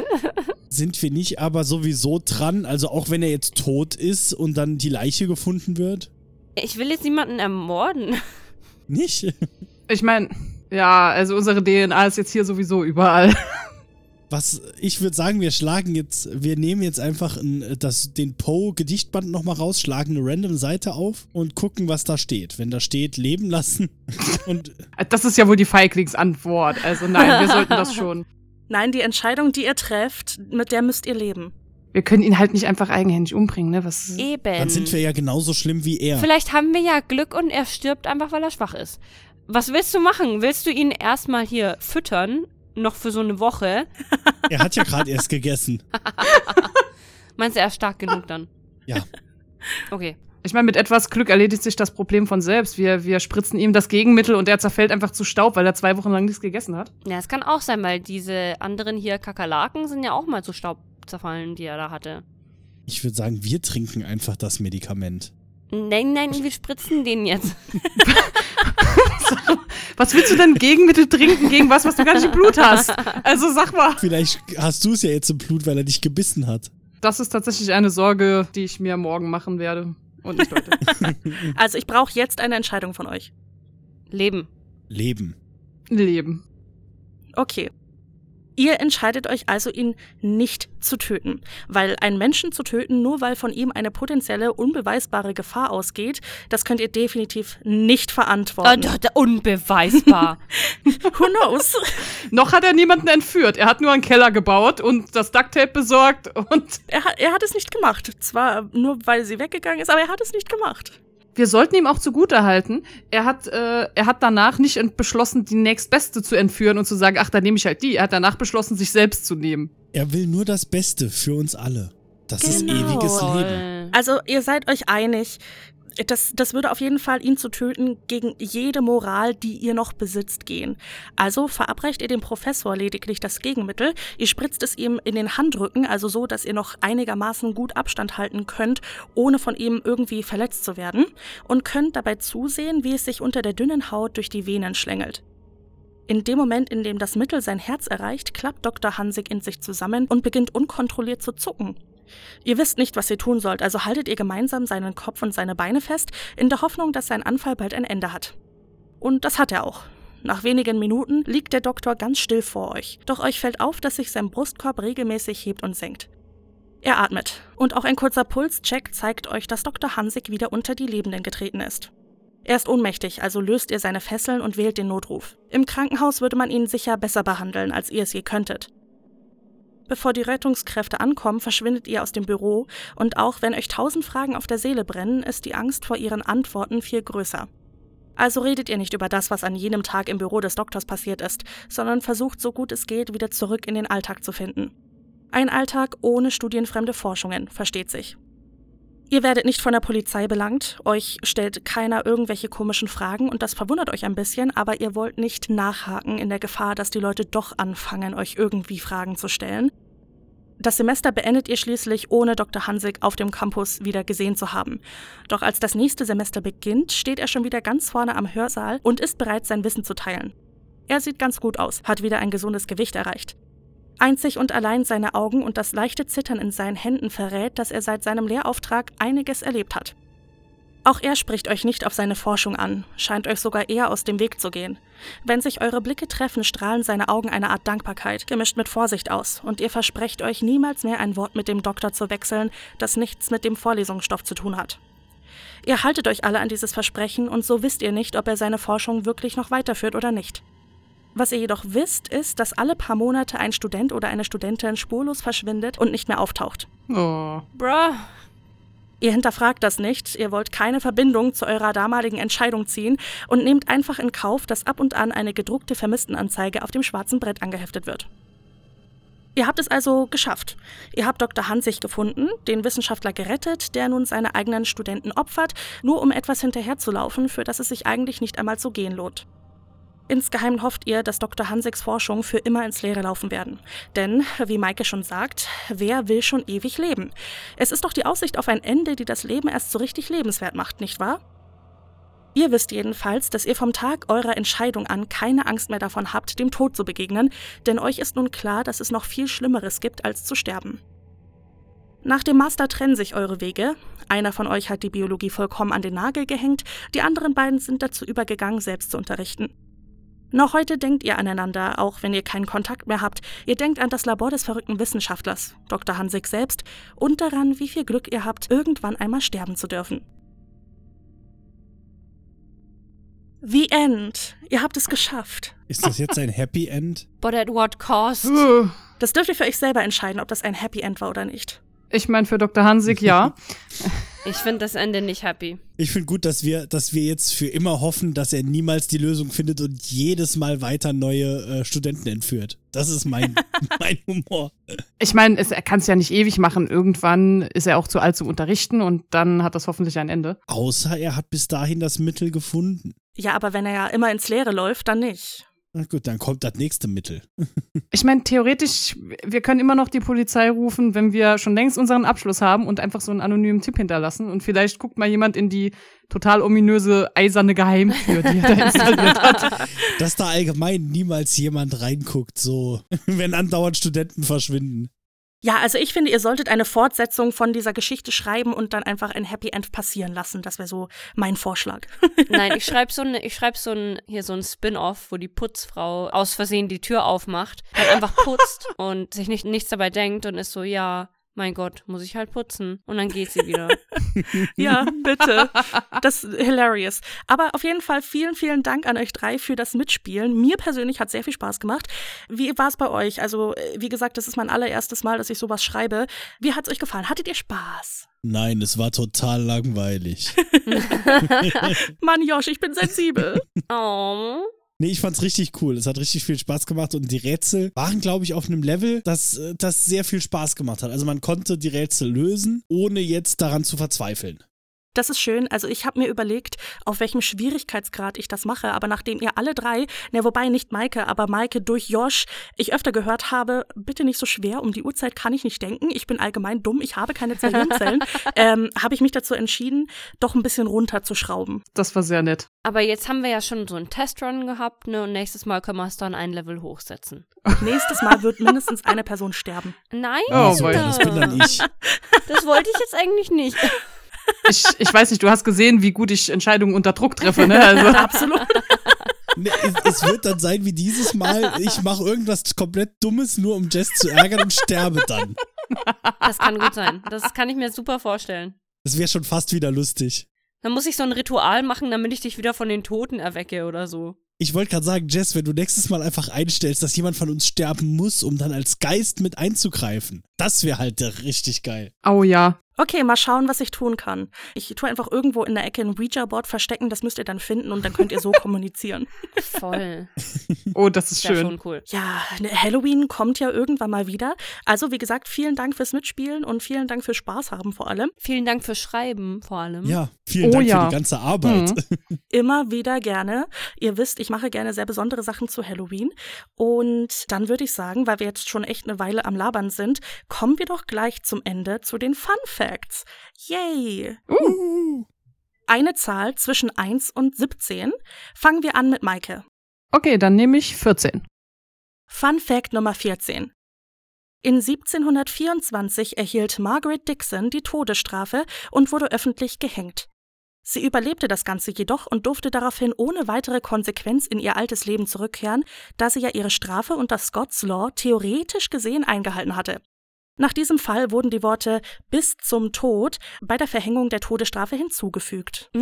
Sind wir nicht aber sowieso dran, also auch wenn er jetzt tot ist und dann die Leiche gefunden wird? Ich will jetzt niemanden ermorden. Nicht? Ich meine, ja, also unsere DNA ist jetzt hier sowieso überall. Was, ich würde sagen, wir schlagen jetzt, wir nehmen jetzt einfach ein, das, den Poe-Gedichtband nochmal raus, schlagen eine random Seite auf und gucken, was da steht. Wenn da steht, leben lassen und Das ist ja wohl die Feiglingsantwort. Also nein, wir sollten das schon. Nein, die Entscheidung, die ihr trefft, mit der müsst ihr leben. Wir können ihn halt nicht einfach eigenhändig umbringen, ne? Was Eben. dann sind wir ja genauso schlimm wie er. Vielleicht haben wir ja Glück und er stirbt einfach, weil er schwach ist. Was willst du machen? Willst du ihn erstmal hier füttern? Noch für so eine Woche? Er hat ja gerade erst gegessen. Meinst du, er ist stark genug dann? Ja. Okay. Ich meine, mit etwas Glück erledigt sich das Problem von selbst. Wir, wir spritzen ihm das Gegenmittel und er zerfällt einfach zu Staub, weil er zwei Wochen lang nichts gegessen hat. Ja, es kann auch sein, weil diese anderen hier Kakerlaken sind ja auch mal zu Staub zerfallen, die er da hatte. Ich würde sagen, wir trinken einfach das Medikament. Nein, nein, wir spritzen den jetzt. Was willst du denn Gegenmittel trinken gegen was, was du gar nicht im Blut hast? Also sag mal. Vielleicht hast du es ja jetzt im Blut, weil er dich gebissen hat. Das ist tatsächlich eine Sorge, die ich mir morgen machen werde. Und nicht heute. Also ich brauche jetzt eine Entscheidung von euch. Leben. Leben. Leben. Okay. Ihr entscheidet euch also, ihn nicht zu töten. Weil einen Menschen zu töten, nur weil von ihm eine potenzielle, unbeweisbare Gefahr ausgeht, das könnt ihr definitiv nicht verantworten. da- unbeweisbar. Who knows? Noch hat er niemanden entführt. Er hat nur einen Keller gebaut und das Ducktape besorgt und Er, er hat es nicht gemacht. Zwar nur, weil sie weggegangen ist, aber er hat es nicht gemacht. Wir sollten ihm auch zugutehalten. Er hat, äh, er hat danach nicht beschlossen, die nächstbeste zu entführen und zu sagen, ach, dann nehme ich halt die. Er hat danach beschlossen, sich selbst zu nehmen. Er will nur das Beste für uns alle. Das ist Genau. ewiges Leben. Also ihr seid euch einig. Das, das würde auf jeden Fall ihn zu töten gegen jede Moral, die ihr noch besitzt, gehen. Also verabreicht ihr dem Professor lediglich das Gegenmittel, ihr spritzt es ihm in den Handrücken, also so, dass ihr noch einigermaßen gut Abstand halten könnt, ohne von ihm irgendwie verletzt zu werden, und könnt dabei zusehen, wie es sich unter der dünnen Haut durch die Venen schlängelt. In dem Moment, in dem das Mittel sein Herz erreicht, klappt Dr. Hansig in sich zusammen und beginnt unkontrolliert zu zucken. Ihr wisst nicht, was ihr tun sollt, also haltet ihr gemeinsam seinen Kopf und seine Beine fest, in der Hoffnung, dass sein Anfall bald ein Ende hat. Und das hat er auch. Nach wenigen Minuten liegt der Doktor ganz still vor euch, doch euch fällt auf, dass sich sein Brustkorb regelmäßig hebt und senkt. Er atmet, und auch ein kurzer Pulscheck zeigt euch, dass Dr. Hansig wieder unter die Lebenden getreten ist. Er ist ohnmächtig, also löst ihr seine Fesseln und wählt den Notruf. Im Krankenhaus würde man ihn sicher besser behandeln, als ihr es je könntet. Bevor die Rettungskräfte ankommen, verschwindet ihr aus dem Büro und auch wenn euch tausend Fragen auf der Seele brennen, ist die Angst vor ihren Antworten viel größer. Also redet ihr nicht über das, was an jenem Tag im Büro des Doktors passiert ist, sondern versucht so gut es geht, wieder zurück in den Alltag zu finden. Ein Alltag ohne studienfremde Forschungen, versteht sich. Ihr werdet nicht von der Polizei belangt, euch stellt keiner irgendwelche komischen Fragen und das verwundert euch ein bisschen, aber ihr wollt nicht nachhaken in der Gefahr, dass die Leute doch anfangen, euch irgendwie Fragen zu stellen. Das Semester beendet ihr schließlich, ohne Dr. Hansig auf dem Campus wieder gesehen zu haben. Doch als das nächste Semester beginnt, steht er schon wieder ganz vorne am Hörsaal und ist bereit, sein Wissen zu teilen. Er sieht ganz gut aus, hat wieder ein gesundes Gewicht erreicht. Einzig und allein seine Augen und das leichte Zittern in seinen Händen verrät, dass er seit seinem Lehrauftrag einiges erlebt hat. Auch er spricht euch nicht auf seine Forschung an, scheint euch sogar eher aus dem Weg zu gehen. Wenn sich eure Blicke treffen, strahlen seine Augen eine Art Dankbarkeit, gemischt mit Vorsicht aus, und ihr versprecht euch niemals mehr ein Wort mit dem Doktor zu wechseln, das nichts mit dem Vorlesungsstoff zu tun hat. Ihr haltet euch alle an dieses Versprechen und so wisst ihr nicht, ob er seine Forschung wirklich noch weiterführt oder nicht. Was ihr jedoch wisst, ist, dass alle paar Monate ein Student oder eine Studentin spurlos verschwindet und nicht mehr auftaucht. Oh. Bruh. Ihr hinterfragt das nicht, ihr wollt keine Verbindung zu eurer damaligen Entscheidung ziehen und nehmt einfach in Kauf, dass ab und an eine gedruckte Vermisstenanzeige auf dem schwarzen Brett angeheftet wird. Ihr habt es also geschafft. Ihr habt Dr. Hansig gefunden, den Wissenschaftler gerettet, der nun seine eigenen Studenten opfert, nur um etwas hinterherzulaufen, für das es sich eigentlich nicht einmal zu gehen lohnt. Insgeheim hofft ihr, dass Dr. Hansigs Forschung für immer ins Leere laufen werden. Denn, wie Maike schon sagt, wer will schon ewig leben? Es ist doch die Aussicht auf ein Ende, die das Leben erst so richtig lebenswert macht, nicht wahr? Ihr wisst jedenfalls, dass ihr vom Tag eurer Entscheidung an keine Angst mehr davon habt, dem Tod zu begegnen, denn euch ist nun klar, dass es noch viel Schlimmeres gibt, als zu sterben. Nach dem Master trennen sich eure Wege. Einer von euch hat die Biologie vollkommen an den Nagel gehängt, die anderen beiden sind dazu übergegangen, selbst zu unterrichten. Noch heute denkt ihr aneinander, auch wenn ihr keinen Kontakt mehr habt. Ihr denkt an das Labor des verrückten Wissenschaftlers, Dr. Hansig selbst, und daran, wie viel Glück ihr habt, irgendwann einmal sterben zu dürfen. The End. Ihr habt es geschafft. Ist das jetzt ein Happy End? But at what cost? Das dürft ihr für euch selber entscheiden, ob das ein Happy End war oder nicht. Ich meine, für Dr. Hansig ja. Ich finde das Ende nicht happy. Ich finde gut, dass wir, dass wir jetzt für immer hoffen, dass er niemals die Lösung findet und jedes Mal weiter neue äh, Studenten entführt. Das ist mein, mein Humor. Ich meine, er kann es ja nicht ewig machen. Irgendwann ist er auch zu alt zum Unterrichten und dann hat das hoffentlich ein Ende. Außer er hat bis dahin das Mittel gefunden. Ja, aber wenn er ja immer ins Leere läuft, dann nicht. Na gut, dann kommt das nächste Mittel. Ich meine, theoretisch, wir können immer noch die Polizei rufen, wenn wir schon längst unseren Abschluss haben und einfach so einen anonymen Tipp hinterlassen. Und vielleicht guckt mal jemand in die total ominöse eiserne Geheimtür, die er da installiert hat. Dass da allgemein niemals jemand reinguckt, so, wenn andauernd Studenten verschwinden. Ja, also ich finde, ihr solltet eine Fortsetzung von dieser Geschichte schreiben und dann einfach ein Happy End passieren lassen. Das wäre so mein Vorschlag. Nein, ich schreibe so ein, ich schreib so ein, hier so ein Spin-off, wo die Putzfrau aus Versehen die Tür aufmacht, dann einfach putzt und sich nicht, nichts dabei denkt und ist so, ja, mein Gott, muss ich halt putzen. Und dann geht sie wieder. ja, bitte. Das ist hilarious. Aber auf jeden Fall vielen, vielen Dank an euch drei für das Mitspielen. Mir persönlich hat sehr viel Spaß gemacht. Wie war es bei euch? Also, wie gesagt, das ist mein allererstes Mal, dass ich sowas schreibe. Wie hat es euch gefallen? Hattet ihr Spaß? Nein, es war total langweilig. Mann, Josh, ich bin sensibel. Oh. Nee, ich fand's richtig cool. Es hat richtig viel Spaß gemacht und die Rätsel waren, glaube ich, auf einem Level, das, äh, das sehr viel Spaß gemacht hat. Also man konnte die Rätsel lösen, ohne jetzt daran zu verzweifeln. Das ist schön. Also ich habe mir überlegt, auf welchem Schwierigkeitsgrad ich das mache. Aber nachdem ihr alle drei, ne, wobei nicht Maike, aber Maike durch Josh, ich öfter gehört habe, bitte nicht so schwer, um die Uhrzeit kann ich nicht denken. Ich bin allgemein dumm, ich habe keine Gehirnzellen, ähm, habe ich mich dazu entschieden, doch ein bisschen runterzuschrauben. Das war sehr nett. Aber jetzt haben wir ja schon so einen Testrun gehabt, ne? Und nächstes Mal können wir es dann ein Level hochsetzen. Nächstes Mal wird mindestens eine Person sterben. Nein, Oh, das bin dann ich. das wollte ich jetzt eigentlich nicht. Ich, ich weiß nicht, du hast gesehen, wie gut ich Entscheidungen unter Druck treffe, ne? Also, Absolut. Nee, es, es wird dann sein wie dieses Mal, ich mache irgendwas komplett Dummes, nur um Jess zu ärgern und sterbe dann. Das kann gut sein. Das kann ich mir super vorstellen. Das wäre schon fast wieder lustig. Dann muss ich so ein Ritual machen, damit ich dich wieder von den Toten erwecke oder so. Ich wollte gerade sagen, Jess, wenn du nächstes Mal einfach einstellst, dass jemand von uns sterben muss, um dann als Geist mit einzugreifen, das wäre halt richtig geil. oh ja. Okay, mal schauen, was ich tun kann. Ich tue einfach irgendwo in der Ecke ein Ouija-Board verstecken, das müsst ihr dann finden und dann könnt ihr so kommunizieren. Voll. Oh, das ist Ist ja schön. schon cool. Ja, ne, Halloween kommt ja irgendwann mal wieder. Also, wie gesagt, vielen Dank fürs Mitspielen und vielen Dank fürs Spaß haben vor allem. Vielen Dank fürs Schreiben vor allem. Ja, vielen Oh Dank ja. für die ganze Arbeit. Immer wieder gerne. Ihr wisst, ich mache gerne sehr besondere Sachen zu Halloween. Und dann würde ich sagen, weil wir jetzt schon echt eine Weile am Labern sind, kommen wir doch gleich zum Ende zu den Fun Facts. Yay! Uh. Eine Zahl zwischen 1 und 17. Fangen wir an mit Maike. Okay, dann nehme ich 14. Fun Fact Nummer 14. In 1724 erhielt Margaret Dixon die Todesstrafe und wurde öffentlich gehängt. Sie überlebte das Ganze jedoch und durfte daraufhin ohne weitere Konsequenz in ihr altes Leben zurückkehren, da sie ja ihre Strafe unter Scots Law theoretisch gesehen eingehalten hatte. Nach diesem Fall wurden die Worte bis zum Tod bei der Verhängung der Todesstrafe hinzugefügt.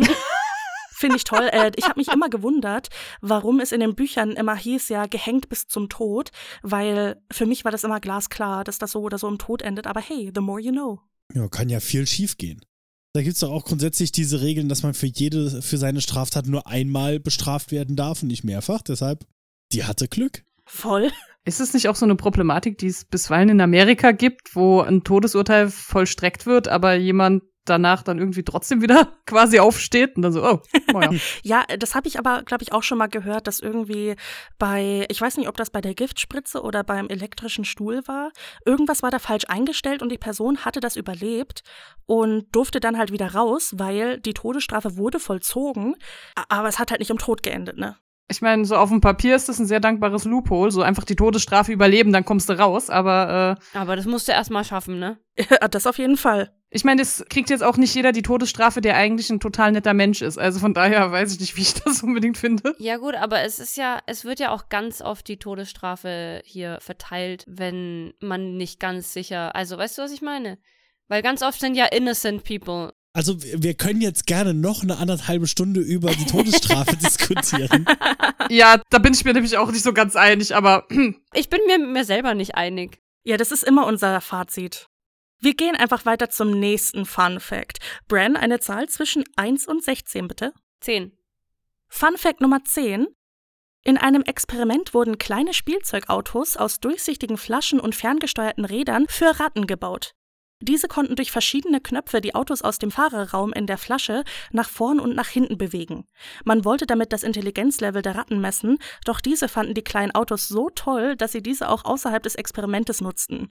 Finde ich toll. Äh, ich habe mich immer gewundert, warum es in den Büchern immer hieß, ja, gehängt bis zum Tod, weil für mich war das immer glasklar, dass das so oder so im Tod endet. Aber hey, the more you know. Ja, kann ja viel schief gehen. Da gibt es doch auch grundsätzlich diese Regeln, dass man für jede, für seine Straftat nur einmal bestraft werden darf und nicht mehrfach. Deshalb, die hatte Glück. Voll. Ist es nicht auch so eine Problematik, die es bisweilen in Amerika gibt, wo ein Todesurteil vollstreckt wird, aber jemand danach dann irgendwie trotzdem wieder quasi aufsteht und dann so, oh, oh ja. Ja, das habe ich aber, glaube ich, auch schon mal gehört, dass irgendwie bei, ich weiß nicht, ob das bei der Giftspritze oder beim elektrischen Stuhl war, irgendwas war da falsch eingestellt und die Person hatte das überlebt und durfte dann halt wieder raus, weil die Todesstrafe wurde vollzogen, aber es hat halt nicht im Tod geendet, ne? Ich meine, so auf dem Papier ist das ein sehr dankbares Loophole, so einfach die Todesstrafe überleben, dann kommst du raus, aber äh, Aber das musst du erstmal schaffen, ne? das auf jeden Fall. ich meine, es kriegt jetzt auch nicht jeder die Todesstrafe, der eigentlich ein total netter Mensch ist. Also von daher weiß ich nicht, wie ich das unbedingt finde. Ja, gut, aber es ist ja, es wird ja auch ganz oft die Todesstrafe hier verteilt, wenn man nicht ganz sicher. Also, weißt du, was ich meine? Weil ganz oft sind ja innocent people. Also wir können jetzt gerne noch eine anderthalbe Stunde über die Todesstrafe diskutieren. Ja, da bin ich mir nämlich auch nicht so ganz einig, aber Ich bin mir mit mir selber nicht einig. Ja, das ist immer unser Fazit. Wir gehen einfach weiter zum nächsten Fun Fact. Bran, eine Zahl zwischen 1 und 16, bitte. Zehn. Fun Fact Nummer 10. In einem Experiment wurden kleine Spielzeugautos aus durchsichtigen Flaschen und ferngesteuerten Rädern für Ratten gebaut. Diese konnten durch verschiedene Knöpfe die Autos aus dem Fahrerraum in der Flasche nach vorn und nach hinten bewegen. Man wollte damit das Intelligenzlevel der Ratten messen, doch diese fanden die kleinen Autos so toll, dass sie diese auch außerhalb des Experimentes nutzten.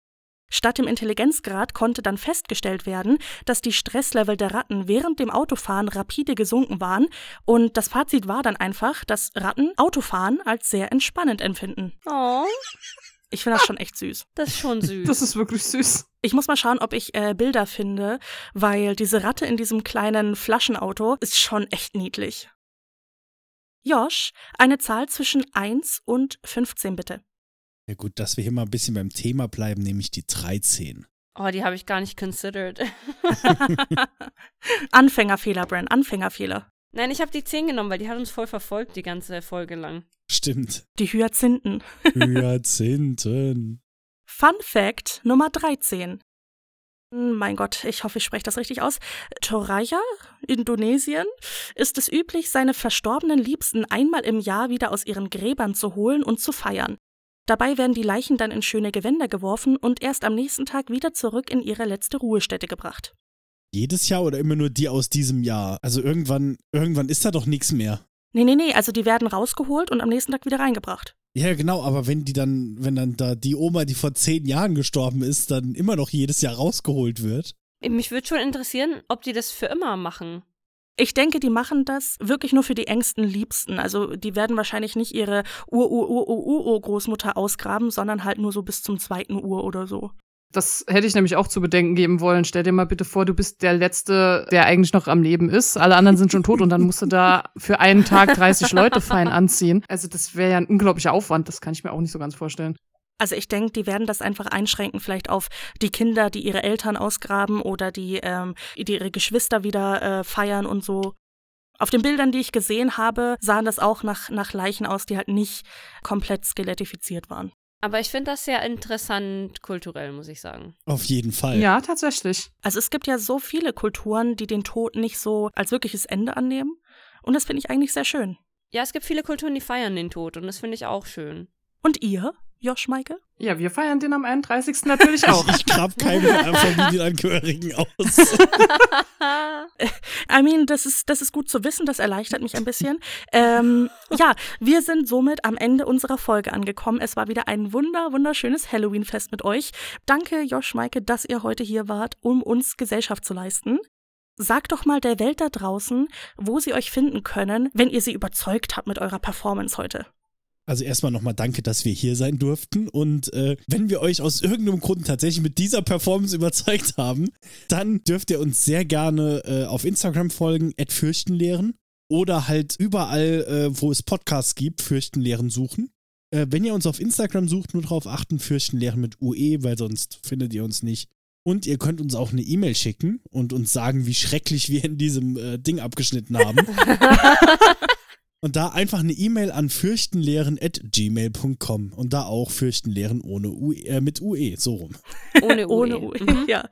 Statt dem Intelligenzgrad konnte dann festgestellt werden, dass die Stresslevel der Ratten während dem Autofahren rapide gesunken waren und das Fazit war dann einfach, dass Ratten Autofahren als sehr entspannend empfinden. Oh, Ich finde das schon echt süß. das ist schon süß. das ist wirklich süß. Ich muss mal schauen, ob ich äh, Bilder finde, weil diese Ratte in diesem kleinen Flaschenauto ist schon echt niedlich. Josh, eine Zahl zwischen 1 und 15 bitte. Ja gut, dass wir hier mal ein bisschen beim Thema bleiben, nämlich die 13. oh, die habe ich gar nicht considered. Anfängerfehler, Bran, Anfängerfehler. Nein, ich habe die 10 genommen, weil die hat uns voll verfolgt die ganze Folge lang. Stimmt. Die Hyazinthen. Hyazinthen. Fun Fact Nummer 13. Hm, Mein Gott, ich hoffe, ich spreche das richtig aus. Toraya, Indonesien, ist es üblich, seine verstorbenen Liebsten einmal im Jahr wieder aus ihren Gräbern zu holen und zu feiern. Dabei werden die Leichen dann in schöne Gewänder geworfen und erst am nächsten Tag wieder zurück in ihre letzte Ruhestätte gebracht. Jedes Jahr oder immer nur die aus diesem Jahr? Also irgendwann, irgendwann ist da doch nichts mehr. Nee, nee, nee, also die werden rausgeholt und am nächsten Tag wieder reingebracht. Ja, genau, aber wenn die dann, wenn dann da die Oma, die vor zehn Jahren gestorben ist, dann immer noch jedes Jahr rausgeholt wird. Mich würde schon interessieren, ob die das für immer machen. Ich denke, die machen das wirklich nur für die engsten Liebsten. Also die werden wahrscheinlich nicht ihre Ur-Ur-Ur-Ur-Ur-Großmutter ausgraben, sondern halt nur so bis zum zweiten Uhr oder so. Das hätte ich nämlich auch zu bedenken geben wollen. Stell dir mal bitte vor, du bist der Letzte, der eigentlich noch am Leben ist. Alle anderen sind schon tot und dann musst du da für einen Tag 30 Leute fein anziehen. Also das wäre ja ein unglaublicher Aufwand. Das kann ich mir auch nicht so ganz vorstellen. Also ich denke, die werden das einfach einschränken, vielleicht auf die Kinder, die ihre Eltern ausgraben oder die, ähm, die ihre Geschwister wieder äh, feiern und so. Auf den Bildern, die ich gesehen habe, sahen das auch nach, nach Leichen aus, die halt nicht komplett skelettifiziert waren. Aber ich finde das sehr interessant kulturell, muss ich sagen. Auf jeden Fall. Ja, tatsächlich. Also es gibt ja so viele Kulturen, die den Tod nicht so als wirkliches Ende annehmen. Und das finde ich eigentlich sehr schön. Ja, es gibt viele Kulturen, die feiern den Tod und das finde ich auch schön. Und ihr, Josh Maike? Ja, wir feiern den am 31. natürlich auch. Ich grab keine Familienangehörigen aus. I mean, das ist, das ist gut zu wissen, das erleichtert mich ein bisschen. ähm, ja, wir sind somit am Ende unserer Folge angekommen. Es war wieder ein wunder, wunderschönes Halloween-Fest mit euch. Danke, Josh Maike, dass ihr heute hier wart, um uns Gesellschaft zu leisten. Sagt doch mal der Welt da draußen, wo sie euch finden können, wenn ihr sie überzeugt habt mit eurer Performance heute. Also erstmal nochmal danke, dass wir hier sein durften. Und äh, wenn wir euch aus irgendeinem Grund tatsächlich mit dieser Performance überzeugt haben, dann dürft ihr uns sehr gerne äh, auf Instagram folgen, fürchtenlehren. Oder halt überall, äh, wo es Podcasts gibt, Fürchtenlehren suchen. Äh, wenn ihr uns auf Instagram sucht, nur darauf achten, Fürchtenlehren mit UE, weil sonst findet ihr uns nicht. Und ihr könnt uns auch eine E-Mail schicken und uns sagen, wie schrecklich wir in diesem äh, Ding abgeschnitten haben. und da einfach eine E-Mail an fürchtenlehren.gmail.com und da auch Fürchtenlehren ohne UE, äh, mit UE, so rum. Ohne UE. Ohne UE, Mhm. ja.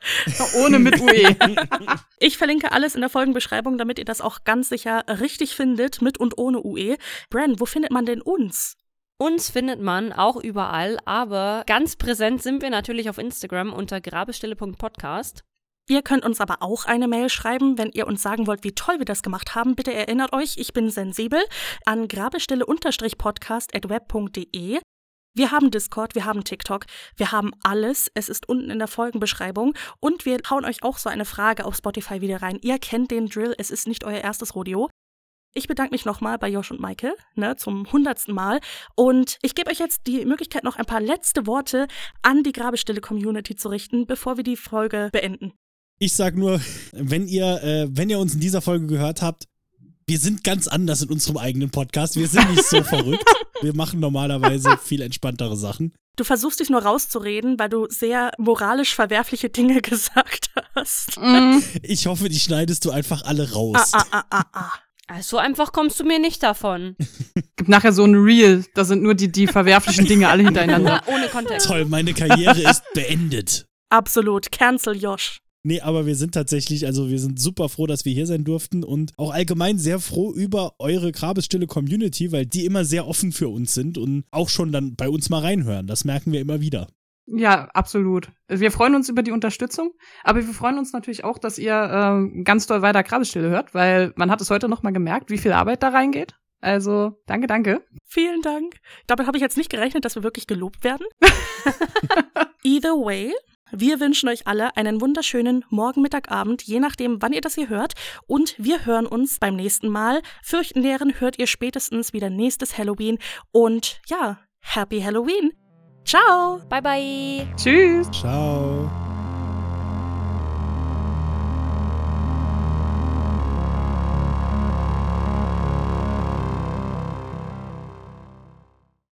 Ohne mit UE. Ich verlinke alles in der Folgenbeschreibung, damit ihr das auch ganz sicher richtig findet, mit und ohne UE. Bran, wo findet man denn uns? Uns findet man auch überall, aber ganz präsent sind wir natürlich auf Instagram unter grabestille.podcast. Ihr könnt uns aber auch eine Mail schreiben, wenn ihr uns sagen wollt, wie toll wir das gemacht haben. Bitte erinnert euch, ich bin sensibel an grabestille-podcast.web.de. Wir haben Discord, wir haben TikTok, wir haben alles. Es ist unten in der Folgenbeschreibung. Und wir hauen euch auch so eine Frage auf Spotify wieder rein. Ihr kennt den Drill, es ist nicht euer erstes Rodeo. Ich bedanke mich nochmal bei Josh und Maike, ne, zum hundertsten Mal. Und ich gebe euch jetzt die Möglichkeit, noch ein paar letzte Worte an die Grabestille-Community zu richten, bevor wir die Folge beenden. Ich sag nur, wenn ihr, äh, wenn ihr uns in dieser Folge gehört habt, wir sind ganz anders in unserem eigenen Podcast. Wir sind nicht so verrückt. Wir machen normalerweise viel entspanntere Sachen. Du versuchst dich nur rauszureden, weil du sehr moralisch verwerfliche Dinge gesagt hast. Mm, Ich hoffe, die schneidest du einfach alle Ah, raus. ah, ah, ah, ah. Also so einfach kommst du mir nicht davon. gibt nachher so ein Reel, da sind nur die, die verwerflichen Dinge alle hintereinander. Ohne Kontext. Toll, meine Karriere ist beendet. Absolut. Cancel Josh. Nee, aber wir sind tatsächlich, also wir sind super froh, dass wir hier sein durften und auch allgemein sehr froh über eure Grabesstille Community, weil die immer sehr offen für uns sind und auch schon dann bei uns mal reinhören. Das merken wir immer wieder. Ja, absolut. Wir freuen uns über die Unterstützung, aber wir freuen uns natürlich auch, dass ihr äh, ganz doll weiter Grabestille hört, weil man hat es heute noch mal gemerkt, wie viel Arbeit da reingeht. Also, danke, danke. Vielen Dank. Damit habe ich jetzt nicht gerechnet, dass wir wirklich gelobt werden. Either way, wir wünschen euch alle einen wunderschönen Morgen, Mittag, Abend, je nachdem, wann ihr das hier hört. Und wir hören uns beim nächsten Mal. Fürchtenlehren hört ihr spätestens wieder nächstes Halloween. Und ja, Happy Halloween. Ciao. Bye bye. Tschüss. Ciao.